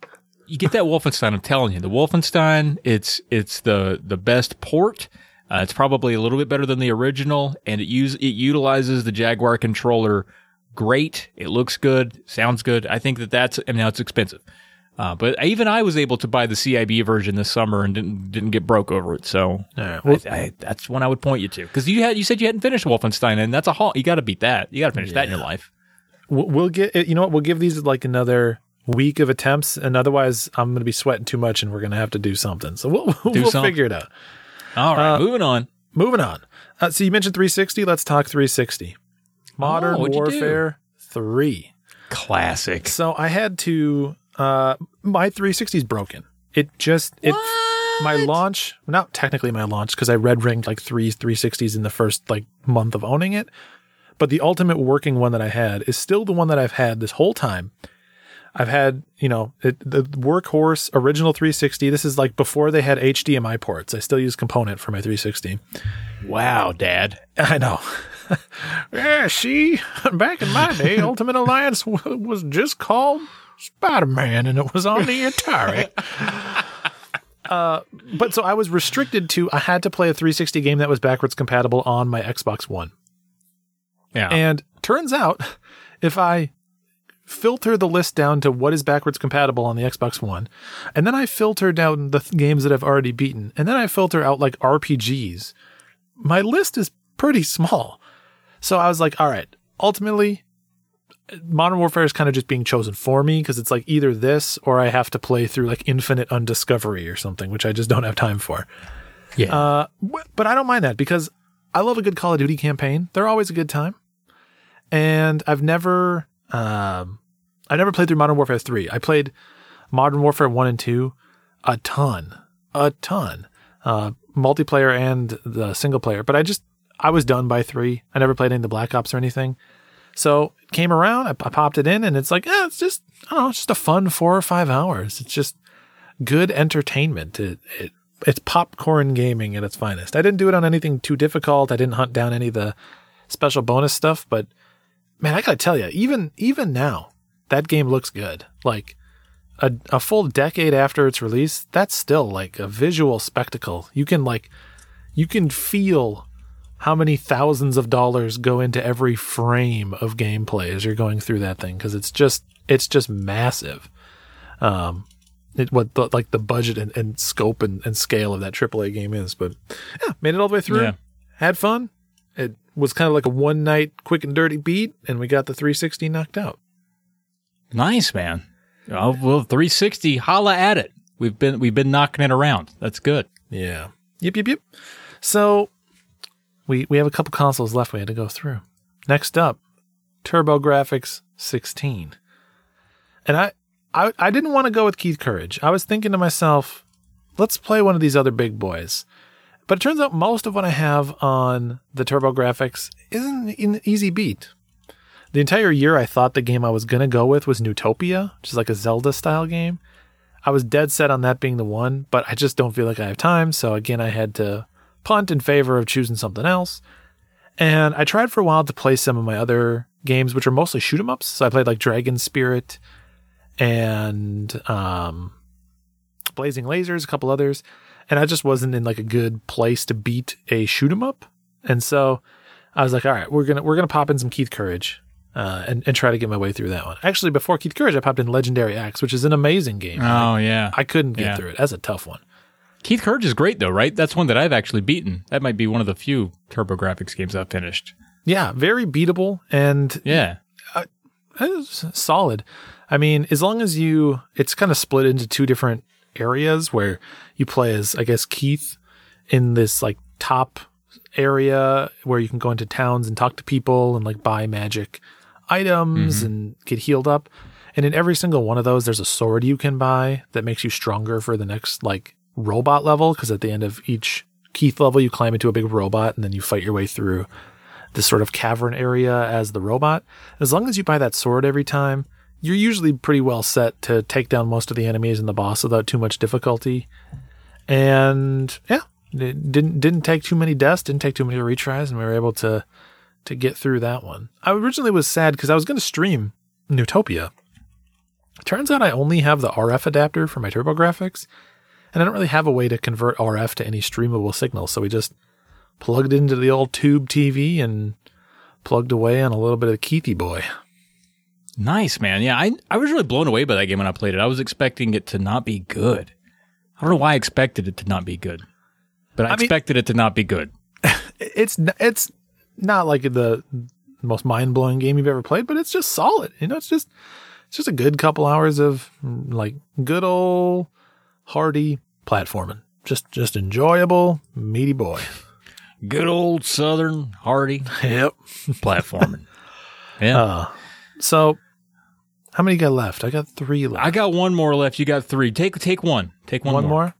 You get that Wolfenstein. I'm telling you, the Wolfenstein. It's it's the the best port. Uh, it's probably a little bit better than the original, and it use it utilizes the Jaguar controller great. It looks good, sounds good. I think that that's and now it's expensive. Uh, but even I was able to buy the CIB version this summer and didn't didn't get broke over it. So well- I, I, that's one I would point you to because you had you said you hadn't finished Wolfenstein and that's a haul. You got to beat that. You got to finish that in your life. We'll, we'll get you know what we'll give these like another week of attempts, and otherwise I'm going to be sweating too much, and we're going to have to do something. So we'll we'll something. figure it out. All right, Uh, moving on. Moving on. Uh, so you mentioned 360. Let's talk 360. Modern Oh, what'd you do? Warfare 3. Classic. So I had to. Uh, my 360 is broken. It just it my launch not technically my launch because I red ringed like three 360s in the first like month of owning it, but the ultimate working one that I had is still the one that I've had this whole time. I've had, you know, it, the workhorse original 360. This is like before they had HDMI ports. I still use component for my 360. Wow, Dad. I know. yeah, see, back in my day, Ultimate Alliance w- was just called Spider Man and it was on the Atari. uh, but so I was restricted to, I had to play a 360 game that was backwards compatible on my Xbox One. Yeah. And turns out, if I filter the list down to what is backwards compatible on the Xbox One, and then I filter down the th- games that I've already beaten, and then I filter out like RPGs, my list is pretty small. So I was like, all right, ultimately, Modern Warfare is kind of just being chosen for me because it's like either this or I have to play through like Infinite Undiscovery or something, which I just don't have time for. yeah. Uh, but I don't mind that because I love a good Call of Duty campaign. They're always a good time. And I've never, um, I never played through Modern Warfare 3. I played Modern Warfare 1 and 2 a ton, a ton, uh, multiplayer and the single player. But I just, I was done by 3. I never played any of the Black Ops or anything. So it came around, I, I popped it in, and it's like, yeah, it's just, I don't know, it's just a fun four or five hours. It's just good entertainment. It, it it's popcorn gaming at its finest. I didn't do it on anything too difficult. I didn't hunt down any of the special bonus stuff, but man, I gotta tell you, even even now, that game looks good. Like a a full decade after its release, that's still like a visual spectacle. You can like you can feel how many thousands of dollars go into every frame of gameplay as you're going through that thing because it's just it's just massive. Um, it, what the, like the budget and, and scope and, and scale of that AAA game is. But yeah, made it all the way through. Yeah. Had fun. It was kind of like a one night quick and dirty beat, and we got the 360 knocked out. Nice, man. Oh, well, 360, holla at it. We've been we've been knocking it around. That's good. Yeah. Yep, yep, yep. So we we have a couple consoles left we had to go through. Next up, TurboGrafx 16. And I I, I didn't want to go with Keith Courage. I was thinking to myself, let's play one of these other big boys. But it turns out most of what I have on the TurboGrafx isn't an easy beat. The entire year, I thought the game I was going to go with was Neutopia, which is like a Zelda style game. I was dead set on that being the one, but I just don't feel like I have time. So again, I had to punt in favor of choosing something else. And I tried for a while to play some of my other games, which are mostly shoot 'em ups. So I played like Dragon Spirit and um, Blazing Lasers, a couple others, and I just wasn't in like a good place to beat a shoot 'em up. And so I was like, all right, we're gonna we're gonna pop in some Keith Courage. Uh, and, and try to get my way through that one. Actually, before Keith Courage, I popped in Legendary Axe, which is an amazing game. Oh yeah, I couldn't get Yeah. through it. That's a tough one. Keith Courage is great though, right? That's one that I've actually beaten. That might be one of the few TurboGrafx games I've finished. Yeah, very beatable and Yeah. it's solid. I mean, as long as you, it's kind of split into two different areas where you play as, I guess, Keith in this like top area where you can go into towns and talk to people and like buy magic items mm-hmm. and get healed up. And in every single one of those, there's a sword you can buy that makes you stronger for the next like robot level. Cause at the end of each Keith level, you climb into a big robot and then you fight your way through this sort of cavern area as the robot. As long as you buy that sword every time, you're usually pretty well set to take down most of the enemies and the boss without too much difficulty. And yeah, it didn't didn't take too many deaths, didn't take too many retries, and we were able to to get through that one. I originally was sad because I was going to stream Neutopia. Turns out I only have the RF adapter for my TurboGrafx, and I don't really have a way to convert RF to any streamable signal. So we just plugged into the old tube TV and plugged away on a little bit of the Keithy boy. Nice, man. Yeah, I I was really blown away by that game when I played it. I was expecting it to not be good. I don't know why I expected it to not be good. But I, I mean- expected it to not be good. It's it's not like the most mind blowing game you've ever played, but it's just solid. You know, it's just it's just a good couple hours of like good old hearty platforming. Just just enjoyable, meaty boy. Good old Southern hearty. Yep. platforming. yeah. Uh, so how many you got left? I got three left. I got one more left. You got three. Take take one. Take one, one more. more.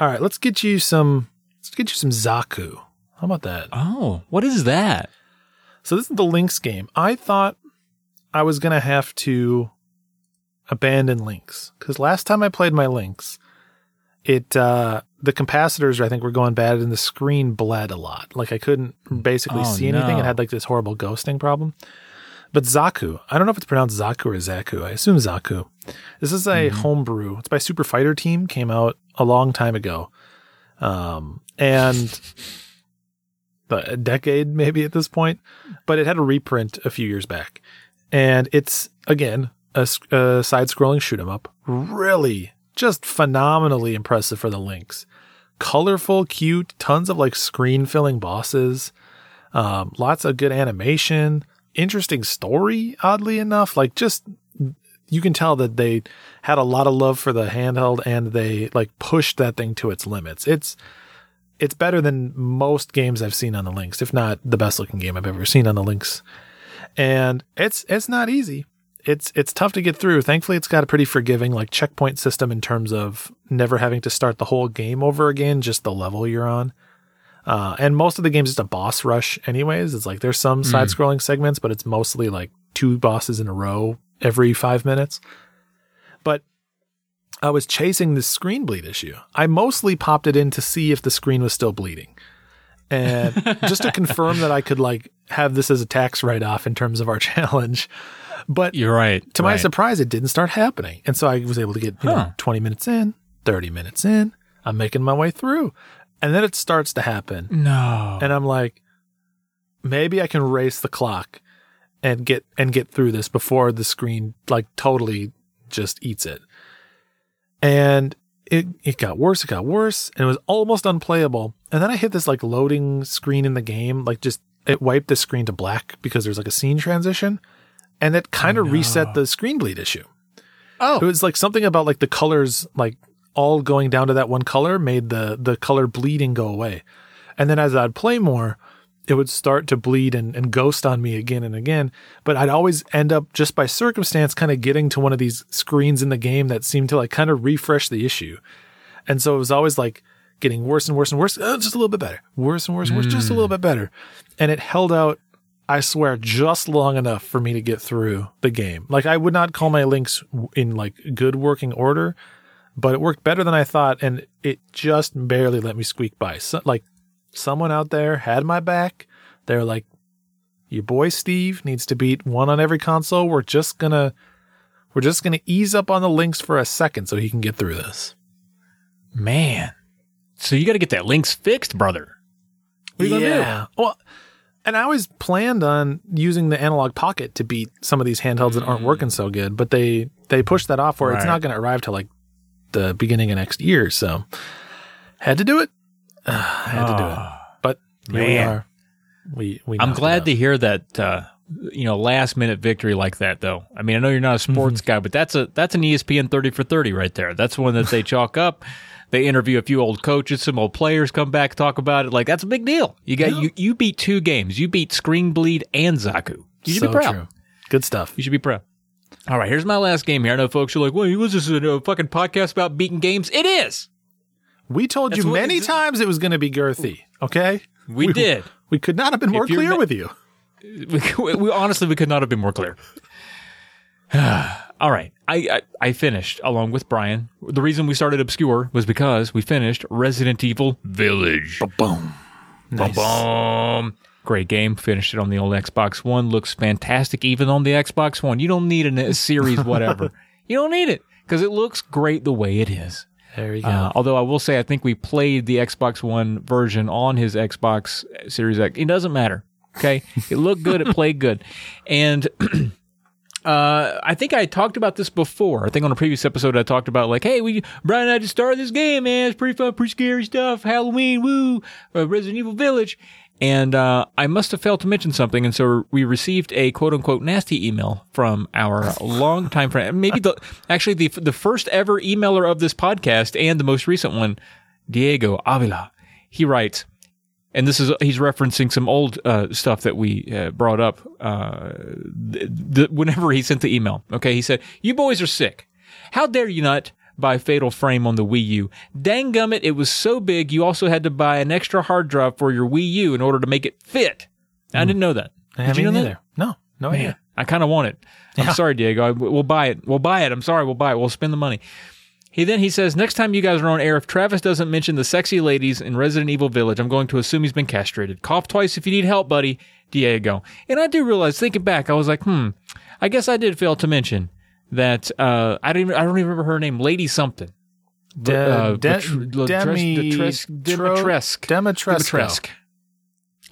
All right, let's get you some. Let's get you some Zaku. How about that? Oh, what is that? So this is the Lynx game. I thought I was gonna have to abandon Lynx because last time I played my Lynx, it uh, the capacitors I think were going bad and the screen bled a lot. Like I couldn't basically Oh, see anything. no. It had like this horrible ghosting problem. But Zaku, I don't know if it's pronounced Zaku or Zaku. I assume Zaku. This is a homebrew. It's by Super Fighter Team. Came out a long time ago, um, and a decade maybe at this point. But it had a reprint a few years back, and it's again a side-scrolling shoot 'em up. Really, just phenomenally impressive for the Lynx. Colorful, cute, tons of like screen-filling bosses. Um, lots of good animation, interesting story, oddly enough. Like just you can tell that they had a lot of love for the handheld and they like pushed that thing to its limits. It's it's better than most games I've seen on the Lynx, if not the best looking game I've ever seen on the Lynx. And it's it's not easy. It's it's tough to get through. Thankfully, it's got a pretty forgiving like checkpoint system in terms of never having to start the whole game over again, just the level you're on. Uh, and most of the game's just a boss rush, anyways. It's like there's some side scrolling segments, but it's mostly like two bosses in a row every five minutes. But I was chasing the screen bleed issue. I mostly popped it in to see if the screen was still bleeding. And just to confirm that I could like have this as a tax write off in terms of our challenge. But You're right. to my right. surprise, it didn't start happening. And so I was able to get, you Huh. know, 20 minutes in, 30 minutes in. I'm making my way through. And then it starts to happen. No. And I'm like, maybe I can race the clock and get and get through this before the screen like totally just eats it. And it it got worse, it got worse, and it was almost unplayable. And then I hit this like loading screen in the game, like just it wiped the screen to black because there's like a scene transition. And it kind of oh, reset the screen bleed issue. oh. It was like something about like the colors like all going down to that one color made the the color bleeding go away. And then as I'd play more, it would start to bleed and, and ghost on me again and again. But I'd always end up just by circumstance kind of getting to one of these screens in the game that seemed to like kind of refresh the issue. And so it was always like getting worse and worse and worse. Oh, just a little bit better. Worse and worse and worse, just a little bit better. And it held out, I swear, just long enough for me to get through the game. Like I would not call my Lynx in like good working order, but it worked better than I thought, and it just barely let me squeak by. So, like someone out there had my back. They're like, your boy Steve needs to beat one on every console. We're just gonna we're just gonna ease up on the Lynx for a second so he can get through this. Man. So you got to get that Lynx fixed, brother. What are you gonna do? yeah. Well, and I always planned on using the Analogue Pocket to beat some of these handhelds that aren't mm. working so good, but they they pushed that off where it's not going to arrive till like the beginning of next year. So had to do it. had to do it. But here we are. We we. I'm glad to hear that. Uh, you know, last minute victory like that, though. I mean, I know you're not a sports Mm-hmm. guy, but that's a that's an ESPN thirty for thirty right there. That's one that they chalk up. They interview a few old coaches, some old players come back talk about it. Like that's a big deal. You got Yeah. you you beat two games. You beat Screen Bleed and Zaku. You should so be proud. true. Good stuff. You should be proud. All right, here's my last game here. I know folks are like, "Well, was this a fucking podcast about beating games?" It is. We told That's you many times it was going to be girthy. Okay, We, did. We could not have been more clear ma- with you. we, we honestly we could not have been more clear. All right, I, I I finished along with Brian. The reason we started obscure was because we finished Resident Evil Village. Boom. Nice. Boom. Great game. Finished it on the old Xbox One. Looks fantastic even on the Xbox One. You don't need a series whatever. you don't need it because it looks great the way it is. There you go. Uh, although I will say, I think we played the Xbox One version on his Xbox Series X. It doesn't matter. Okay, it looked good. It played good, and uh, I think I talked about this before. I think on a previous episode I talked about like, hey, we Brian and I just started this game, man. It's pretty fun, pretty scary stuff. Halloween, woo, uh, Resident Evil Village. And uh, I must have failed to mention something, and so we received a quote unquote nasty email from our longtime friend, maybe the actually the the first ever emailer of this podcast and the most recent one, Diego Avila. He writes, and this is he's referencing some old uh, stuff that we uh, brought up uh, th- th- whenever he sent the email. Okay, he said, "You boys are sick. How dare you not buy Fatal Frame on the Wii U? Dang gummit, it was so big you also had to buy an extra hard drive for your Wii U in order to make it fit." I didn't know that. I Did you know mean, that? No, no Man, idea. I kind of want it. I'm Yeah. sorry, Diego. I, we'll buy it. We'll buy it. I'm sorry. We'll buy it. We'll spend the money. He then he says, next time you guys are on air, if Travis doesn't mention the sexy ladies in Resident Evil Village, I'm going to assume he's been castrated. Cough twice if you need help, buddy. Diego. And I do realize, thinking back, I was like, hmm, I guess I did fail to mention that uh, I don't even I don't even remember her name, Lady something. De- uh, de- Demi- Detres- Tro- Dimitrescu. Dimitrescu. Dimitrescu.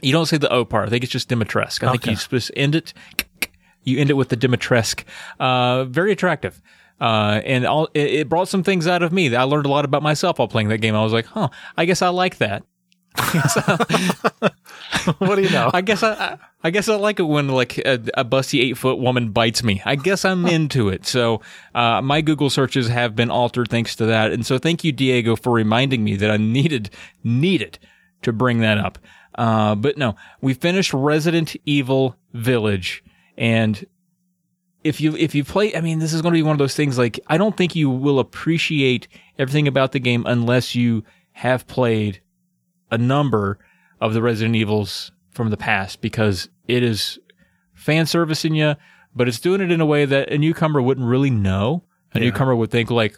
You don't say the O part. I think it's just Dimitrescu. I think Okay. you supposed to end it. You end it with the Dimitrescu. Uh, very attractive. Uh, and all, it, it brought some things out of me. I learned a lot about myself while playing that game. I was like, huh, I guess I like that. what do you know? I guess I, I, I guess I like it when like a, a busty eight foot woman bites me. I guess I'm into it. So uh, my Google searches have been altered thanks to that. And so thank you, Diego, for reminding me that I needed needed to bring that up. Uh, but no, we finished Resident Evil Village, and if you if you play, I mean, this is going to be one of those things. Like I don't think you will appreciate everything about the game unless you have played a number of the Resident Evils from the past because it is fan servicing you, but it's doing it in a way that a newcomer wouldn't really know. A Yeah. newcomer would think like,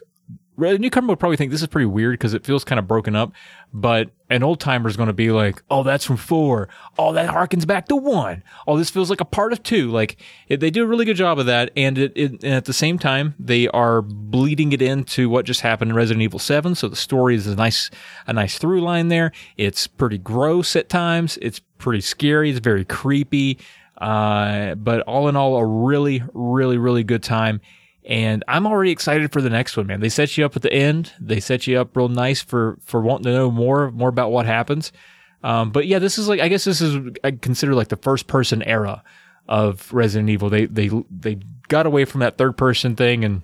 a newcomer would probably think this is pretty weird because it feels kind of broken up, but an old timer is going to be like, oh, that's from four. Oh, that harkens back to one. Oh, this feels like a part of two. Like it, they do a really good job of that. And, it, it, and at the same time, they are bleeding it into what just happened in Resident Evil 7. So the story is a nice, a nice through line there. It's pretty gross at times. It's pretty scary. It's very creepy. Uh, but all in all, a really, really, really good time. And I'm already excited for the next one, man. They set you up at the end. They set you up real nice for for wanting to know more more about what happens. Um, but yeah, this is like I guess this is I consider like the first person era of Resident Evil. They they they got away from that third person thing and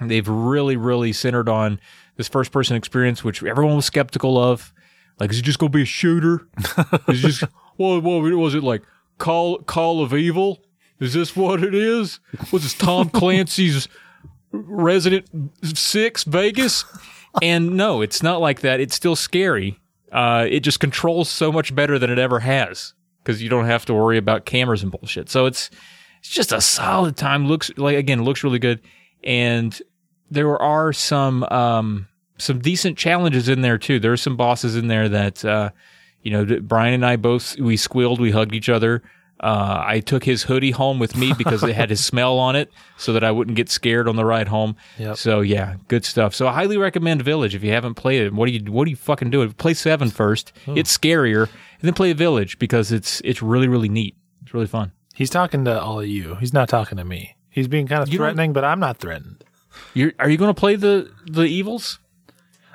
they've really really centered on this first person experience, which everyone was skeptical of. Like, is it just gonna be a shooter? is it just what, what was it like? Call Call of Evil? Is this what it is? Was this Tom Clancy's Resident Six Vegas? and no, it's not like that. It's still scary. Uh, it just controls so much better than it ever has because you don't have to worry about cameras and bullshit. So it's it's just a solid time. Looks like again looks really good, and there are some um, some decent challenges in there too. There are some bosses in there that uh, you know Brian and I both we squealed, we hugged each other. Uh, I took his hoodie home with me because it had his smell on it, so that I wouldn't get scared on the ride home. Yep. So yeah, good stuff. So I highly recommend Village if you haven't played it. What do you What do you fucking do? Play seven first. It's scarier, and then play Village because it's it's really really neat. It's really fun. He's talking to all of you. He's not talking to me. He's being kind of You threatening, but I'm not threatened. You're, are you going to play the the evils?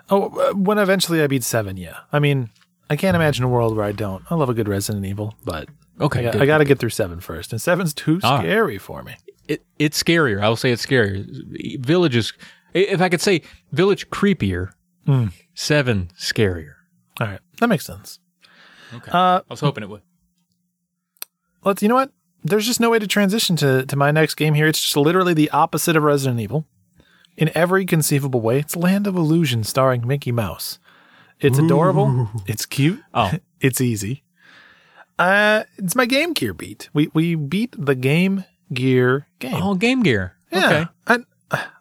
Oh, uh, when eventually I beat seven, yeah. I mean, I can't imagine a world where I don't. I love a good Resident Evil, but Okay, I got, good. I got to get through seven first, and seven's too scary for me. it, it's scarier. I will say it's scarier. Village is, if I could say, Village creepier, Hmm. seven scarier. All right, that makes sense. Okay, Uh, I was hoping it would. let's. You know what? There's just no way to transition to to my next game here. It's just literally the opposite of Resident Evil, in every conceivable way. It's Land of Illusion, starring Mickey Mouse. It's adorable. It's cute. Oh. it's easy. Uh, it's my Game Gear beat. We we beat the Game Gear game. Oh, Game Gear. Yeah. Okay. And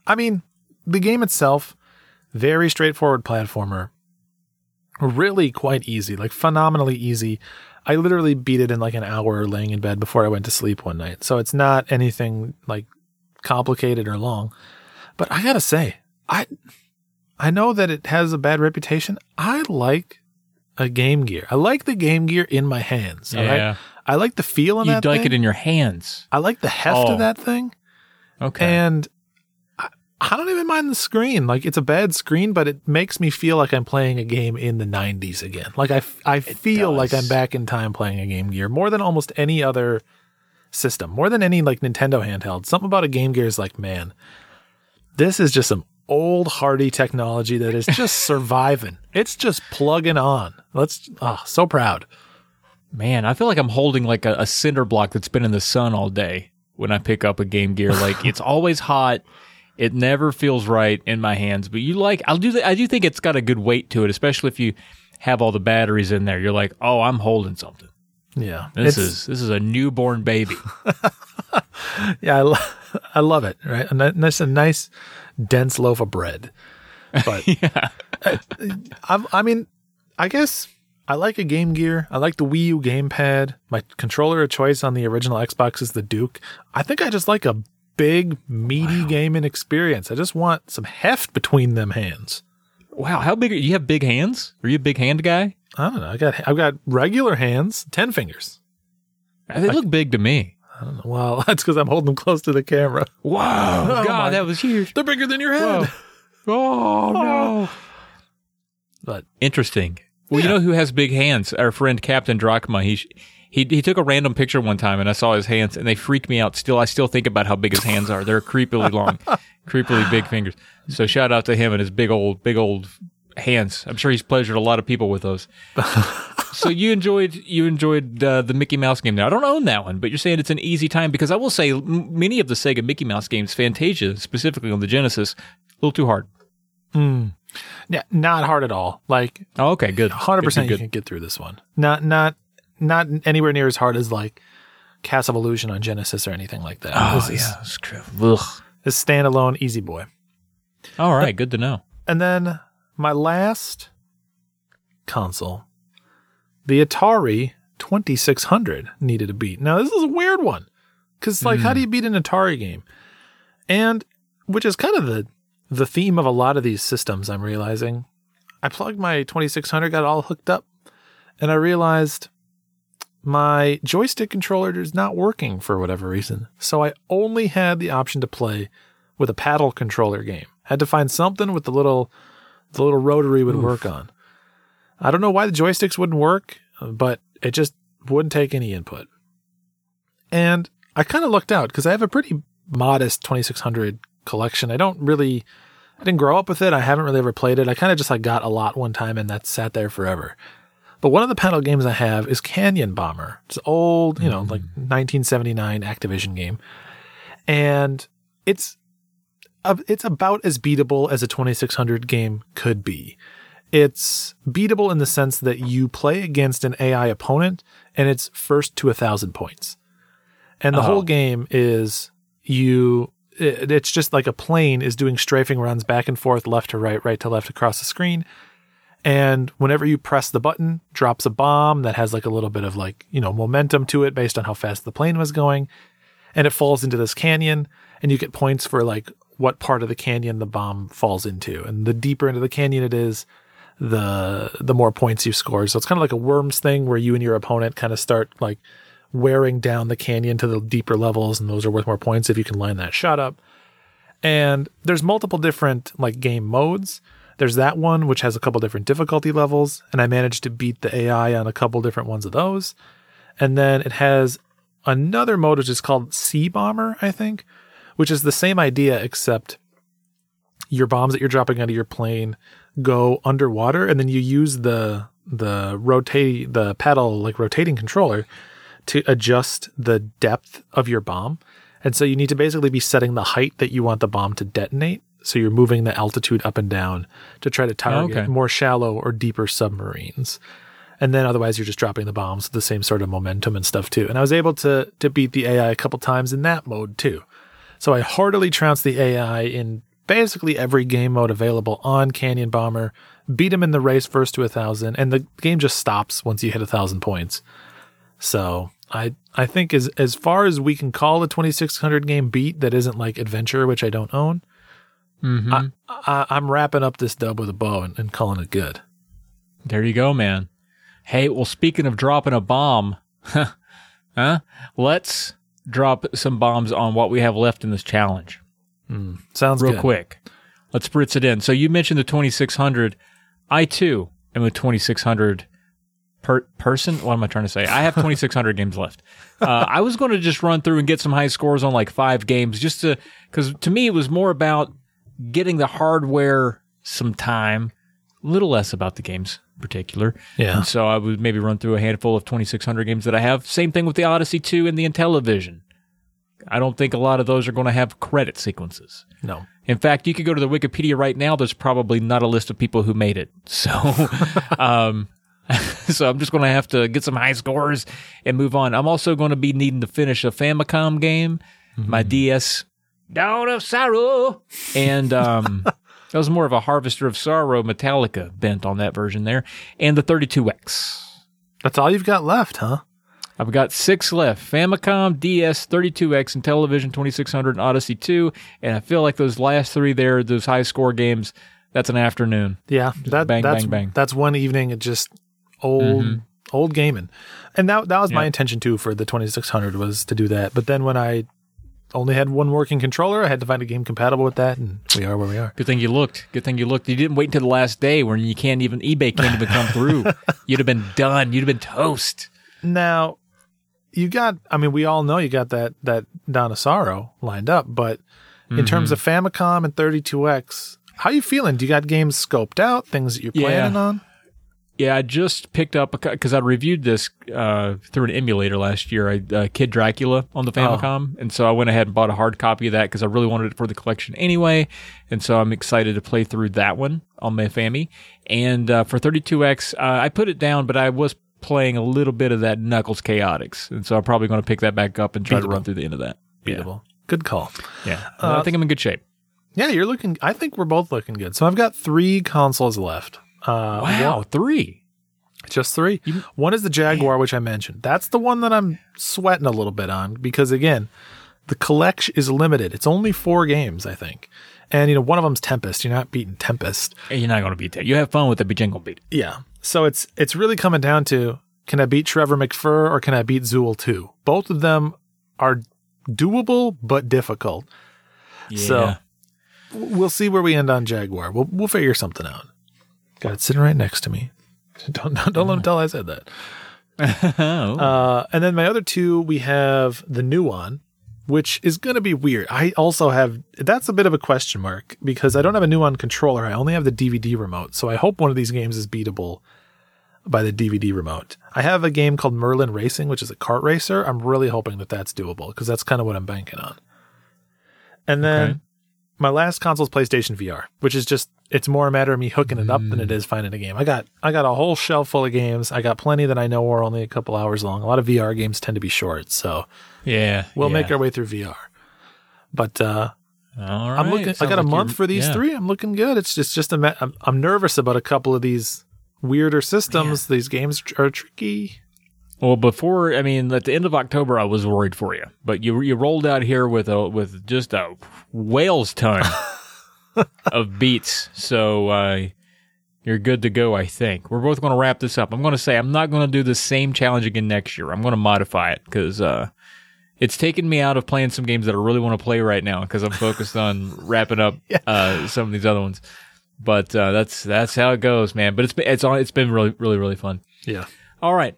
I mean, the game itself, very straightforward platformer. Really quite easy, like phenomenally easy. I literally beat it in like an hour laying in bed before I went to sleep one night. So it's not anything like complicated or long. But I gotta say, I I know that it has a bad reputation. I like a Game Gear. I like the Game Gear in my hands. all right? Yeah. I like the feel of You'd that like thing. it in your hands. I like the heft Oh. of that thing. Okay. And I, I don't even mind the screen. Like it's a bad screen, but it makes me feel like I'm playing a game in the 90s again. Like I, I feel like. I'm back in time playing a Game Gear more than almost any other system, more than any like Nintendo handheld. Something about a Game Gear is like, man, this is just some old hardy technology that is just surviving. It's just plugging on. Let's, oh, so proud. Man, I feel like I'm holding like a, a cinder block that's been in the sun all day when I pick up a Game Gear. Like it's always hot. It never feels right in my hands. But you like, I'll do. I do think it's got a good weight to it, especially if you have all the batteries in there. You're like, oh, I'm holding something. Yeah. This is this is a newborn baby. Yeah, I, lo- I love it. Right, and that- that's a nice, dense loaf of bread. But yeah. I, I mean, I guess I like a Game Gear. I like the Wii U gamepad. My controller of choice on the original Xbox is the Duke. I think I just like a big, meaty gaming experience. I just want some heft between them hands. Wow, how big? Are, you have big hands? Are you a big hand guy? I don't know. I got I've got regular hands, ten fingers. Uh, they look big to me. I don't know. Well, that's because I'm holding them close to the camera. Wow, Oh, God, that was huge. They're bigger than your head. Oh no. But Interesting. Well, you know who has big hands? Our friend Captain Drachma. He he he took a random picture one time, and I saw his hands, and they freaked me out. Still, I still think about how big his hands are. They're creepily long, creepily big fingers. So shout out to him and his big old big old hands. I'm sure he's pleasured a lot of people with those. so you enjoyed you enjoyed uh, the Mickey Mouse game. Now I don't own that one, but you're saying it's an easy time because I will say m- many of the Sega Mickey Mouse games, Fantasia specifically on the Genesis, a little too hard. yeah, not hard at all. Like Oh, okay, good. hundred percent, you can get through this one. Not not not anywhere near as hard as like Castle of Illusion on Genesis or anything like that. Oh this is yeah, that's true. Ugh. this standalone, easy boy. All right, good to know. And then my last console, the Atari 2600, needed a beat. Now, this is a weird one because, like, how do you hmm. beat an Atari game? And which is kind of the the theme of a lot of these systems. I'm realizing. I plugged my 2600, got it all hooked up, and I realized my joystick controller is not working for whatever reason. So I only had the option to play with a paddle controller game. Had to find something with the little the little rotary would work on. I don't know why the joysticks wouldn't work, but it just wouldn't take any input. And I kind of looked out because I have a pretty modest 2600 collection. I don't really, I didn't grow up with it. I haven't really ever played it. I kind of just like got a lot one time and that sat there forever. But one of the panel games I have is Canyon Bomber. It's old, you know, like mm. 1979 Activision game. And it's it's about as beatable as a 2600 game could be. It's beatable in the sense that you play against an AI opponent and it's first to a thousand points. And the Oh. whole game is you, it- it's just like a plane is doing strafing runs back and forth, left to right, right to left across the screen. And whenever you press the button, drops a bomb that has like a little bit of like, you know, momentum to it based on how fast the plane was going. And it falls into this canyon and you get points for like what part of the canyon the bomb falls into. And the deeper into the canyon it is, the the more points you score. So it's kind of like a worms thing where you and your opponent kind of start like wearing down the canyon to the deeper levels and those are worth more points if you can line that shot up. And there's multiple different like game modes. There's that one which has a couple different difficulty levels and I managed to beat the AI on a couple different ones of those. And then it has another mode which is called Sea Bomber, I think, which is the same idea except your bombs that you're dropping out of your plane go underwater and then you use the the rotate the paddle like rotating controller to adjust the depth of your bomb. And so you need to basically be setting the height that you want the bomb to detonate. So you're moving the altitude up and down to try to target Okay. more shallow or deeper submarines. And then otherwise you're just dropping the bombs with the same sort of momentum and stuff too. And I was able to to beat the AI a couple times in that mode too. So I heartily trounced the AI in basically every game mode available on Canyon Bomber, beat him in the race first to a thousand, and the game just stops once you hit a thousand points. So I I think as as far as we can call a 2600 game beat that isn't like adventure, which I don't own, Mm-hmm. I, I, I'm wrapping up this dub with a bow and, and calling it good. There you go, man. Hey, well, speaking of dropping a bomb, huh? Let's drop some bombs on what we have left in this challenge Sounds real good. quick. Let's spritz it in. So you mentioned the 2600. I too am a 2600 per person. What am I trying to say? I have 2600 games left. Uh, I was going to just run through and get some high scores on like five games just to, because to me it was more about getting the hardware some time, little less about the games in particular. Yeah. And so I would maybe run through a handful of 2600 games that I have. Same thing with the Odyssey 2 and the Intellivision. I don't think a lot of those are going to have credit sequences. No. In fact, you could go to the Wikipedia right now. There's probably not a list of people who made it. So, um, so I'm just going to have to get some high scores and move on. I'm also going to be needing to finish a Famicom game, my DS Dawn of Sorrow, and um, that was more of a Harvester of Sorrow Metallica bent on that version there, and the 32X. That's all you've got left, huh? I've got six left Famicom, DS, 32X, and Intellivision 2600, and Odyssey 2. And I feel like those last three there, those high score games, that's an afternoon. Yeah, that, bang, that's bang, bang. that's one evening. It just old mm-hmm. old gaming, and that that was my intention too for the 2600 was to do that. But then when I only had one working controller, I had to find a game compatible with that, and we are where we are. Good thing you looked. Good thing you looked. You didn't wait until the last day when you can't even, eBay can't even come through. You'd have been done. You'd have been toast. Now, you got. I mean, we all know you got that that Sorrow lined up, but in mm-hmm. terms of Famicom and 32X, how are you feeling? Do you got games scoped out? Things that you're Yeah. planning on? Yeah, I just picked up because I reviewed this uh, through an emulator last year. I uh, Kid Dracula on the Famicom, and so I went ahead and bought a hard copy of that because I really wanted it for the collection anyway. And so I'm excited to play through that one on my Fami. And uh, for 32x, uh, I put it down, but I was playing a little bit of that Knuckles Chaotix, and so I'm probably going to pick that back up and try to run through the end of that. Beatable. Good call. Yeah, yeah. I think I'm in good shape. Yeah, you're looking. I think we're both looking good. So I've got three consoles left. Uh, Wow, three. Just three. one is the Jaguar, which I mentioned. That's the one that I'm sweating a little bit on because again, the collection is limited. It's only four games, I think. And you know, one of them's Tempest. You're not beating Tempest. Hey, You're not going to beat that. You have fun with it, but you ain't going to beat it. Yeah. So it's it's really coming down to can I beat Trevor McFur or can I beat Zool 2? Both of them are doable but difficult. So Yeah. w- we'll see where we end on Jaguar. We'll we'll figure something out. Got it sitting right next to me. Don't don't, don't let him tell I said that. oh. Uh, and then my other two, we have the Nuon, which is going to be weird. I also have that's a bit of a question mark because I don't have a Nuon controller. I only have the DVD remote. So I hope one of these games is beatable by the DVD remote. I have a game called Merlin Racing, which is a kart racer. I'm really hoping that that's doable because that's kind of what I'm banking on. And then Okay. My last console is PlayStation VR, which is just it's more a matter of me hooking it up than it is finding a game. I got I got a whole shelf full of games. I got plenty that I know are only a couple hours long. A lot of VR games tend to be short, so Yeah. we'll yeah. make our way through VR. But uh, All I'm looking. I Sounds got a month for these yeah. three. I'm looking good. It's just just a. ma- I'm, I'm nervous about a couple of these weirder systems. These games are tricky. Well, before I mean, at the end of October, I was worried for you, but you you rolled out here with a with just a whale's ton of beats, so uh, you're good to go. I think we're both going to wrap this up. I'm going to say I'm not going to do the same challenge again next year. I'm going to modify it because uh, it's taken me out of playing some games that I really want to play right now because I'm focused on wrapping up uh, some of these other ones. But uh, that's that's how it goes, man. But it's been it's on it's been really really really fun. Yeah. All right.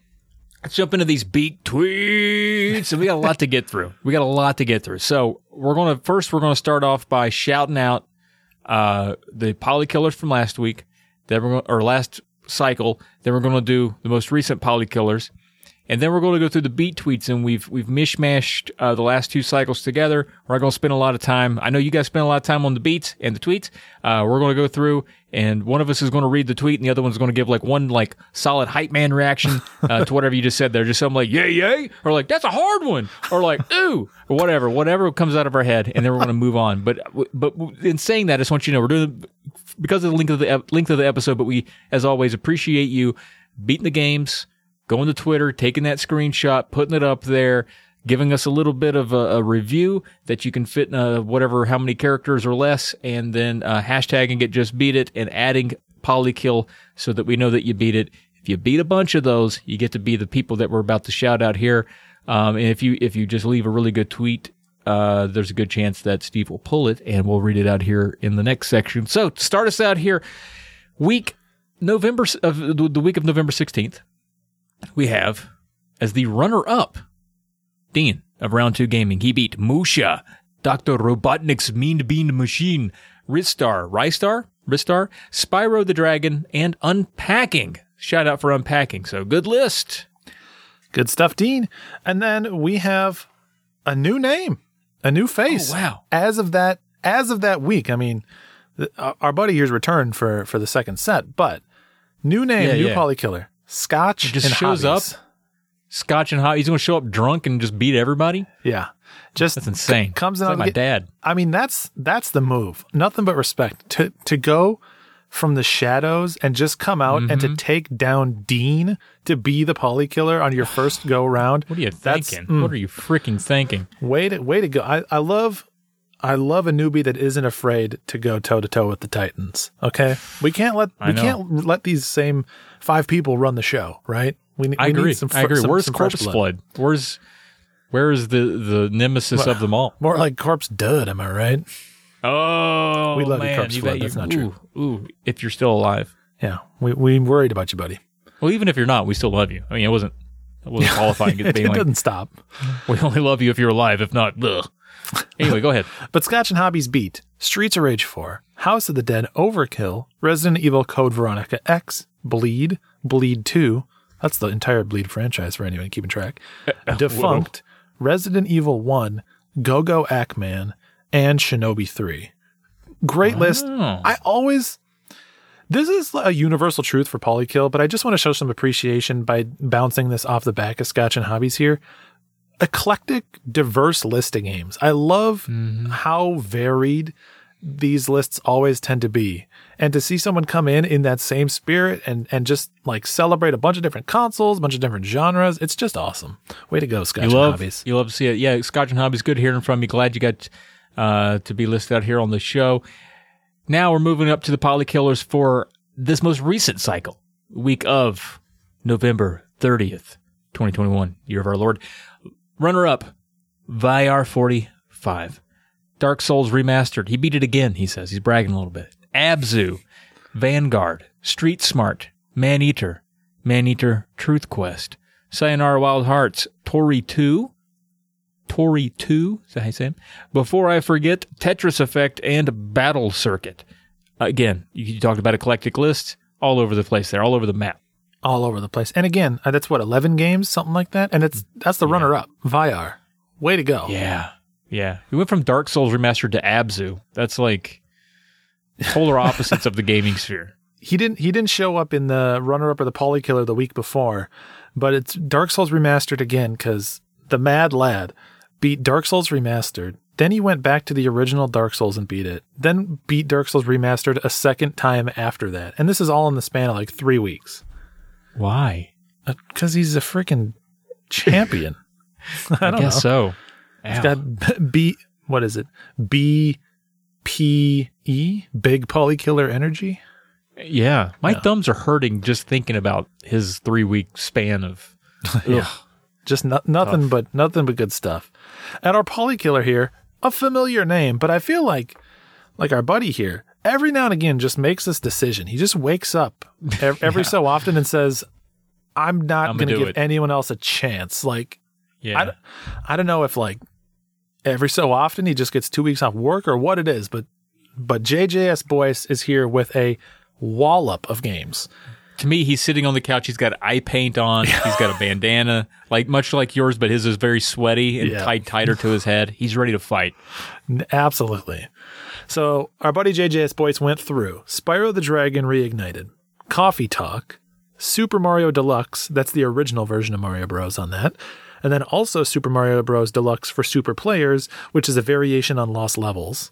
Let's jump into these beat tweets. And we got a lot to get through. We got a lot to get through. So we're to first, we're to start off by shouting out, uh, the poly killers from last week. Then we're going, or last cycle. Then we're to do the most recent poly killers. And then we're going to go through the beat tweets and we've, we've mishmashed, uh, the last two cycles together. We're going to spend a lot of time. I know you guys spend a lot of time on the beats and the tweets. Uh, we're going to go through and one of us is going to read the tweet and the other one's going to give like one like solid hype man reaction, uh, to whatever you just said there. Just something like, yay, yay, or like, that's a hard one, or like, ooh, or whatever, whatever comes out of our head. And then we're going to move on. But, but in saying that, I just want you to know we're doing, because of the length of the, length of the episode, but we, as always, appreciate you beating the games, going to Twitter, taking that screenshot, putting it up there, giving us a little bit of a, a review that you can fit in uh, whatever, how many characters or less, and then uh, hashtagging it, just beat it, and adding polykill so that we know that you beat it. If you beat a bunch of those, you get to be the people that we're about to shout out here. Um, and if you if you just leave a really good tweet, uh, there's a good chance that Steve will pull it, and we'll read it out here in the next section. So to start us out here, week November of the week of November sixteenth we have as the runner up Dean of Round 2 Gaming. He beat Musha, Dr. Robotnik's Mean Bean Machine, Ristar, Ristar, Ristar, Spyro the Dragon, and Unpacking. Shout out for Unpacking. So good list. Good stuff, Dean. And then we have a new name, a new face. Oh, wow. As of that, as of that week, I mean, our buddy here's returned for for the second set, but new name, Yeah, new yeah. polykiller, Scotch He just and shows hobbies. up. Scotch and hot. He's going to show up drunk and just beat everybody. Yeah, just That's insane. comes It's in like my the- dad. I mean, that's that's the move. Nothing but respect to to go from the shadows and just come out and Mm-hmm. to take down Dean to be the poly killer on your first go round. What are you thinking? What are you freaking thinking? Way to way to go! I, I love I love a newbie that isn't afraid to go toe to toe with the Titans. Okay, we can't let we can't let these same five people run the show, right? We, ne- I we need agree. some fr- I agree. some- Where's some Corpse blood. Blood? Where's where is the the nemesis of them all? More like corpse dud. Am I right? Oh, We love you, man, Corpse you Flood. That's you- not true. Ooh, if you're still alive. Yeah, we we worried about you, buddy. Well, even if you're not, we still love you. I mean, it wasn't it wasn't qualifying it It, being like doesn't stop. we only love you if you're alive. If not, ugh. Anyway, go ahead. But Scotch and Hobbies beat Streets of Rage 4, House of the Dead, Overkill, Resident Evil Code Veronica X, Bleed, Bleed 2. That's the entire Bleed franchise for anyone keeping track. Defunct, Resident Evil 1, Go Go Ackman, and Shinobi 3. Great list. Oh. I always. This is a universal truth for Polykill, but I just want to show some appreciation by bouncing this off the back of Scotch and Hobbies here eclectic, diverse list of games. I love how varied these lists always tend to be. And to see someone come in in that same spirit and, and just like celebrate a bunch of different consoles, a bunch of different genres, it's just awesome. Way to go, Scotch You and love Hobbies. you love to see it. Yeah, Scotch and Hobbies. Good hearing from you. Glad you got uh, to be listed out here on the show. Now we're moving up to the Poly Killers for this most recent cycle, week of November thirtieth, twenty twenty one, year of our Lord. Runner up, forty five. Dark Souls remastered. He beat it again, he says. He's bragging a little bit. Abzu, Vanguard, Street Smart, Maneater, Man Eater Truth Quest, Sayonara Wild Hearts, Toree 2, Toree 2, is that how you say it? Before I forget, Tetris Effect and Battle Circuit. Again, you talked about eclectic lists all over the place there, all over the map. All over the place. And again, uh, that's what, 11 games, something like that? And it's that's the runner up, Vyar. Way to go. Yeah. Yeah, we went from Dark Souls remastered to Abzu. That's like polar opposites of the gaming sphere. He didn't he didn't show up in the runner up or the Poly Killer the week before, but it's Dark Souls remastered again because the Mad Lad beat Dark Souls remastered. Then he went back to the original Dark Souls and beat it. Then beat Dark Souls remastered a second time after that, and this is all in the span of like three weeks. Why? Uh, because he's a freaking champion. I don't guess know. so. He's got B. What is it? B P E. Big Poly Killer energy. yeah, my thumbs are hurting just thinking about his three week span of. Yeah. Just no, nothing Tough. but nothing but good stuff. And our Poly Killer here, a familiar name, but I feel like like our buddy here, every now and again just makes this decision. He just wakes up every Yeah. so often and says, "I'm not going to give it." anyone else a chance." Like Yeah, I, don't- I don't know if like every so often he just gets two weeks off work or what it is, but but JJS Boyce is here with a wallop of games. to me, he's sitting on the couch. He's got eye paint on. He's got a bandana, like much like yours, but his is very sweaty and Yeah. tied tighter to his head. He's ready to fight. Absolutely. So our buddy JJS Boyce went through Spyro the Dragon Reignited, Coffee Talk, Super Mario Deluxe. That's the original version of Mario Bros. on that. And then also Super Mario Bros. Deluxe for Super Players, which is a variation on Lost Levels.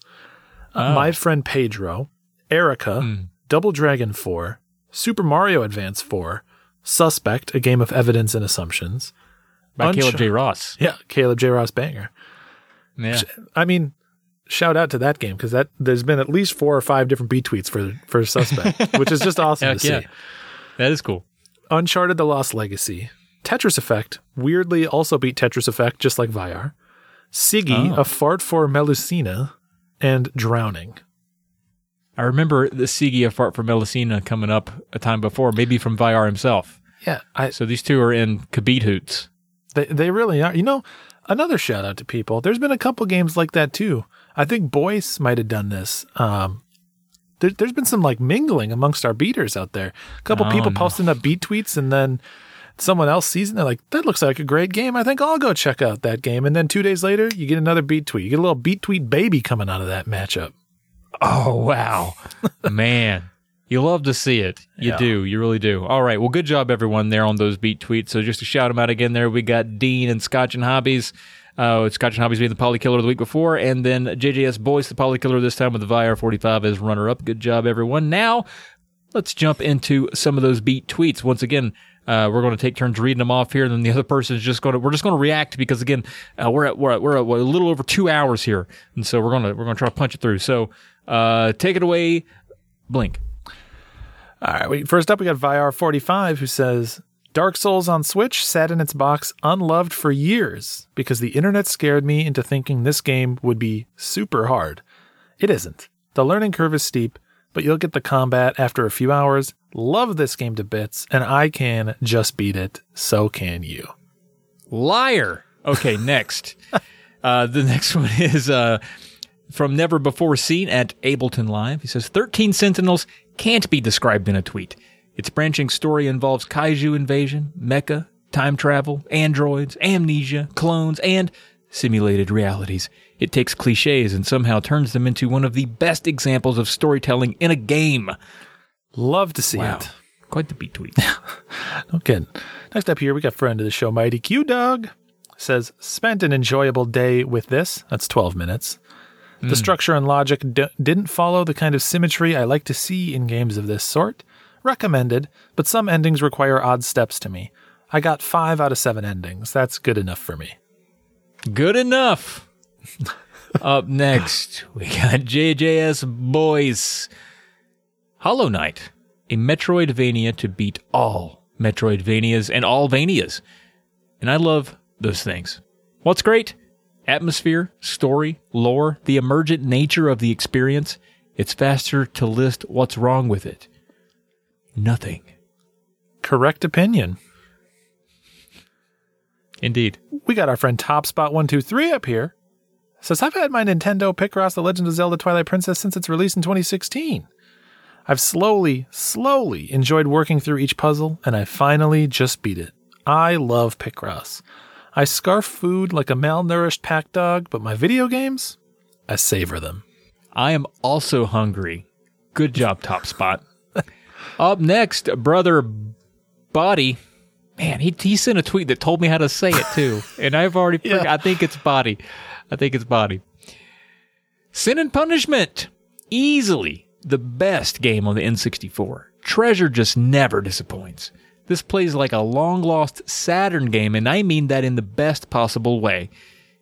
Oh. My Friend Pedro, Erica, hmm. Double Dragon 4, Super Mario Advance 4, Suspect, a game of evidence and assumptions. By Unch- Caleb J. Ross. Yeah, Caleb J. Ross Banger. Yeah. I mean, shout out to that game because that there's been at least four or five different B tweets for for Suspect, which is just awesome Heck to yeah. see. That is cool. Uncharted: The Lost Legacy, Tetris Effect, weirdly also beat Tetris Effect just like Vyar. Sigi, Oh. a fart for Melusina, and Drowning. I remember the Sigi of Fart for Melusina coming up a time before, maybe from Vyar himself. Yeah, I So these two are in Kabit Hoots. they they really are. You know, another shout out to people. There's been a couple games like that too. I think Boyce might have done this. Um, there, there's been some like mingling amongst our beaters out there. A couple Oh, people no. posting up beat tweets, and then someone else sees it. And they're like, "That looks like a great game. I think I'll go check out that game." And then two days later, you get another beat tweet. You get a little beat tweet baby coming out of that matchup. Oh, wow. Man. You love to see it. You Yeah. do. You really do. All right. Well, good job, everyone, there on those beat tweets. So just to shout them out again there, we got Dean and Scotch and Hobbies. Uh, Scotch and Hobbies being the Poly Killer the week before, and then JJS Boyce, the Poly Killer this time with the Vyar 45 as runner up. Good job, everyone. Now, let's jump into some of those beat tweets. Once again, uh, we're going to take turns reading them off here, and then the other person is just going to we're just going to react because again, uh, we're at we're at, we're at what, a little over two hours here, and so we're gonna we're gonna try to punch it through. So, uh, take it away, Blink. All right. We, first up, we got Vyar45 who says Dark Souls on Switch sat in its box unloved for years because the internet scared me into thinking this game would be super hard. It isn't. The learning curve is steep, but you'll get the combat after a few hours. Love this game to bits, and I can just beat it. So can you. Liar. Okay, next. uh, the next one is uh, from Never Before Seen at Ableton Live. He says 13 Sentinels can't be described in a tweet. Its branching story involves kaiju invasion, mecha, time travel, androids, amnesia, clones, and simulated realities. It takes cliches and somehow turns them into one of the best examples of storytelling in a game. Love to see Wow. it. Quite the beat tweet. No kidding. Next up here, we got friend of the show, Mighty Q Dog. Says, spent an enjoyable day with this. That's 12 minutes. The hmm. structure and logic d- didn't follow the kind of symmetry I like to see in games of this sort. Recommended, but some endings require odd steps to me. I got five out of seven endings. That's good enough for me. Good enough. Up next, we got JJS Boyce. Hollow Knight, a Metroidvania to beat all Metroidvanias and all Vanias. And I love those things. What's great? Atmosphere, story, lore, the emergent nature of the experience. It's faster to list what's wrong with it. Nothing. Correct opinion. Indeed. We got our friend TopSpot123 up here. Says, I've had my Nintendo Picross The Legend of Zelda Twilight Princess since its release in 2016. I've slowly, slowly enjoyed working through each puzzle, and I finally just beat it. I love Picross. I scarf food like a malnourished pack dog, but my video games, I savor them. I am also hungry. Good job, Top Spot. Up next, brother Body. Man, he, he sent a tweet that told me how to say it too, and I've already. Yeah. forgot- I think it's Body. I think it's Body. Sin and Punishment, easily the best game on the N64. Treasure just never disappoints. This plays like a long lost Saturn game, and I mean that in the best possible way.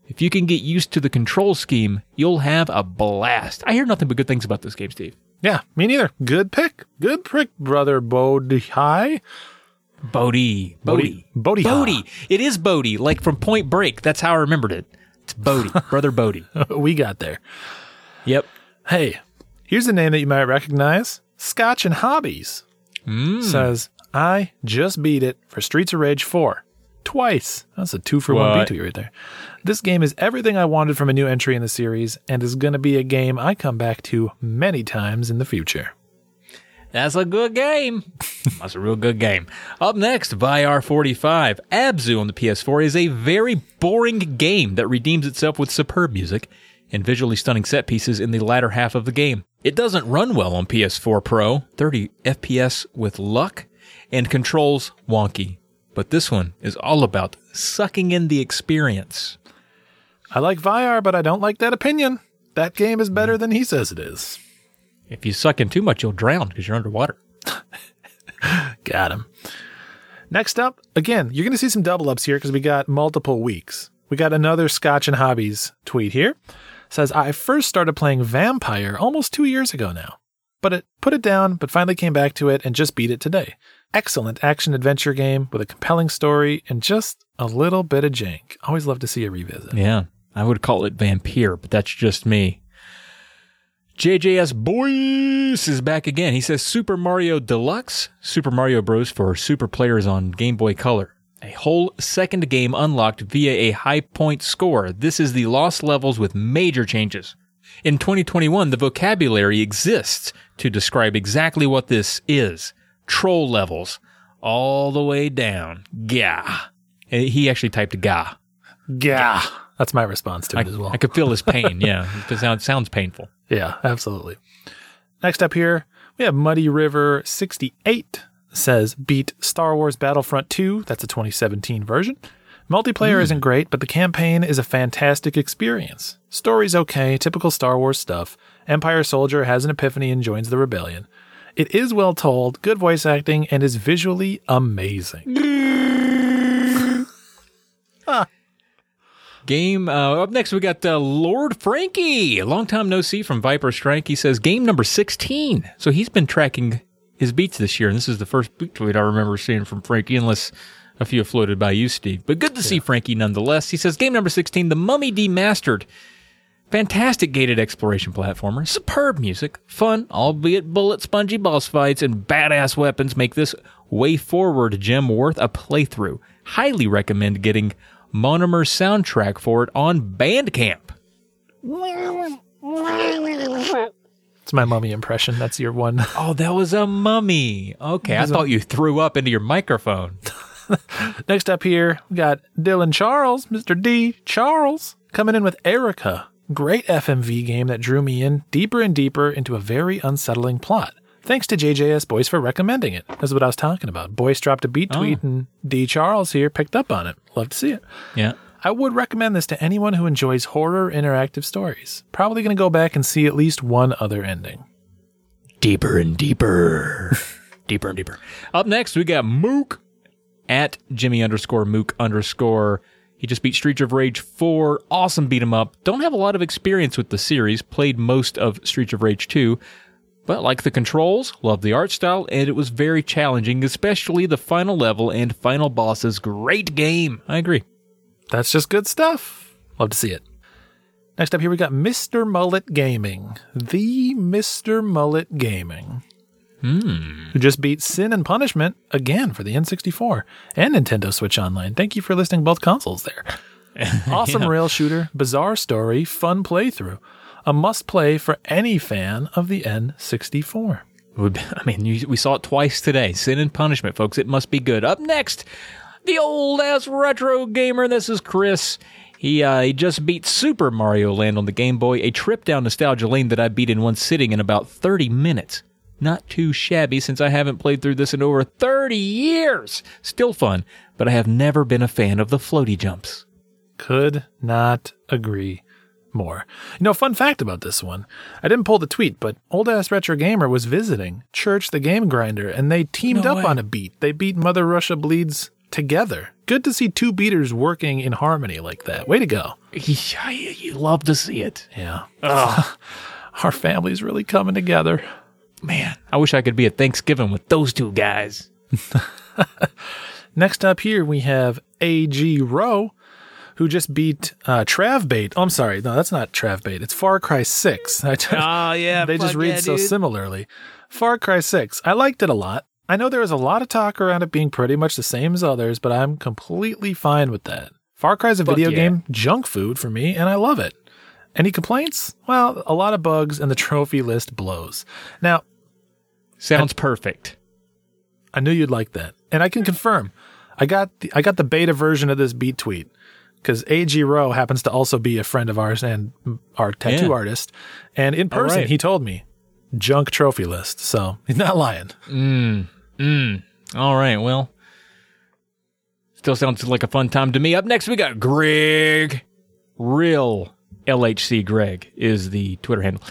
If you can get used to the control scheme, you'll have a blast. I hear nothing but good things about this game, Steve. Yeah, me neither. Good pick. Good pick, brother Bodhi. Bodie. Bodie. Bodhi. Bodie. It is Bodie, like from Point Break. That's how I remembered it. It's Bodie. Brother Bodie. we got there. Yep. Hey, here's a name that you might recognize Scotch and Hobbies. Mm. Says, I just beat it for Streets of Rage 4. Twice. That's a two for one What? beat tweet right there. This game is everything I wanted from a new entry in the series and is going to be a game I come back to many times in the future. That's a good game. That's a real good game. Up next, Vyar45. Abzu on the PS4 is a very boring game that redeems itself with superb music and visually stunning set pieces in the latter half of the game. It doesn't run well on PS4 Pro, 30 FPS with luck, and controls wonky. But this one is all about sucking in the experience. I like Vyar, but I don't like that opinion. That game is better than he says it is. If you suck in too much, you'll drown because you're underwater. Got him. Next up, again, you're going to see some double ups here because we got multiple weeks. We got another Scotch and Hobbies tweet here. Says, I first started playing Vampire almost two years ago now, but it put it down, but finally came back to it and just beat it today. Excellent action adventure game with a compelling story and just a little bit of jank. Always love to see a revisit. Yeah, I would call it Vampire, but that's just me. JJS Boyce is back again. He says Super Mario Deluxe, Super Mario Bros. for super players on Game Boy Color. A whole second game unlocked via a high point score. This is the lost levels with major changes. In 2021, the vocabulary exists to describe exactly what this is. Troll levels. All the way down. Gah. He actually typed gah. Gah. That's my response to it as well. I could feel his pain. Yeah, it sounds sounds painful. Yeah, absolutely. Next up here, we have Muddy River 68 says beat Star Wars Battlefront 2. That's a 2017 version. Multiplayer hmm. isn't great, but the campaign is a fantastic experience. Story's okay, typical Star Wars stuff. Empire Soldier has an epiphany and joins the rebellion. It is well told, good voice acting, and is visually amazing. Ah. Game uh, up next, we got uh, Lord Frankie. A long time no see from Viper Strike. He says game number 16. So he's been tracking his beats this year, and this is the first beat tweet I remember seeing from Frankie, unless a few have floated by you, Steve. But good to see Frankie nonetheless. He says game number 16, The Mummy Demastered. Fantastic gated exploration platformer, superb music, fun, albeit bullet spongy boss fights, and badass weapons make this WayForward gem worth a playthrough. Highly recommend getting Monomer soundtrack for it on Bandcamp. It's my mummy impression. That's your one. Oh, that was a mummy. Okay, I thought you threw up into your microphone. Next up here, we got Dylan Charles, Mr. D. Charles, coming in with Erica. Great FMV game that drew me in deeper and deeper into a very unsettling plot. Thanks to JJS Boyce for recommending it. That's what I was talking about. Boyce dropped a beat oh. tweet and D. Charles here picked up on it. Love to see it. Yeah. I would recommend this to anyone who enjoys horror interactive stories. Probably going to go back and see at least one other ending. Deeper and deeper. deeper and deeper. Up next, we got Mook at Jimmy underscore Mook underscore. He just beat Streets of Rage 4. Awesome beat 'em up. Don't have a lot of experience with the series. Played most of Streets of Rage 2. But like the controls, love the art style, and it was very challenging, especially the final level and final bosses. Great game. I agree. That's just good stuff. Love to see it. Next up here, we got Mr. Mullet Gaming. The Mr. Mullet Gaming. Hmm. Who just beat Sin and Punishment again for the N64 and Nintendo Switch Online. Thank you for listing both consoles there. Awesome rail shooter, bizarre story, fun playthrough. A must play for any fan of the N64. Would- I mean, you, we saw it twice today. Sin and punishment, folks. It must be good. Up next, the old ass retro gamer. This is Chris. He uh, he just beat Super Mario Land on the Game Boy, a trip down nostalgia lane that I beat in one sitting in about 30 minutes. Not too shabby since I haven't played through this in over 30 years. Still fun, but I have never been a fan of the floaty jumps. Could not agree more. You know, fun fact about this one. I didn't pull the tweet, but old ass retro gamer was visiting Church the Game Grinder and they teamed No up way. on a beat. They beat Mother Russia Bleeds together. Good to see two beaters working in harmony like that. Way to go. Yeah, You love to see it. Yeah. Our family's really coming together. Man, I wish I could be at Thanksgiving with those two guys. Next up here, we have AG Rowe, who just beat uh, Travbait. Oh, I'm sorry. No, that's not Travbait. It's Far Cry 6. I just- Oh, yeah. they just read so similarly. Far Cry 6. I liked it a lot. I know there was a lot of talk around it being pretty much the same as others, but I'm completely fine with that. Far Cry is a video yeah. game junk food for me, and I love it. Any complaints? Well, a lot of bugs, and the trophy list blows. Now, Sounds perfect. I knew you'd like that, and I can confirm. I got the, I got the beta version of this beat tweet because AG Rowe happens to also be a friend of ours and our tattoo Yeah. artist, and in person right. he told me junk trophy list. So he's not lying. Mm, mm. All right, well, still sounds like a fun time to me. Up next, we got Greg. Real LHC Greg is the Twitter handle.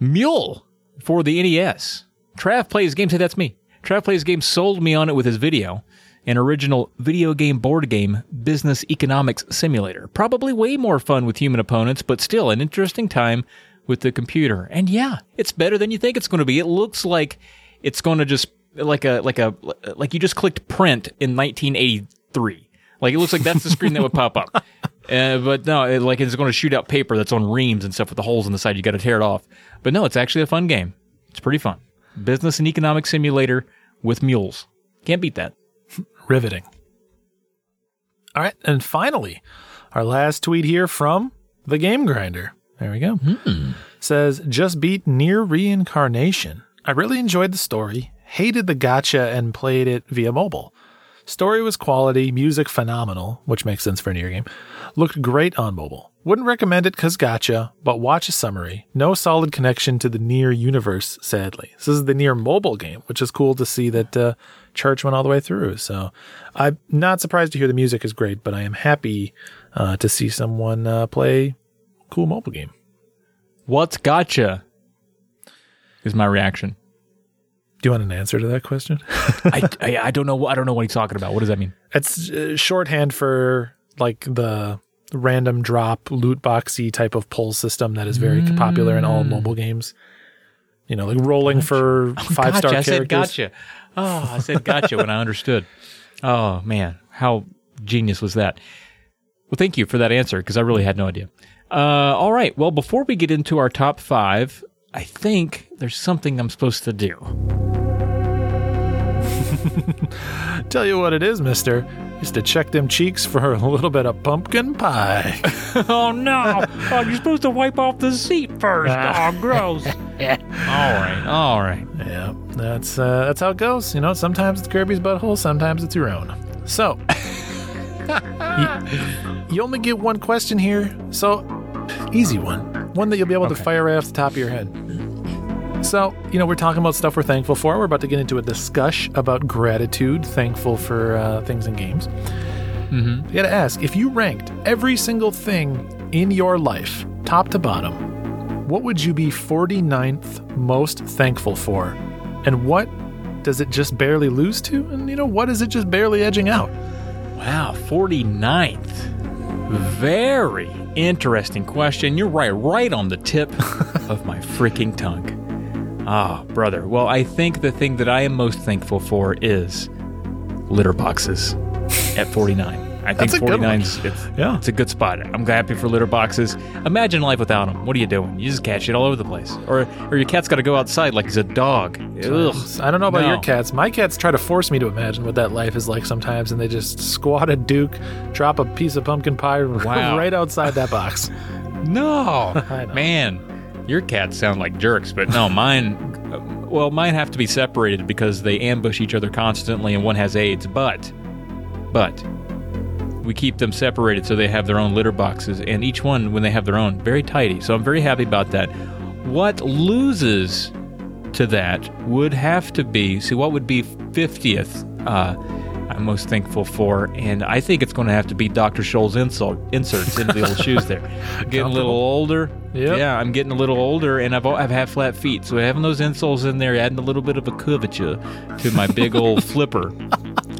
Mule for the NES. Trav plays games. Hey, that's me. Trav plays games sold me on it with his video. An original video game board game business economics simulator. Probably way more fun with human opponents, but still an interesting time with the computer. And yeah, it's better than you think it's going to be. It looks like it's going to just like a like a like you just clicked print in 1983. Like it looks like that's the screen that would pop up. Uh, but no, it, like it's going to shoot out paper that's on reams and stuff with the holes in the side. You got to tear it off. But no, it's actually a fun game. It's pretty fun. Business and economic simulator with mules. Can't beat that. Riveting. All right, and finally, our last tweet here from the Game Grinder. There we go. Says just beat NieR Reincarnation. I really enjoyed the story, hated the gotcha, and played it via mobile. Story was quality, music phenomenal, which makes sense for a NieR game. Looked great on mobile. Wouldn't recommend it because gotcha, but watch a summary. No solid connection to the NieR universe, sadly. This is the NieR mobile game, which is cool to see that uh, Church went all the way through. So I'm not surprised to hear the music is great, but I am happy uh, to see someone uh, play cool mobile game. What's gotcha? Is my reaction. Do you want an answer to that question? I, I I don't know. I don't know what he's talking about. What does that mean? It's uh, shorthand for like the random drop loot boxy type of pull system that is very popular in all mobile games. You know, like rolling for five star gotcha. I characters. said gotcha. Oh, I said gotcha when I understood. Oh man, how genius was that? Well, thank you for that answer because I really had no idea. Uh, all right. Well, before we get into our top five, I think there's something I'm supposed to do. Tell you what it is, mister. Just to check them cheeks for a little bit of pumpkin pie. oh no! Oh, you're supposed to wipe off the seat first. Oh, gross. all right. All right. yeah, that's uh, that's how it goes. You know, sometimes it's Kirby's butthole, sometimes it's your own. So, you, you only get one question here, so easy one, one that you'll be able to fire right off the top of your head. So, you know, we're talking about stuff we're thankful for. We're about to get into a discussion about gratitude, thankful for uh, things in games. Mm-hmm. I gotta ask if you ranked every single thing in your life, top to bottom, what would you be 49th most thankful for? And what does it just barely lose to? And, you know, what is it just barely edging out? Wow, 49th. Very interesting question. You're right, right on the tip of my freaking tongue. Ah, brother. Well, I think the thing that I am most thankful for is litter boxes at 49. I think That's a 49's it's, Yeah. it's a good spot. I'm happy for litter boxes. Imagine life without them. What are you doing? You just cat shit all over the place. Or or your cat's got to go outside like he's a dog. Ugh. I don't know about No. your cats. My cats try to force me to imagine what that life is like sometimes, and they just squat a duke, drop a piece of pumpkin pie Wow. right outside that box. No, know. man, your cats sound like jerks, but no, mine. Well, mine have to be separated because they ambush each other constantly, and one has AIDS. But, but we keep them separated so they have their own litter boxes, and each one, when they have their own, very tidy. So I'm very happy about that. What loses to that would have to be see what would be 50th. Uh, I'm most thankful for, and I think it's going to have to be Dr. Scholl's insult, inserts into the old shoes there. Getting a little older. Yep. Yeah, I'm getting a little older, and I've, I've had flat feet. So having those insoles in there, adding a little bit of a curvature to my big old flipper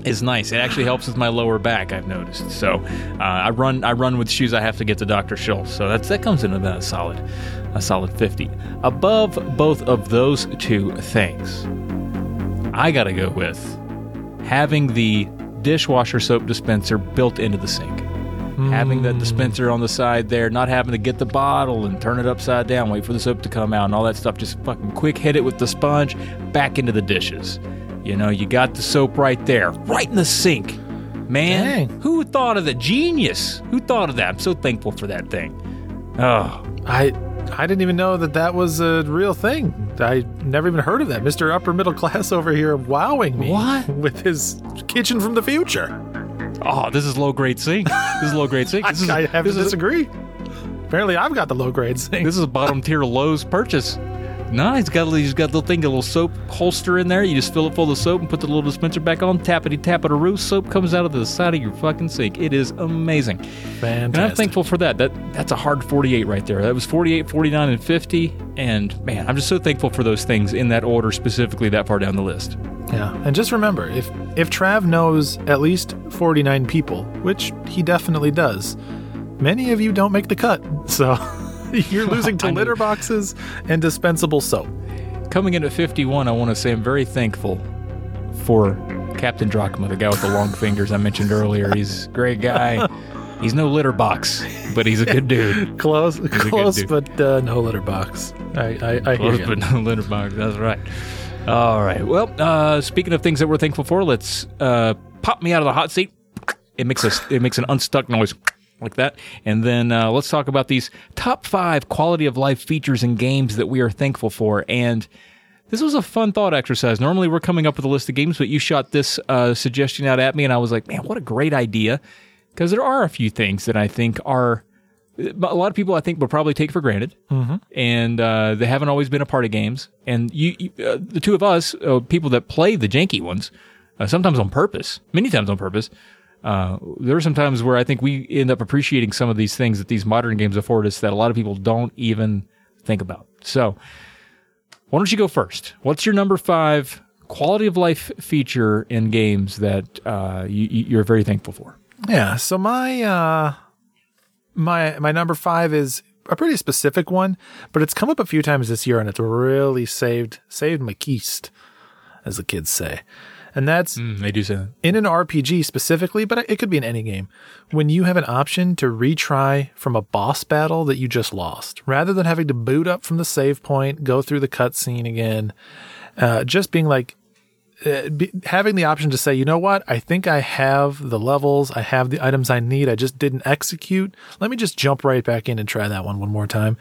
is nice. It actually helps with my lower back, I've noticed. So uh, I run I run with shoes I have to get to Dr. Scholl. So that's that comes in about a solid a solid 50. Above both of those two things, I got to go with having the dishwasher soap dispenser built into the sink. Having that hmm. dispenser on the side there, not having to get the bottle and turn it upside down, wait for the soap to come out and all that stuff. Just fucking quick hit it with the sponge, back into the dishes. You know, you got the soap right there, right in the sink. Man, Dang. who thought of the genius? Who thought of that? I'm so thankful for that thing. Oh, I I didn't even know that that was a real thing. I never even heard of that. Mr. Upper Middle Class over here wowing me What? with his kitchen from the future. oh, this is low grade sink. This is low grade sink. I, This is, I have to is- disagree. Apparently, I've got the low grade sink. This is a bottom tier Lowe's purchase. No, he's got he's got the little thing, a little soap holster in there. You just fill it full of soap and put the little dispenser back on. Tappity tap it a roo. Soap comes out of the side of your fucking sink. It is amazing. Fantastic. And I'm thankful for that. That that's a hard 48 right there. That was 48, 49, and 50. And man, I'm just so thankful for those things in that order, specifically that far down the list. Yeah, and just remember, if if Trav knows at least 49 people, which he definitely does, many of you don't make the cut. So you're losing to litter boxes and dispensable soap. Coming in at 51, I want to say I'm very thankful for Captain Drachma, the guy with the long fingers I mentioned earlier. He's a great guy. He's no litter box, but he's a good dude. Close, good close, dude. but uh, no litter box. I, I, I Close, but no litter box. That's right. All right. Well, uh, speaking of things that we're thankful for, let's uh, pop me out of the hot seat. It makes a it makes an unstuck noise like that, and then uh, let's talk about these top five quality of life features in games that we are thankful for. And this was a fun thought exercise. Normally, we're coming up with a list of games, but you shot this uh, suggestion out at me, and I was like, man, what a great idea! Because there are a few things that I think are a lot of people I think will probably take for granted, and uh, they haven't always been a part of games. And you, you uh, the two of us, uh, people that play the janky ones, uh, sometimes on purpose, many times on purpose. Uh, there are some times where I think we end up appreciating some of these things that these modern games afford us that a lot of people don't even think about. So, why don't you go first? What's your number five quality of life feature in games that uh, you, you're very thankful for? Yeah. So my uh my my number five is a pretty specific one, but it's come up a few times this year and it's really saved saved my keist, as the kids say. And that's Mm, they do say that. in an RPG specifically, but it could be in any game. When you have an option to retry from a boss battle that you just lost, rather than having to boot up from the save point, go through the cutscene again, uh, just being like, uh, be, having the option to say, you know what, I think I have the levels, I have the items I need, I just didn't execute. Let me just jump right back in and try that one one more time.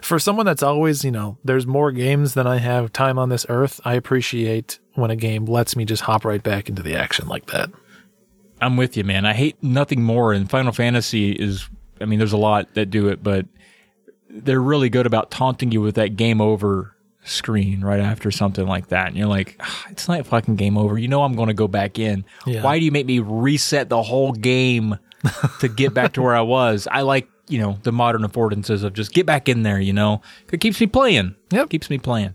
For someone that's always, you know, there's more games than I have time on this earth, I appreciate when a game lets me just hop right back into the action like that. I'm with you, man. I hate nothing more. And Final Fantasy is, I mean, there's a lot that do it, but they're really good about taunting you with that game over screen right after something like that. And you're like, "Ah, it's not fucking game over. You know, I'm going to go back in. Yeah. Why do you make me reset the whole game to get back to where I was? I like, you know, the modern affordances of just get back in there, you know, it keeps me playing. Yep. Keeps me playing.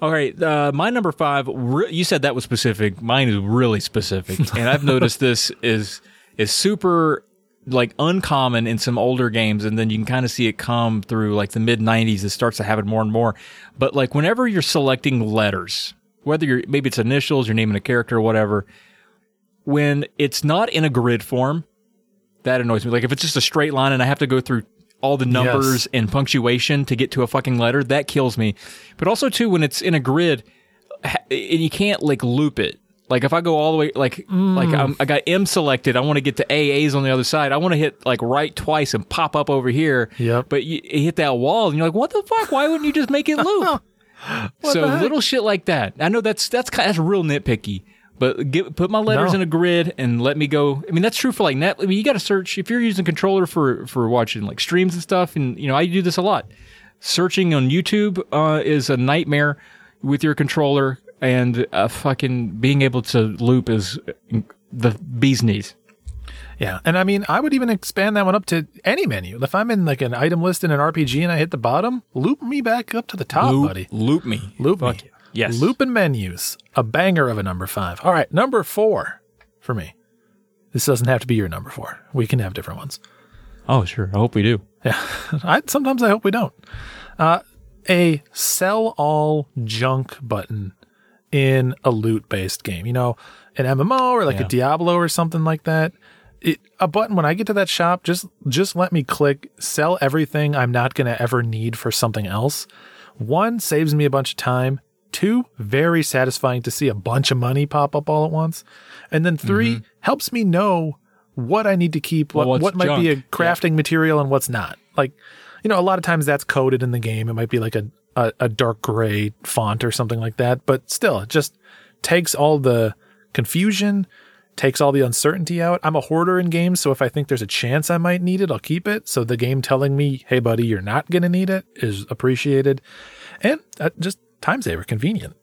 All right, uh, my number five. Re- you said that was specific. Mine is really specific, and I've noticed this is is super like uncommon in some older games, and then you can kind of see it come through like the mid '90s. It starts to happen more and more. But like whenever you're selecting letters, whether you're maybe it's initials, you're naming a character, or whatever, when it's not in a grid form, that annoys me. Like if it's just a straight line and I have to go through all the numbers and punctuation to get to a fucking letter, that kills me. But also too when it's in a grid and you can't like loop it. Like if I go all the way, like like I'm, I got M selected, I want to get to AA's on the other side. I want to hit like right twice and pop up over here. Yep. But you, you hit that wall and you're like, what the fuck? Why wouldn't you just make it loop? so little shit like that. I know that's that's kind that's real nitpicky, But get, put my letters No. in a grid and let me go. I mean, that's true for like net. I mean, you got to search if you're using controller for for watching like streams and stuff. And you know, I do this a lot. Searching on YouTube uh, is a nightmare with your controller, and uh, fucking being able to loop is the bee's knees. Yeah. And I mean, I would even expand that one up to any menu. If I'm in like an item list in an RPG and I hit the bottom, loop me back up to the top, loop, buddy. loop me, Loop Fuck me. yeah. Yes, Looping menus. A banger of a number five. All right. Number four for me. This doesn't have to be your number four. We can have different ones. Oh, sure. I hope we do. Yeah. I, sometimes I hope we don't. Uh, a sell all junk button in a loot based game. You know, an MMO or like Yeah. a Diablo or something like that. It, a button when I get to that shop, just just let me click sell everything I'm not gonna ever need for something else. One saves me a bunch of time. Two, very satisfying to see a bunch of money pop up all at once. And then 3 helps me know what I need to keep, what, Mm-hmm. Well, what might be a junk. crafting material and what's not. Like, you know, a lot of times that's coded in the game. It might be like a, a, a dark gray font or something like that. But still, it just takes all the confusion, takes all the uncertainty out. I'm a hoarder in games, so if I think there's a chance I might need it, I'll keep it. So the game telling me, hey, buddy, you're not going to need it is appreciated. And uh, just time saver, convenient.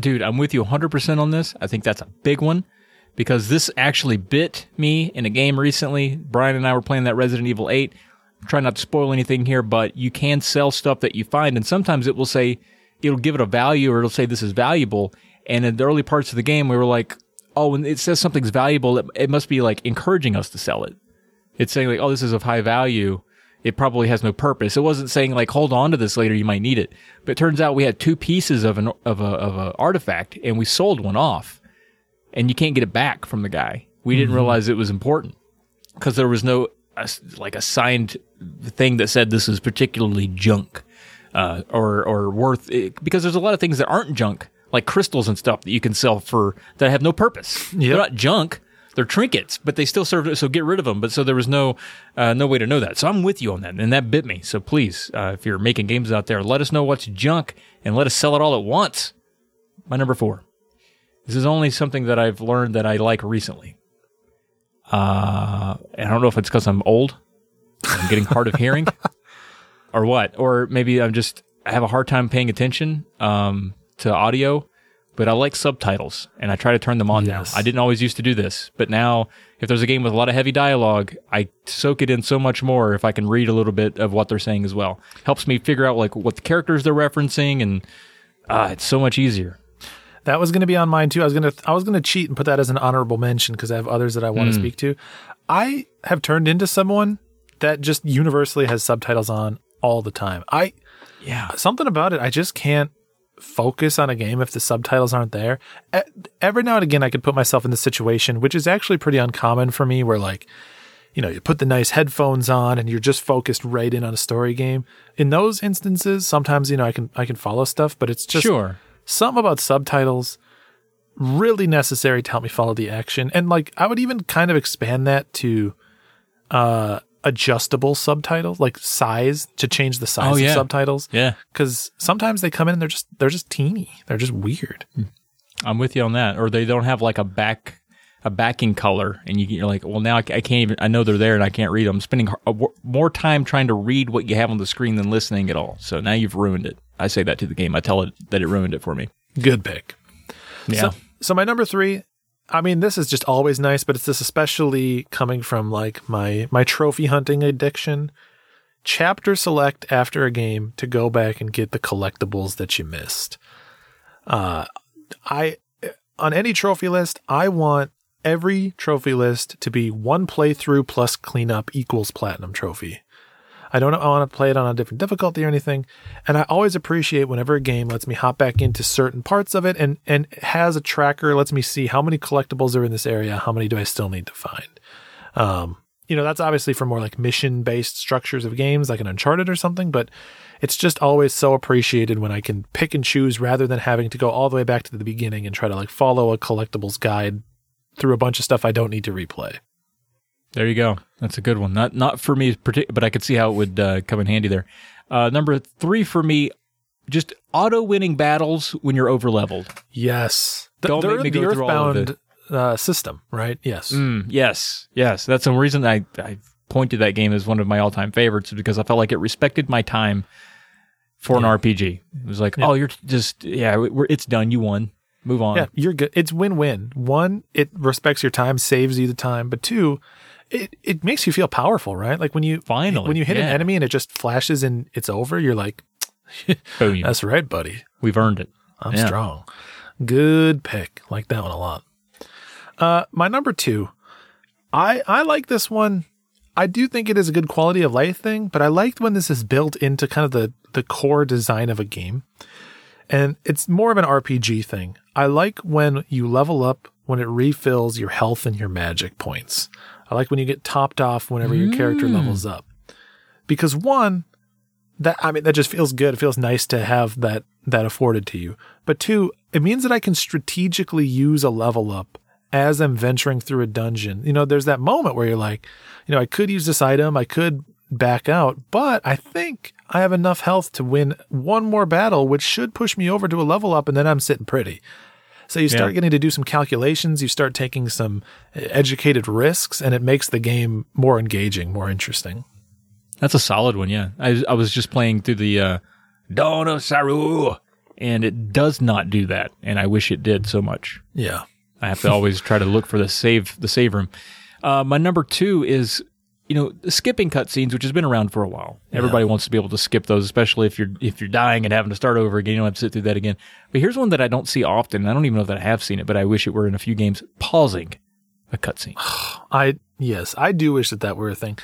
dude, I'm with you 100% on this. I think that's a big one because this actually bit me in a game recently. Brian and I were playing that Resident Evil 8. Trying not to spoil anything here, but you can sell stuff that you find, and sometimes it will say, it'll give it a value or it'll say this is valuable. And in the early parts of the game, we were like, oh, when it says something's valuable, it, it must be like encouraging us to sell it. It's saying like, oh, this is of high value. It probably has no purpose. It wasn't saying like, hold on to this later, you might need it. But it turns out we had two pieces of an of a of a artifact, and we sold one off, and you can't get it back from the guy. We didn't realize it was important because there was no uh, like assigned thing that said this is particularly junk uh, or or worth it, because there's a lot of things that aren't junk like crystals and stuff that you can sell for that have no purpose. They're not junk. They're trinkets, but they still serve. So get rid of them. But so there was no uh, no way to know that. So I'm with you on that, and that bit me. So please, uh, if you're making games out there, let us know what's junk and let us sell it all at once. My number four. This is only something that I've learned that I like recently. Uh, and I don't know if it's because I'm old, I'm getting hard of hearing, or what, or maybe I'm just I have a hard time paying attention um, to audio. But I like subtitles, and I try to turn them on Yes. now. I didn't always used to do this, but now if there's a game with a lot of heavy dialogue, I soak it in so much more if I can read a little bit of what they're saying as well. Helps me figure out like what the characters they're referencing, and uh, it's so much easier. That was going to be on mine too. I was going to I was going to cheat and put that as an honorable mention because I have others that I want to speak to. I have turned into someone that just universally has subtitles on all the time. I Yeah, something about it. I just can't focus on a game if the subtitles aren't there. Every now and again, I could put myself in the situation, which is actually pretty uncommon for me, where like, you know, you put the nice headphones on and you're just focused right in on a story game. In those instances, sometimes you know I can I can follow stuff, but it's just sure. something about subtitles really necessary to help me follow the action and like i would even kind of expand that to uh adjustable subtitles like size to change the size Oh, yeah. of subtitles Yeah, because sometimes they come in and they're just they're just teeny they're just weird hmm. I'm with you on that. Or they don't have like a back a backing color, and you, you're like, well, now I, can't even. I know they're there, and I can't read them. I'm spending uh, more time trying to read what you have on the screen than listening at all. So now you've ruined it. I say that to the game. I tell it that it ruined it for me. good pick Yeah. so, so my number three i mean this is just always nice but it's this especially coming from like my my trophy hunting addiction. Chapter select after a game to go back and get the collectibles that you missed. Uh i on any trophy list i want every trophy list to be one playthrough plus cleanup equals platinum trophy I don't want to play it on a different difficulty or anything. And I always appreciate whenever a game lets me hop back into certain parts of it and, and has a tracker, lets me see how many collectibles are in this area, how many do I still need to find. Um, you know, that's obviously for more like mission based structures of games like an Uncharted or something, but it's just always so appreciated when I can pick and choose rather than having to go all the way back to the beginning and try to like follow a collectibles guide through a bunch of stuff I don't need to replay. There you go. That's a good one. Not not for me, but I could see how it would uh, come in handy there. Uh, number three for me, just auto winning battles when you're over leveled. Yes. The, Don't make me go through all of Earthbound uh, system, right? Yes. Mm, yes, yes. That's the reason I, I pointed that game as one of my all time favorites because I felt like it respected my time for an RPG. It was like, oh, you're just, yeah, we're, it's done. You won. Move on. Yeah, you're good. It's win-win. One, it respects your time, saves you the time, but two, it, it makes you feel powerful, right? Like when you Finally, when you hit an enemy and it just flashes and it's over, you're like, Boom. "That's right, buddy. We've earned it. I'm Yeah. strong." Good pick. Like that one a lot. Uh, my number two, I I like this one. I do think it is a good quality of life thing, but I liked when this is built into kind of the the core design of a game. And it's more of an RPG thing. I like when you level up when it refills your health and your magic points. I like when you get topped off whenever your character mm. levels up. Because one, that I mean that just feels good. It feels nice to have that that afforded to you. But two, it means that I can strategically use a level up as I'm venturing through a dungeon. You know, there's that moment where you're like, you know, I could use this item, I could back out, but I think I have enough health to win one more battle, which should push me over to a level up, and then I'm sitting pretty. So you start Yeah. getting to do some calculations, you start taking some educated risks, and it makes the game more engaging, more interesting. That's a solid one. Yeah. I, I was just playing through the uh, Dawn of Sorrow, and it does not do that. And I wish it did so much. Yeah. I have to always try to look for the save the save room. Uh, my number two is you know skipping cutscenes, which has been around for a while. Everybody wants to be able to skip those, especially if you're if you're dying and having to start over again. You don't have to sit through that again. But here's one that I don't see often. and I don't even know that I have seen it, but I wish it were in a few games. Pausing a cutscene. I yes, I do wish that that were a thing,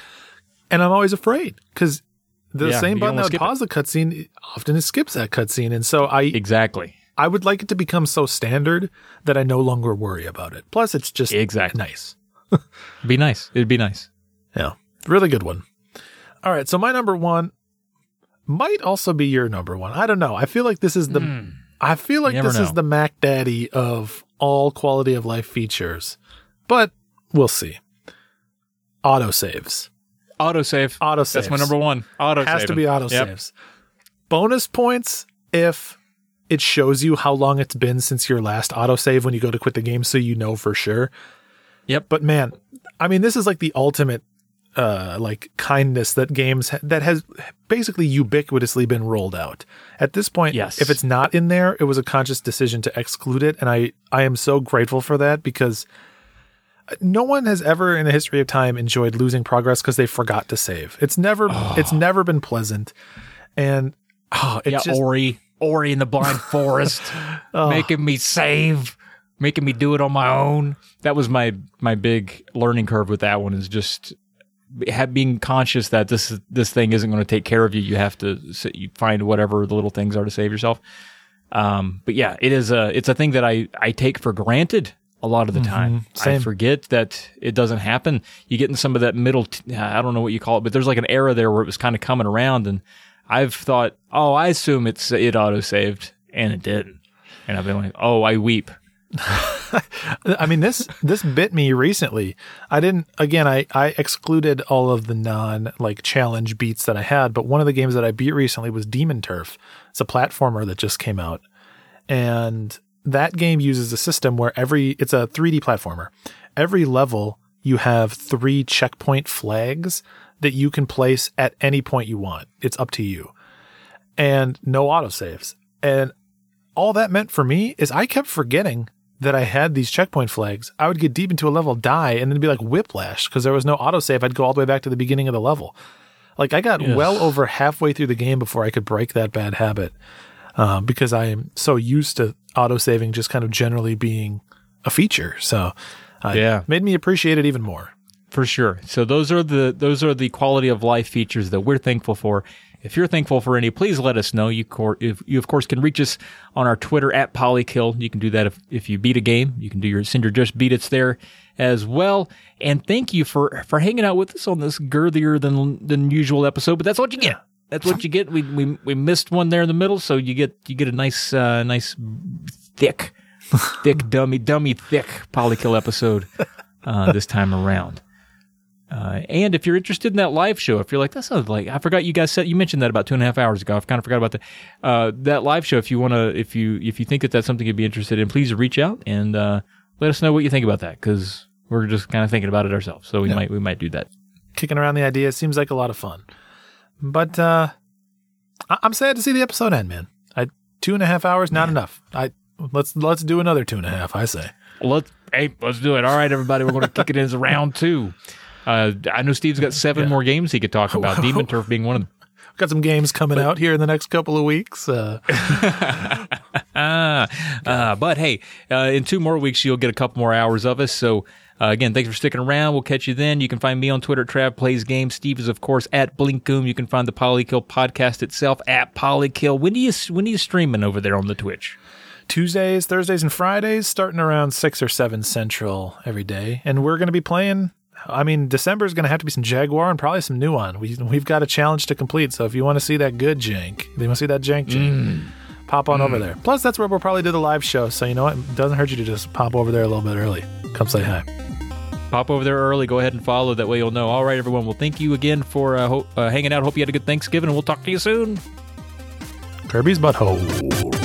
and I'm always afraid because the Yeah, same button that would pause the cutscene often it skips that cutscene, and so I exactly. I would like it to become so standard that I no longer worry about it. Plus, it's just Exactly. nice. Be nice. It'd be nice. Yeah, really good one. All right, so my number one might also be your number one. I don't know. I feel like this is the hmm. I feel like this is the Mac Daddy of all quality of life features, but we'll see. Auto saves, Autosaves. Autosave. Autosaves. That's my number one. Autosave. has to be autosaves. Bonus points if it shows you how long it's been since your last autosave when you go to quit the game so you know for sure. Yep. But man, I mean this is like the ultimate uh like kindness that games ha- that has basically ubiquitously been rolled out. At this point, Yes. if it's not in there, it was a conscious decision to exclude it and I I am so grateful for that because no one has ever in the history of time enjoyed losing progress because they forgot to save. It's never it's never been pleasant. And oh, yeah, just Ori, Ori in the blind forest, making me save, making me do it on my own. That was my my big learning curve with that one. Is just ha- being conscious that this this thing isn't going to take care of you. You have to you find whatever the little things are to save yourself. Um, but yeah, it is a it's a thing that I I take for granted a lot of the time. I forget that it doesn't happen. You get in some of that middle. T- I don't know what you call it, but there's like an era there where it was kind of coming around, and I've thought, oh, I assume it's it auto saved, and it didn't. And I've been like, oh, I weep. I mean this this bit me recently. I didn't again I I excluded all of the non like challenge beats that I had, but one of the games that I beat recently was Demon Turf. It's a platformer that just came out. And that game uses a system where every it's a 3D platformer. Every level you have 3 checkpoint flags that you can place at any point you want. It's up to you. And no autosaves. And all that meant for me is I kept forgetting that I had these checkpoint flags. I would get deep into a level, die, and then be like whiplash because there was no autosave. I'd go all the way back to the beginning of the level. Like I got well over halfway through the game before I could break that bad habit uh, because I am so used to autosaving just kind of generally being a feature. So uh, Yeah. made me appreciate it even more. For sure. So those are the those are the quality of life features that we're thankful for. If you're thankful for any, please let us know. You, cor- if, you of course can reach us on our Twitter at Polykill. You can do that if, if you beat a game. You can do your Cinder Just Beat It's there as well. And thank you for for hanging out with us on this girthier than than usual episode. But that's what you get. That's what you get. We we we missed one there in the middle, so you get you get a nice uh, nice thick thick dummy dummy thick Polykill episode uh, this time around. Uh, and if you're interested in that live show, if you're like, that sounds like I forgot you guys said you mentioned that about two and a half hours ago. I've kind of forgot about that. Uh, that live show. If you want to, if you if you think that that's something you'd be interested in, please reach out and uh, let us know what you think about that because we're just kind of thinking about it ourselves. So we Yeah. might we might do that. Kicking around the idea seems like a lot of fun. But uh, I- I'm sad to see the episode end, man. I, two and a half hours, not enough. I let's let's do another two and a half. I say. Let's hey, let's do it. All right, everybody, we're going to kick it in as a round two. Uh, I know Steve's got seven more games he could talk about. Demon Turf being one of them. Got some games coming out here in the next couple of weeks. Uh, uh, but hey, uh, in two more weeks, you'll get a couple more hours of us. So, uh, again, thanks for sticking around. We'll catch you then. You can find me on Twitter at Trav Plays Games. Steve is, of course, at Blinkoom. You can find the Polykill podcast itself at Polykill. When do you when are you streaming over there on the Twitch? Tuesdays, Thursdays, and Fridays, starting around six or seven central every day, and we're going to be playing. I mean, December is going to have to be some Jaguar and probably some Nuon. We we've got a challenge to complete. So if you want to see that good jank, you want to see that jank jank, pop on over there. Plus, that's where we'll probably do the live show. So you know what? It doesn't hurt you to just pop over there a little bit early. Come say hi. Pop over there early. Go ahead and follow. That way you'll know. All right, everyone. Well, thank you again for uh, ho- uh, hanging out. Hope you had a good Thanksgiving, and we'll talk to you soon. Kirby's butthole.